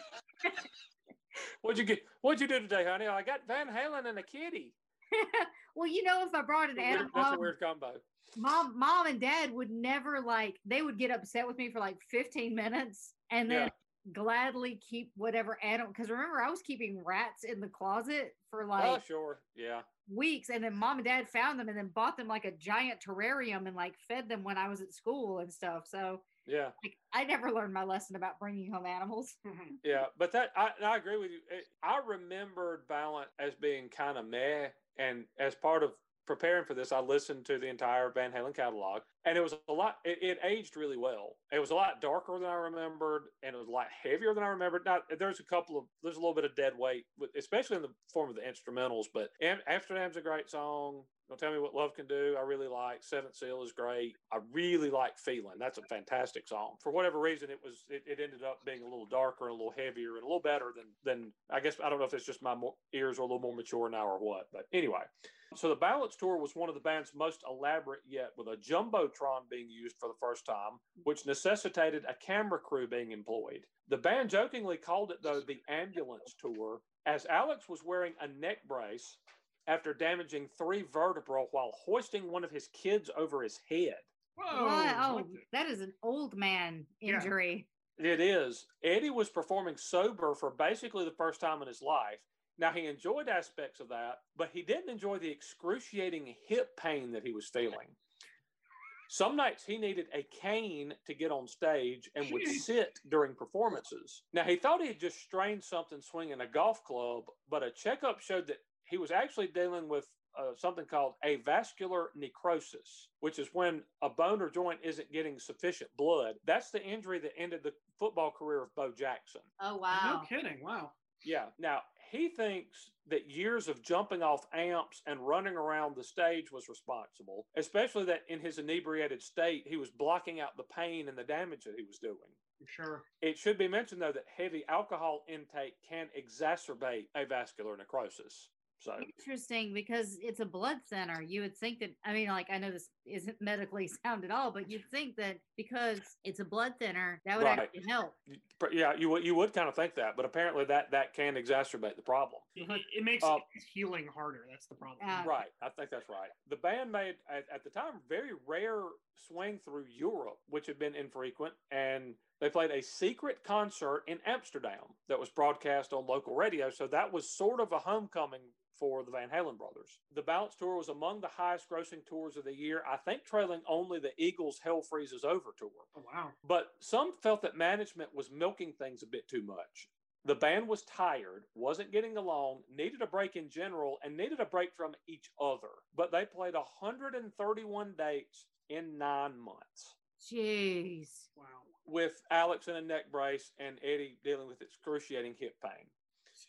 What'd you get? What'd you do today, honey? I got Van Halen and a kitty. well, you know, if I brought an animal, that's a weird combo. mom, mom and dad would never like they would get upset with me for like 15 minutes and then gladly keep whatever animal. Because remember, I was keeping rats in the closet for like oh, sure. Yeah. weeks, and then mom and dad found them and then bought them like a giant terrarium and like fed them when I was at school and stuff. So Yeah. like I never learned my lesson about bringing home animals. Mm-hmm. Yeah, but that I, I agree with you. It- I remembered Balance as being kind of meh, and as part of preparing for this, I listened to the entire Van Halen catalog, and it was a lot. It, it aged really well. It was a lot darker than I remembered, and it was a lot heavier than I remembered. Not there's a couple of there's a little bit of dead weight, especially in the form of the instrumentals. But Am- Amsterdam's a great song. Don't tell me what love can do. I really like Seventh Seal is great. I really like Feeling. That's a fantastic song. For whatever reason, it was it, it ended up being a little darker and a little heavier and a little better than than I guess I don't know if it's just my more, ears are a little more mature now or what. But anyway, so the Balance Tour was one of the band's most elaborate yet, with a jumbotron being used for the first time, which necessitated a camera crew being employed. The band jokingly called it though the Ambulance Tour, as Alex was wearing a neck brace after damaging three vertebrae while hoisting one of his kids over his head. Whoa! Oh, what? Oh, that is an old man Yeah. injury. It is. Eddie was performing sober for basically the first time in his life. Now, he enjoyed aspects of that, but he didn't enjoy the excruciating hip pain that he was feeling. Some nights he needed a cane to get on stage and would sit during performances. Now, he thought he had just strained something swinging a golf club, but a checkup showed that he was actually dealing with uh, something called avascular necrosis, which is when a bone or joint isn't getting sufficient blood. That's the injury that ended the football career of Bo Jackson. Oh wow. No kidding. Wow. Yeah. Now, he thinks that years of jumping off amps and running around the stage was responsible, especially that in his inebriated state, he was blocking out the pain and the damage that he was doing. Sure. It should be mentioned, though, that heavy alcohol intake can exacerbate avascular necrosis. So, Interesting because it's a blood thinner. You would think that I mean, like I know this isn't medically sound at all, but you'd think that because it's a blood thinner, that would Right. actually help. yeah, you would you would kind of think that, but apparently that that can exacerbate the problem. It, it- it makes Uh, healing harder. That's the problem. Ah. Right. I think that's right. The band made, at, at the time, very rare swing through Europe, which had been infrequent. And they played a secret concert in Amsterdam that was broadcast on local radio. So that was sort of a homecoming for the Van Halen brothers. The Balance Tour was among the highest grossing tours of the year, I think trailing only the Eagles' Hell Freezes Over tour. Oh, wow. But some felt that management was milking things a bit too much. The band was tired, wasn't getting along, needed a break in general, and needed a break from each other. But they played 131 dates in nine months Jeez. Wow. with Alex in a neck brace and Eddie dealing with excruciating hip pain.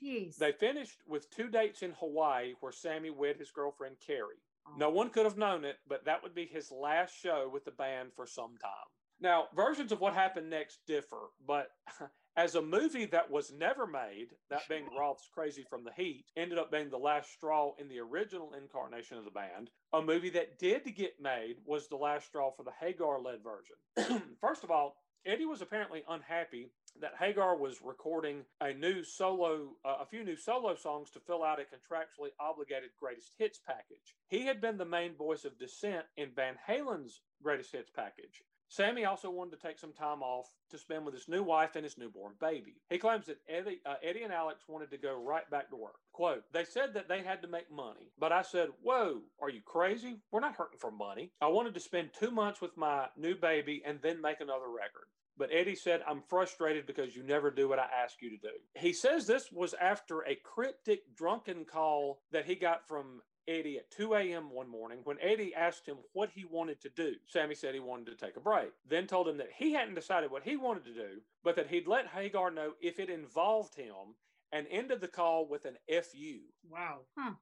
Jeez. They finished with two dates in Hawaii where Sammy wed his girlfriend Kari. Oh. No one could have known it, but that would be his last show with the band for some time. Now, versions of what happened next differ, but as a movie that was never made, that being Roth's Crazy from the Heat, ended up being the last straw in the original incarnation of the band. A movie that did get made was the last straw for the Hagar led version. First of all, Eddie was apparently unhappy that Hagar was recording a new solo, uh, a few new solo songs to fill out a contractually obligated greatest hits package. He had been the main voice of dissent in Van Halen's greatest hits package. Sammy also wanted to take some time off to spend with his new wife and his newborn baby. He claims that Eddie, uh, Eddie and Alex wanted to go right back to work. Quote, they said that they had to make money, but I said, Whoa, are you crazy? We're not hurting for money. I wanted to spend two months with my new baby and then make another record. But Eddie said, I'm frustrated because you never do what I ask you to do. He says this was after a cryptic, drunken call that he got from Eddie at 2 a.m. one morning when Eddie asked him what he wanted to do. Sammy said he wanted to take a break, then told him that he hadn't decided what he wanted to do, but that he'd let Hagar know if it involved him and ended the call with an FU. Wow.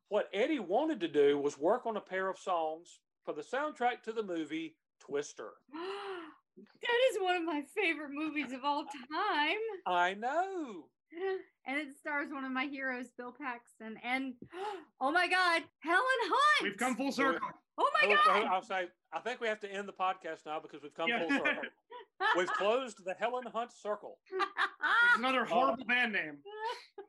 What Eddie wanted to do was work on a pair of songs for the soundtrack to the movie Twister. that is one of my favorite movies of all time. I know. And it stars one of my heroes, Bill Paxton. And oh my God, Helen Hunt. We've come full circle. Oh my Oh, oh, God. I'll say, I think we have to end the podcast now because we've come Yeah. full circle. We've closed the Helen Hunt circle. It's another horrible band name.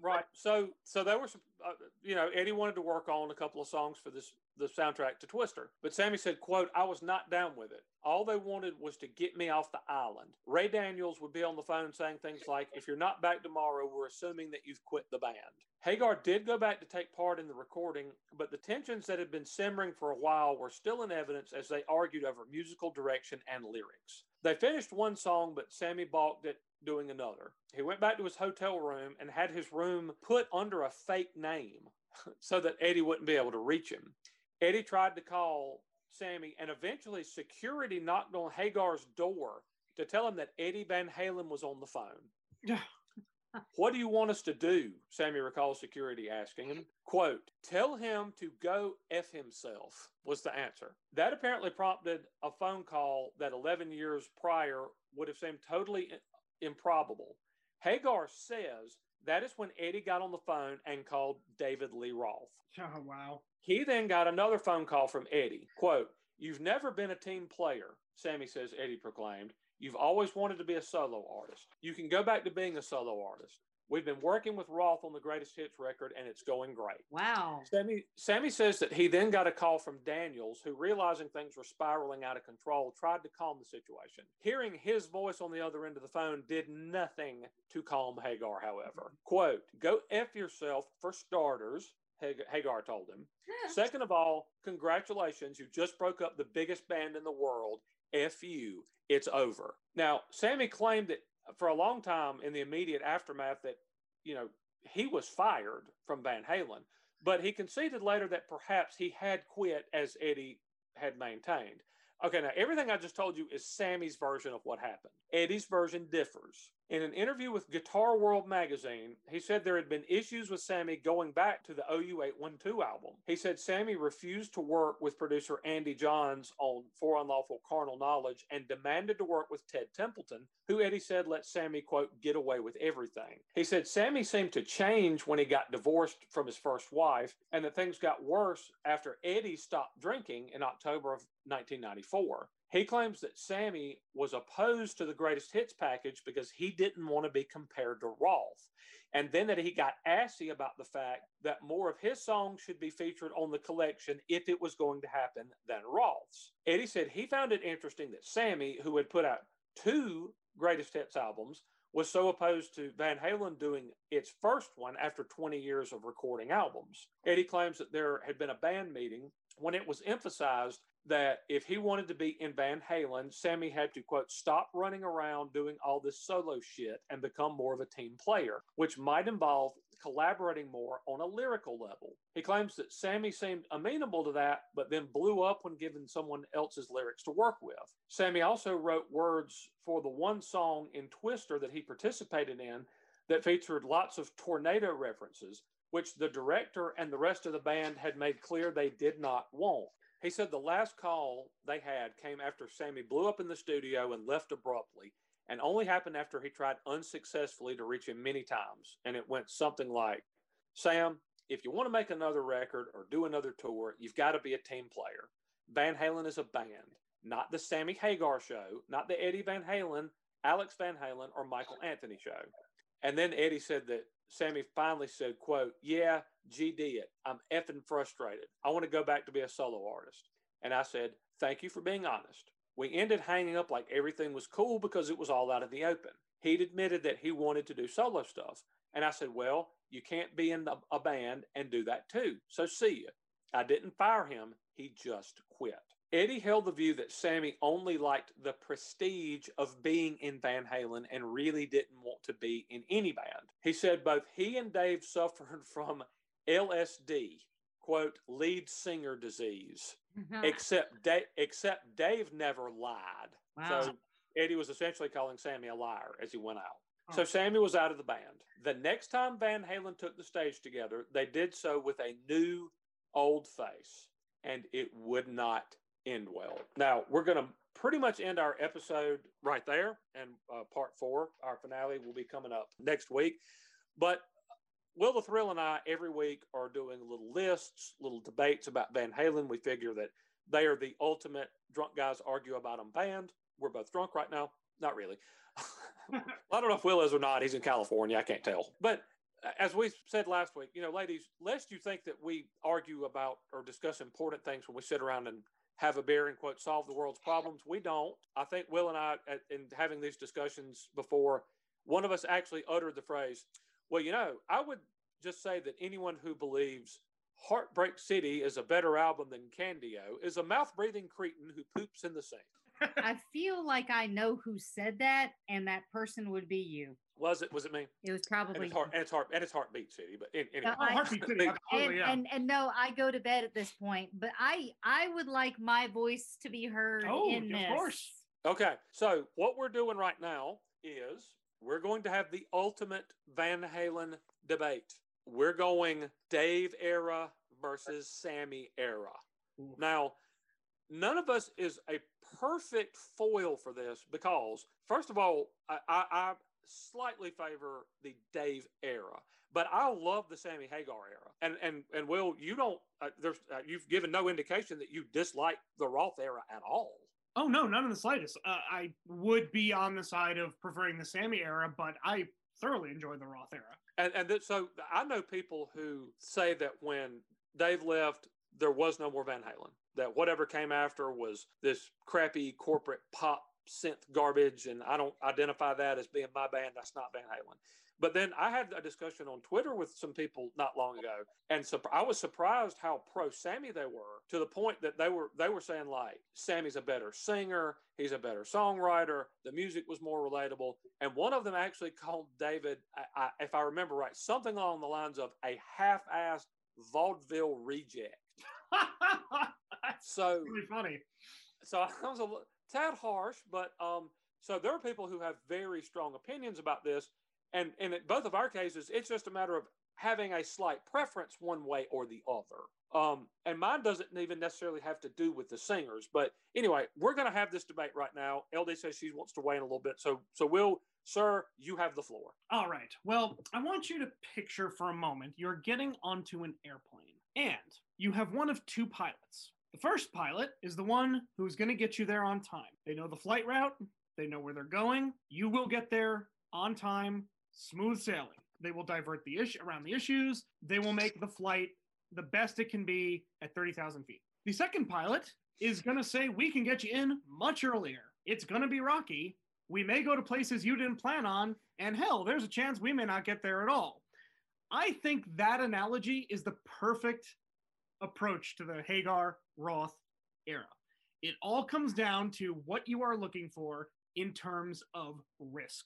Right. So, so there were some, uh, you know, Eddie wanted to work on a couple of songs for this, the soundtrack to Twister. But Sammy said, quote, I was not down with it. All they wanted was to get me off the island. Ray Daniels would be on the phone saying things like, if you're not back tomorrow, we're assuming that you've quit the band. Hagar did go back to take part in the recording, but the tensions that had been simmering for a while were still in evidence as they argued over musical direction and lyrics. They finished one song, but Sammy balked at doing another. He went back to his hotel room and had his room put under a fake name so that Eddie wouldn't be able to reach him. Eddie tried to call Sammy, and eventually security knocked on Hagar's door to tell him that Eddie Van Halen was on the phone. What do you want us to do? Sammy recalls security asking him. Quote, tell him to go F himself was the answer. That apparently prompted a phone call that 11 years prior would have seemed totally improbable. Hagar says that is when Eddie got on the phone and called David Lee Roth. Oh, wow. He then got another phone call from Eddie. Quote, You've never been a team player, Sammy says Eddie proclaimed. You've always wanted to be a solo artist. You can go back to being a solo artist. We've been working with Roth on the greatest hits record, and it's going great. Wow. Sammy, Sammy says that he then got a call from Daniels, who, realizing things were spiraling out of control, tried to calm the situation. Hearing his voice on the other end of the phone did nothing to calm Hagar, however. Mm-hmm. Quote, Go F yourself for starters, Hagar told him. Second of all, congratulations, you just broke up the biggest band in the world. F you, it's over. Now, Sammy claimed that for a long time in the immediate aftermath that, you know, he was fired from Van Halen, but he conceded later that perhaps he had quit as Eddie had maintained. Okay, now everything I just told you is Sammy's version of what happened. Eddie's version differs. In an interview with Guitar World magazine, he said there had been issues with Sammy going back to the OU812 album. He said Sammy refused to work with producer Andy Johns on For Unlawful Carnal Knowledge and demanded to work with Ted Templeman, who Eddie said let Sammy, quote, get away with everything. He said Sammy seemed to change when he got divorced from his first wife and that things got worse after Eddie stopped drinking in October of 1994. He claims that Sammy was opposed to the greatest hits package because he didn't want to be compared to Roth. And then that he got assy about the fact that more of his songs should be featured on the collection if it was going to happen than Roth's. Eddie said he found it interesting that Sammy, who had put out two greatest hits albums, was so opposed to Van Halen doing its first one after 20 years of recording albums. Eddie claims that there had been a band meeting when it was emphasized that if he wanted to be in Van Halen, Sammy had to, quote, stop running around doing all this solo shit and become more of a team player, which might involve collaborating more on a lyrical level. He claims that Sammy seemed amenable to that, but then blew up when given someone else's lyrics to work with. Sammy also wrote words for the one song in Twister that he participated in that featured lots of tornado references, which the director and the rest of the band had made clear they did not want. He said the last call they had came after Sammy blew up in the studio and left abruptly, and only happened after he tried unsuccessfully to reach him many times. And it went something like Sam, if you want to make another record or do another tour, you've got to be a team player. Van Halen is a band, not the Sammy Hagar show, not the Eddie Van Halen, Alex Van Halen, or Michael Anthony show. And then Eddie said that Sammy finally said, quote, yeah, GD it. I'm effing frustrated. I want to go back to be a solo artist. And I said, thank you for being honest. We ended hanging up like everything was cool because it was all out in the open. He'd admitted that he wanted to do solo stuff. And I said, well, you can't be in the- a band and do that too. So see you. I didn't fire him. He just quit. Eddie held the view that Sammy only liked the prestige of being in Van Halen and really didn't want to be in any band. He said both he and Dave suffered from LSD, quote, lead singer disease, except, da- except Dave never lied. Wow. So Eddie was essentially calling Sammy a liar as he went out. So Oh. Sammy was out of the band. The next time Van Halen took the stage together, they did so with a new old face, and it would not end well. Now we're going to pretty much end our episode right there, and uh, part four, our finale, will be coming up next week. But Will the Thrill and I every week are doing little lists, little debates about Van Halen. We figure that they are the ultimate drunk guys argue about them band. We're both drunk right now. Not really. I don't know if Will is or not. He's in California. I can't tell. But uh, as we said last week, you know, ladies, lest you think that we argue about or discuss important things when we sit around and have a beer and quote solve the world's problems, we don't. I think Will and I, in having these discussions before, one of us actually uttered the phrase, "Well, you know, I would just say that anyone who believes." Heartbreak City is a better album than Candy-O is a mouth breathing cretin who poops in the sink. I feel like I know who said that, and that person would be you. Was it? Was it me? It was And probably it's heart, and it's heart, and it's heartbeat city. But an- anyway, Oh, I- Heartbeat City, Big- and, yeah. and and no, I go to bed at this point, but I I would like my voice to be heard Oh, in of this. course. Okay, so what we're doing right now is we're going to have the ultimate Van Halen debate. We're going Dave era versus Sammy era. Now, none of us is a perfect foil for this because, first of all, I, I, I slightly favor the Dave era, but I love the Sammy Hagar era. And and and Will, you don't. Uh, there's uh, you've given no indication that you dislike the Roth era at all. Oh no, none in the slightest. Uh, I would be on the side of preferring the Sammy era, but I thoroughly enjoy the Roth era. And and that, so I know people who say that when Dave left, there was no more Van Halen. That whatever came after was this crappy corporate pop synth garbage, and I don't identify that as being my band. That's not Van Halen. But then I had a discussion on Twitter with some people not long ago, and so I was surprised how pro Sammy they were to the point that they were they were saying like Sammy's a better singer, he's a better songwriter, the music was more relatable, and one of them actually called David, I, I, if I remember right, something along the lines of a half-assed vaudeville reject. So really funny. so I was a tad harsh, but um, so there are people who have very strong opinions about this, and in both of our cases, it's just a matter of having a slight preference one way or the other. Um, and mine doesn't even necessarily have to do with the singers, but anyway, we're going to have this debate right now. LD says she wants to weigh in a little bit, so so Will, sir, you have the floor. All right. Well, I want you to picture for a moment you're getting onto an airplane and you have one of two pilots. The first pilot is the one who's going to get you there on time. They know the flight route, they know where they're going. You will get there on time, smooth sailing. They will divert the issue around the issues. They will make the flight the best it can be at 30,000 feet. The second pilot is going to say, We can get you in much earlier. It's going to be rocky. We may go to places you didn't plan on, and hell, there's a chance we may not get there at all. I think that analogy is the perfect approach to the Hagar Roth era. It all comes down to what you are looking for in terms of risk.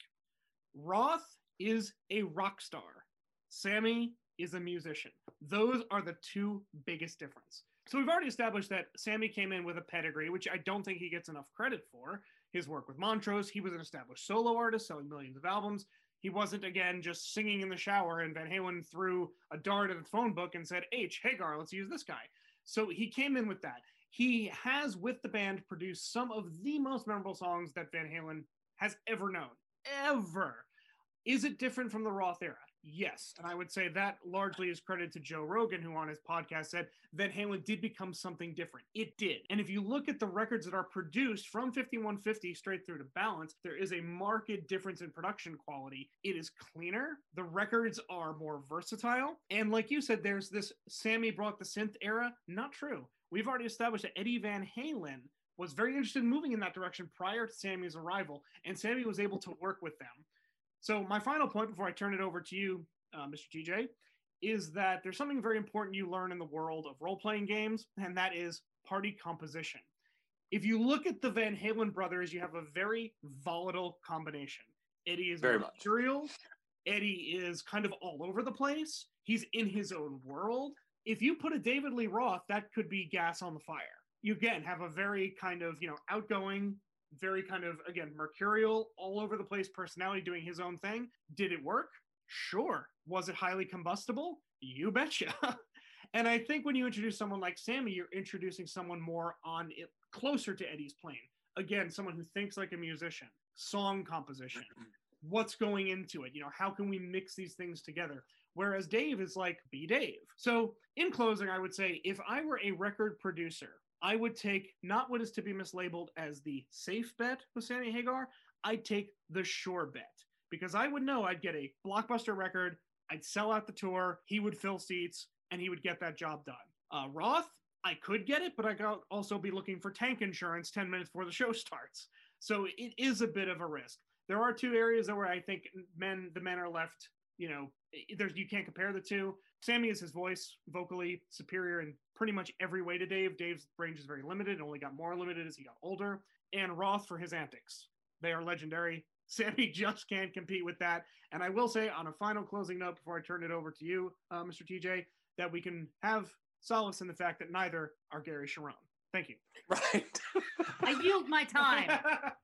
Roth is a rock star. Sammy is a musician. Those are the two biggest difference. So we've already established that Sammy came in with a pedigree, which I don't think he gets enough credit for. His work with Montrose, he was an established solo artist selling millions of albums. He wasn't again just singing in the shower and Van Halen threw a dart at the phone book and said, "H Hagar, let's use this guy." So he came in with that. He has with the band produced some of the most memorable songs that Van Halen has ever known. Ever. Is it different from the Roth era? Yes. And I would say that largely is credit to Joe Rogan, who on his podcast said Van Halen did become something different. It did. And if you look at the records that are produced from 5150 straight through to balance, there is a marked difference in production quality. It is cleaner. The records are more versatile. And like you said, there's this Sammy brought the synth era. Not true. We've already established that Eddie Van Halen was very interested in moving in that direction prior to Sammy's arrival, and Sammy was able to work with them. So, my final point before I turn it over to you, uh, Mr. TJ, is that there's something very important you learn in the world of role playing games, and that is party composition. If you look at the Van Halen brothers, you have a very volatile combination. Eddie is Very much. mercurial. Eddie is kind of all over the place. He's in his own world. If you put a David Lee Roth, that could be gas on the fire. You again have a very kind of you know outgoing, very kind of again mercurial, all over the place personality, doing his own thing. Did it work? Sure. Was it highly combustible? You betcha. and I think when you introduce someone like Sammy, you're introducing someone more on it closer to Eddie's plane. Again, someone who thinks like a musician, song composition, mm-hmm. what's going into it. You know, how can we mix these things together? Whereas Dave is like, be Dave. So, in closing, I would say if I were a record producer, I would take not what is to be mislabeled as the safe bet with Sammy Hagar, I'd take the sure bet because I would know I'd get a blockbuster record, I'd sell out the tour, he would fill seats, and he would get that job done. Uh, Roth, I could get it, but I could also be looking for tank insurance 10 minutes before the show starts. So it is a bit of a risk. There are two areas where I think men, the men are left, you know, there's you can't compare the two. Sammy is his voice vocally superior in pretty much every way to Dave. Dave's range is very limited and only got more limited as he got older. And Roth for his antics. They are legendary. Sammy just can't compete with that. And I will say, on a final closing note before I turn it over to you, uh, Mr. TJ, that we can have solace in the fact that neither are Gary Cherone. Thank you. Right. I yield my time.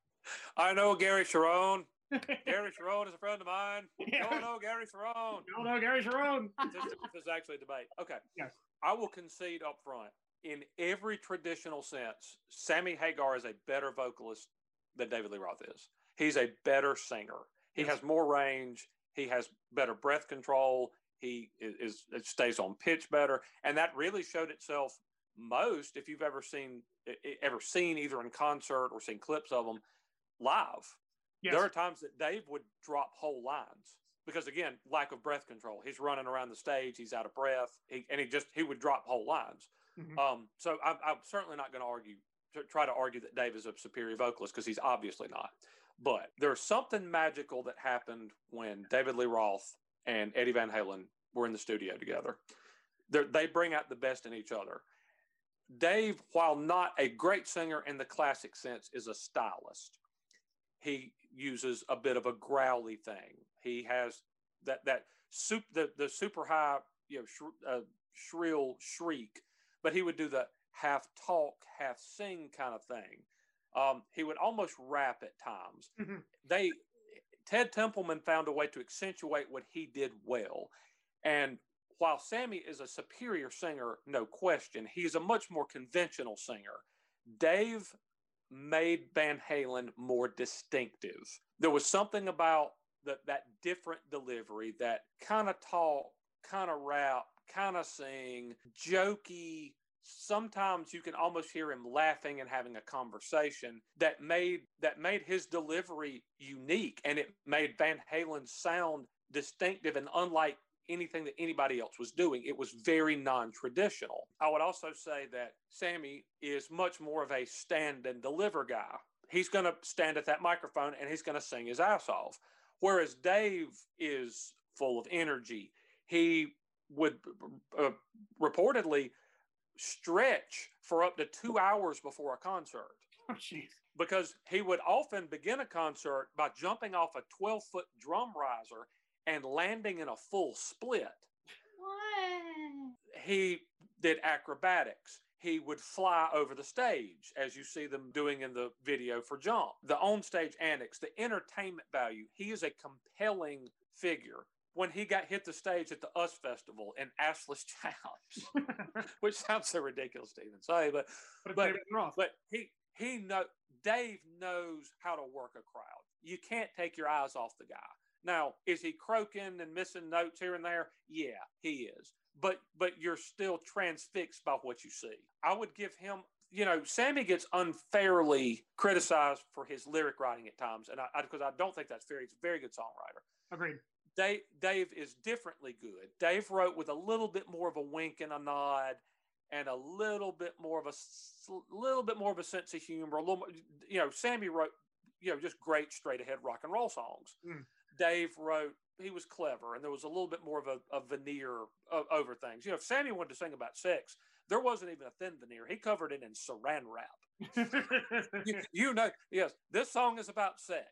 I know Gary Cherone. Gary Cherone is a friend of mine. Yeah. No, no, Gary Cherone. no, no, Gary Cherone. This, is actually a debate. Okay. Yes. I will concede up front. In every traditional sense, Sammy Hagar is a better vocalist than David Lee Roth is. He's a better singer. He Yes. has more range. He has better breath control. He is, is stays on pitch better, and that really showed itself most if you've ever seen ever seen either in concert or seen clips of them live. Yes. There are times that Dave would drop whole lines because again, lack of breath control. He's running around the stage, he's out of breath, he, and he just he would drop whole lines. Mhm. Um, so I'm, I'm certainly not going to argue to try to argue that Dave is a superior vocalist because he's obviously not. But there's something magical that happened when David Lee Roth and Eddie Van Halen were in the studio together. They're, they bring out the best in each other. Dave, while not a great singer in the classic sense, is a stylist. He uses a bit of a growly thing. He has that that soup the the super high you know sh- uh, shrill shriek, but he would do the half talk half sing kind of thing. Um, he would almost rap at times. Mhm. They Ted Templeman found a way to accentuate what he did well, and while Sammy is a superior singer, no question, he's a much more conventional singer. Dave made Van Halen more distinctive. There was something about that that different delivery, that kind of talk, kind of rap, kind of sing, jokey. Sometimes you can almost hear him laughing and having a conversation that made that made his delivery unique and it made Van Halen sound distinctive and unlike anything that anybody else was doing. It was very non traditional. I would also say that Sammy is much more of a stand and deliver guy. He's going to stand at that microphone and he's going to sing his ass off. Whereas Dave is full of energy. He would uh, reportedly stretch for up to two hours before a concert Oh, because he would often begin a concert by jumping off a 12 foot drum riser and landing in a full split. What? He did acrobatics. He would fly over the stage, as you see them doing in the video for Jump. The onstage antics, the entertainment value. He is a compelling figure. When he got hit the stage at the US Festival in Assless Challenge, which sounds so ridiculous to even say, but But, But- but he he know Dave knows how to work a crowd. You can't take your eyes off the guy. Now, is he croaking and missing notes here and there? Yeah, he is. But but you're still transfixed by what you see. I would give him, you know, Sammy gets unfairly criticized for his lyric writing at times, and I because I, don't think that's fair. He's a very good songwriter. Agreed. Dave, Dave is differently good. Dave wrote with a little bit more of a wink and a nod, and a little bit more of a little bit more of a sense of humor. A little, more, you know, Sammy wrote, you know, just great straight ahead rock and roll songs. Mm. Dave wrote, he was clever, and there was a little bit more of a, a veneer o- over things. You know, if Sammy wanted to sing about sex, there wasn't even a thin veneer. He covered it in saran wrap. You, you know, yes, this song is about sex.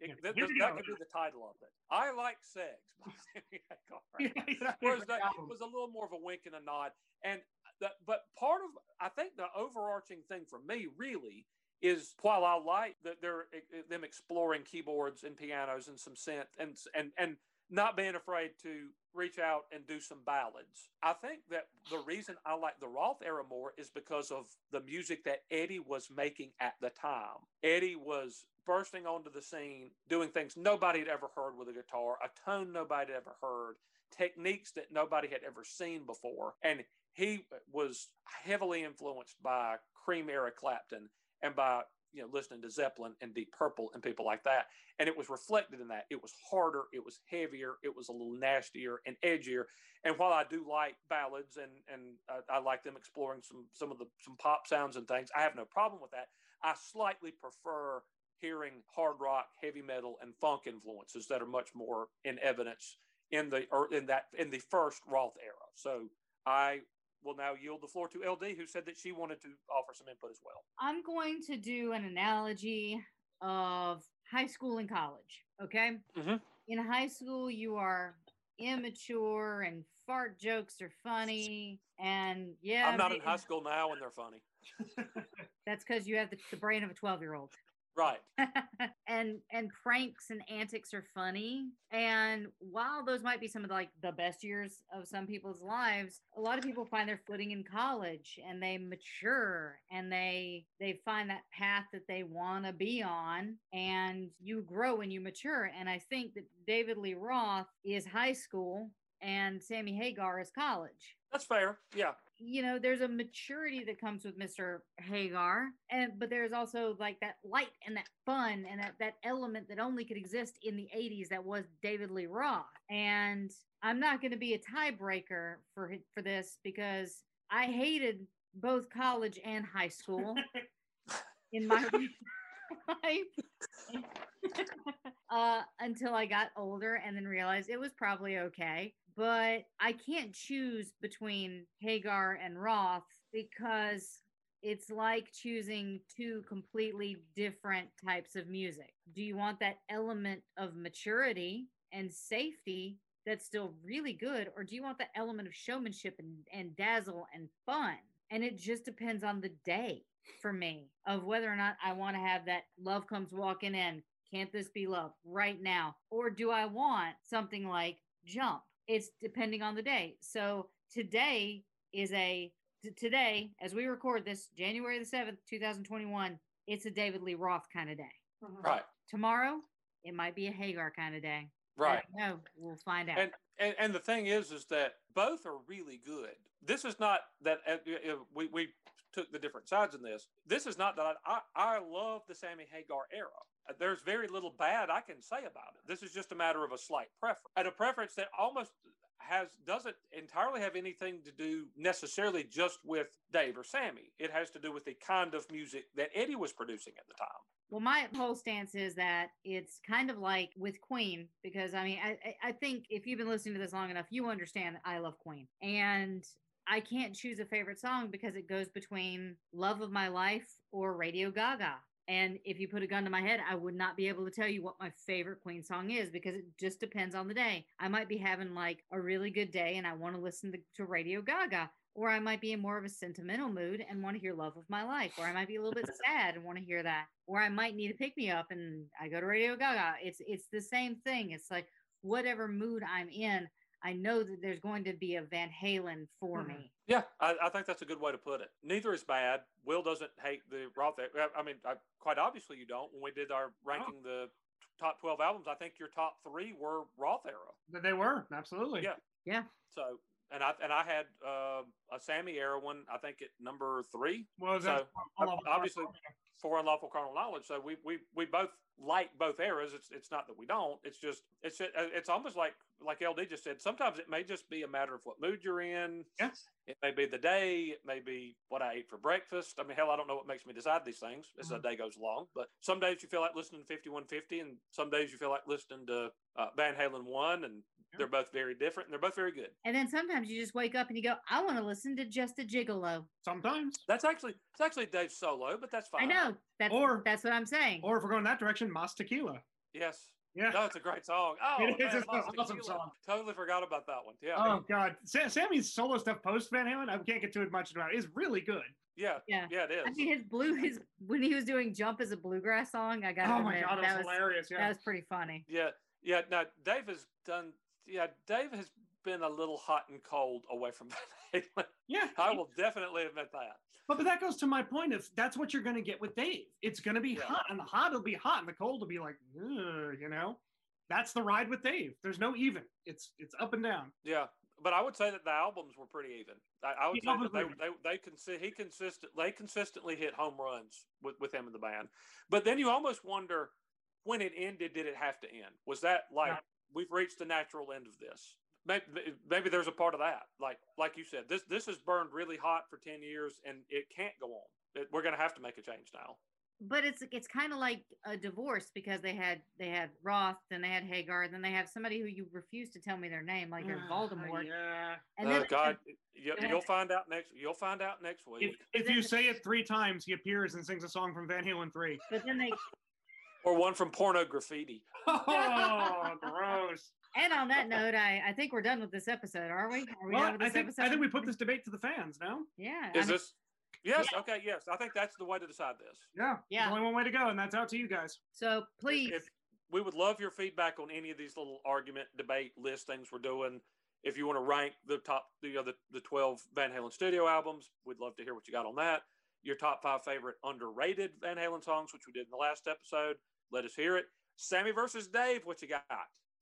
It, th- th- that could be the title of it. I like sex. by Sammy Hagar. Yeah, yeah, Whereas that was a little more of a wink and a nod. And that, but part of I think the overarching thing for me really is while I like that they're them exploring keyboards and pianos and some synth and and and not being afraid to reach out and do some ballads. I think that the reason I like the Roth era more is because of the music that Eddie was making at the time. Eddie was bursting onto the scene, doing things nobody had ever heard with a guitar, a tone nobody had ever heard, techniques that nobody had ever seen before. And he was heavily influenced by Cream era Clapton and by you know listening to Zeppelin and Deep Purple and people like that. And it was reflected in that. It was harder, it was heavier, it was a little nastier and edgier. And while I do like ballads and and I, I like them exploring some some of the some pop sounds and things, I have no problem with that. I slightly prefer hearing hard rock, heavy metal, and funk influences that are much more in evidence in the or in that in the first Roth era. So I will now yield the floor to LD, who said that she wanted to offer some input as well. I'm going to do an analogy of high school and college. Okay. Mhm. In high school, you are immature and fart jokes are funny. And yeah, I'm not in high school now, and they're funny. that's because you have the, the brain of a 12 year old. Right. and and pranks and antics are funny and while those might be some of the, like the best years of some people's lives a lot of people find their footing in college and they mature and they they find that path that they want to be on and you grow and you mature and i think that david lee roth is high school and sammy hagar is college That's fair. Yeah. You know there's a maturity that comes with mr hagar and but there's also like that light and that fun and that that element that only could exist in the 80s that was david lee roth and i'm not going to be a tiebreaker for for this because i hated both college and high school in my life uh, until I got older and then realized it was probably okay. But I can't choose between Hagar and Roth because it's like choosing two completely different types of music. Do you want that element of maturity and safety that's still really good, or do you want that element of showmanship and, and dazzle and fun? And it just depends on the day for me of whether or not I want to have that love comes walking in. Can't this be love right now? Or do I want something like jump? It's depending on the day. So today is a t- today as we record this January the 7th, 2021, it's a David Lee Roth kind of day. Right. Tomorrow, it might be a Hagar kind of day. Right. No, we'll find out. And, and and the thing is, is that both are really good. This is not that uh, uh, we we took the different sides in this. This is not that I I, I love the Sammy Hagar era. There's very little bad I can say about it. This is just a matter of a slight preference, and a preference that almost has doesn't entirely have anything to do necessarily just with Dave or Sammy. It has to do with the kind of music that Eddie was producing at the time. Well, my whole stance is that it's kind of like with Queen, because I mean, I, I- think if you've been listening to this long enough, you understand I love Queen. And I can't choose a favorite song because it goes between Love of My Life or Radio Gaga. And if you put a gun to my head, I would not be able to tell you what my favorite Queen song is because it just depends on the day. I might be having like a really good day and I want to listen to, to Radio Gaga or I might be in more of a sentimental mood and want to hear Love of My Life, or I might be a little bit sad and want to hear that, or I might need to pick me up and I go to Radio Gaga. It's it's the same thing. It's like whatever mood I'm in, I know that there's going to be a Van Halen for Mhm. me. Yeah, I, I think that's a good way to put it. Neither is bad. Will doesn't hate the Roth. I mean, I, quite obviously you don't. When we did our ranking the top 12 albums, I think your top three were Roth era. That they were absolutely. Yeah. Yeah. So, and I and I had uh, a Sammy era one. I think at number three Well, So, that's all of our- obviously- for unlawful carnal knowledge. So we we we both like both eras. It's it's not that we don't. It's just it's just, it's almost like like LD just said. Sometimes it may just be a matter of what mood you're in. Yes. It may be the day. It may be what I ate for breakfast. I mean, hell, I don't know what makes me decide these things as the day goes along. But some days you feel like listening to 5150, and some days you feel like listening to uh, Van Halen 1, and they're both very different, and they're both very good. And then sometimes you just wake up and you go, I want to listen to just a gigolo. Sometimes. That's actually it's actually Dave's solo, but that's fine. I know. That's Or- that's what I'm saying. Or if we're going that direction, Mas Tequila. Yes. Yeah. No, it's a great song. Oh, It is. man, It's an awesome song. Totally forgot about that one. Yeah, Oh God, Sa- Sammy's solo stuff post Van Halen, I can't get too much about. it. It's really good. yeah, Yeah. yeah. It is. I mean, his blue, his when he was doing "Jump" as a bluegrass song, I got. Oh my God, it was hilarious. That Yeah. was pretty funny. Yeah, yeah. Now Dave has done. Yeah, Dave has been a little hot and cold away from Halen. Yeah. I will definitely admit that. But, but that goes to my point If that's what you're going to get with Dave. It's going to be Yeah. hot, and the hot will be hot, and the cold will be like, you know. That's the ride with Dave. There's no even. It's it's up and down. Yeah, but I would say that the albums were pretty even. I, I would say that albums they they they consi- he consistent they consistently hit home runs with with him in the band. But then you almost wonder when it ended. Did it have to end? Was that like Yeah. We've reached the natural end of this? Maybe, maybe there's a part of that. Like like you said, this this has burned really hot for ten years, and it can't go on. It, we're going to have to make a change now. But it's it's kind of like a divorce because they had they had Roth, then they had Hagar, then they have somebody who you refuse to tell me their name, like they're in ah, Voldemort. yeah. And oh then God, you, Yeah. you'll find out next. You'll find out next week. If, if you say it three times, he appears and sings a song from Van Halen 3. but then they or one from Pornograffitti. Oh, gross. and on that note, I I think we're done with this episode, are we? Are we Well, done with I this think, episode? I think we put this debate to the fans now. Yeah. I Is mean, this? Yes. Okay. Yes. I think that's the way to decide this. Yeah. Yeah. There's only one way to go, and that's out to you guys. so If- please? If, we would love your feedback on any of these little argument, debate, list things we're doing. If you want to rank the top, you know, the, the 12 Van Halen studio albums, we'd love to hear what you got on that. Your top five favorite underrated Van Halen songs, which we did in the last episode. Let us hear it. Sammy versus Dave, what you got?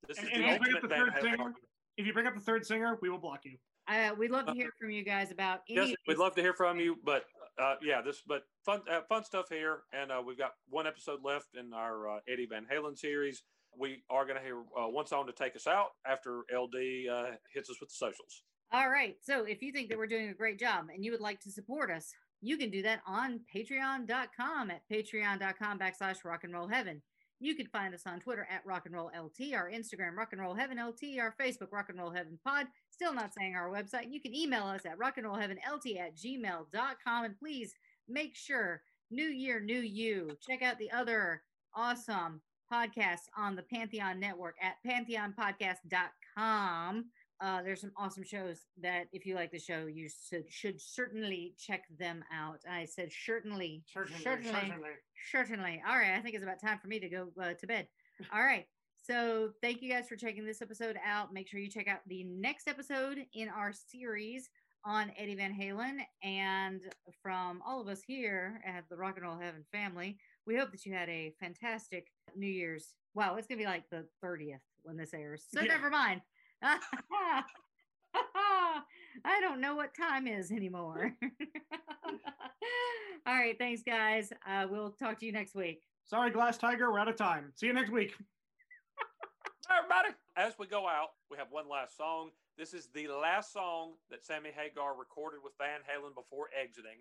This And- is and the if ultimate up the third singer. If you bring up the third singer, we will block you. Uh, we'd love to hear from you guys about any. Yes, we'd love to hear from you. But uh, yeah, this but fun uh, fun stuff here, and uh, we've got one episode left in our uh, Eddie Van Halen series. We are going to hear uh, one song to take us out after LD uh, hits us with the socials. All right. So if you think that we're doing a great job and you would like to support us, you can do that on patreon.com at patreon.com backslash rock and roll heaven. You can find us on Twitter at rock and roll LT, our Instagram rock and roll heaven LT, our Facebook rock and roll heaven pod. Still not saying our website. You can email us at rock and roll heaven LT at gmail.com. And please make sure, new year, new you, check out the other awesome podcasts on the Pantheon Network at pantheonpodcast.com. Uh, there's some awesome shows that if you like the show, you should, should certainly check them out. I said certainly, Certainly. certainly, certainly. certainly. All right, I think it's about time for me to go uh, to bed. All right. So thank you guys for checking this episode out. Make sure you check out the next episode in our series on Eddie Van Halen. And from all of us here at the Rock and Roll Heaven family, we hope that you had a fantastic New Year's. Wow, it's gonna be like the 30th when this airs. So Yeah. never mind. I don't know what time is anymore. All right, thanks, guys. Uh, we'll talk to you next week. Sorry, Glass Tiger, we're out of time. See you next week. Everybody, as we go out, we have one last song. This is the last song that Sammy Hagar recorded with Van Halen before exiting,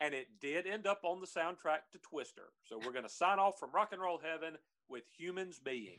and it did end up on the soundtrack to Twister. So we're going to sign off from Rock and Roll Heaven with Humans Being.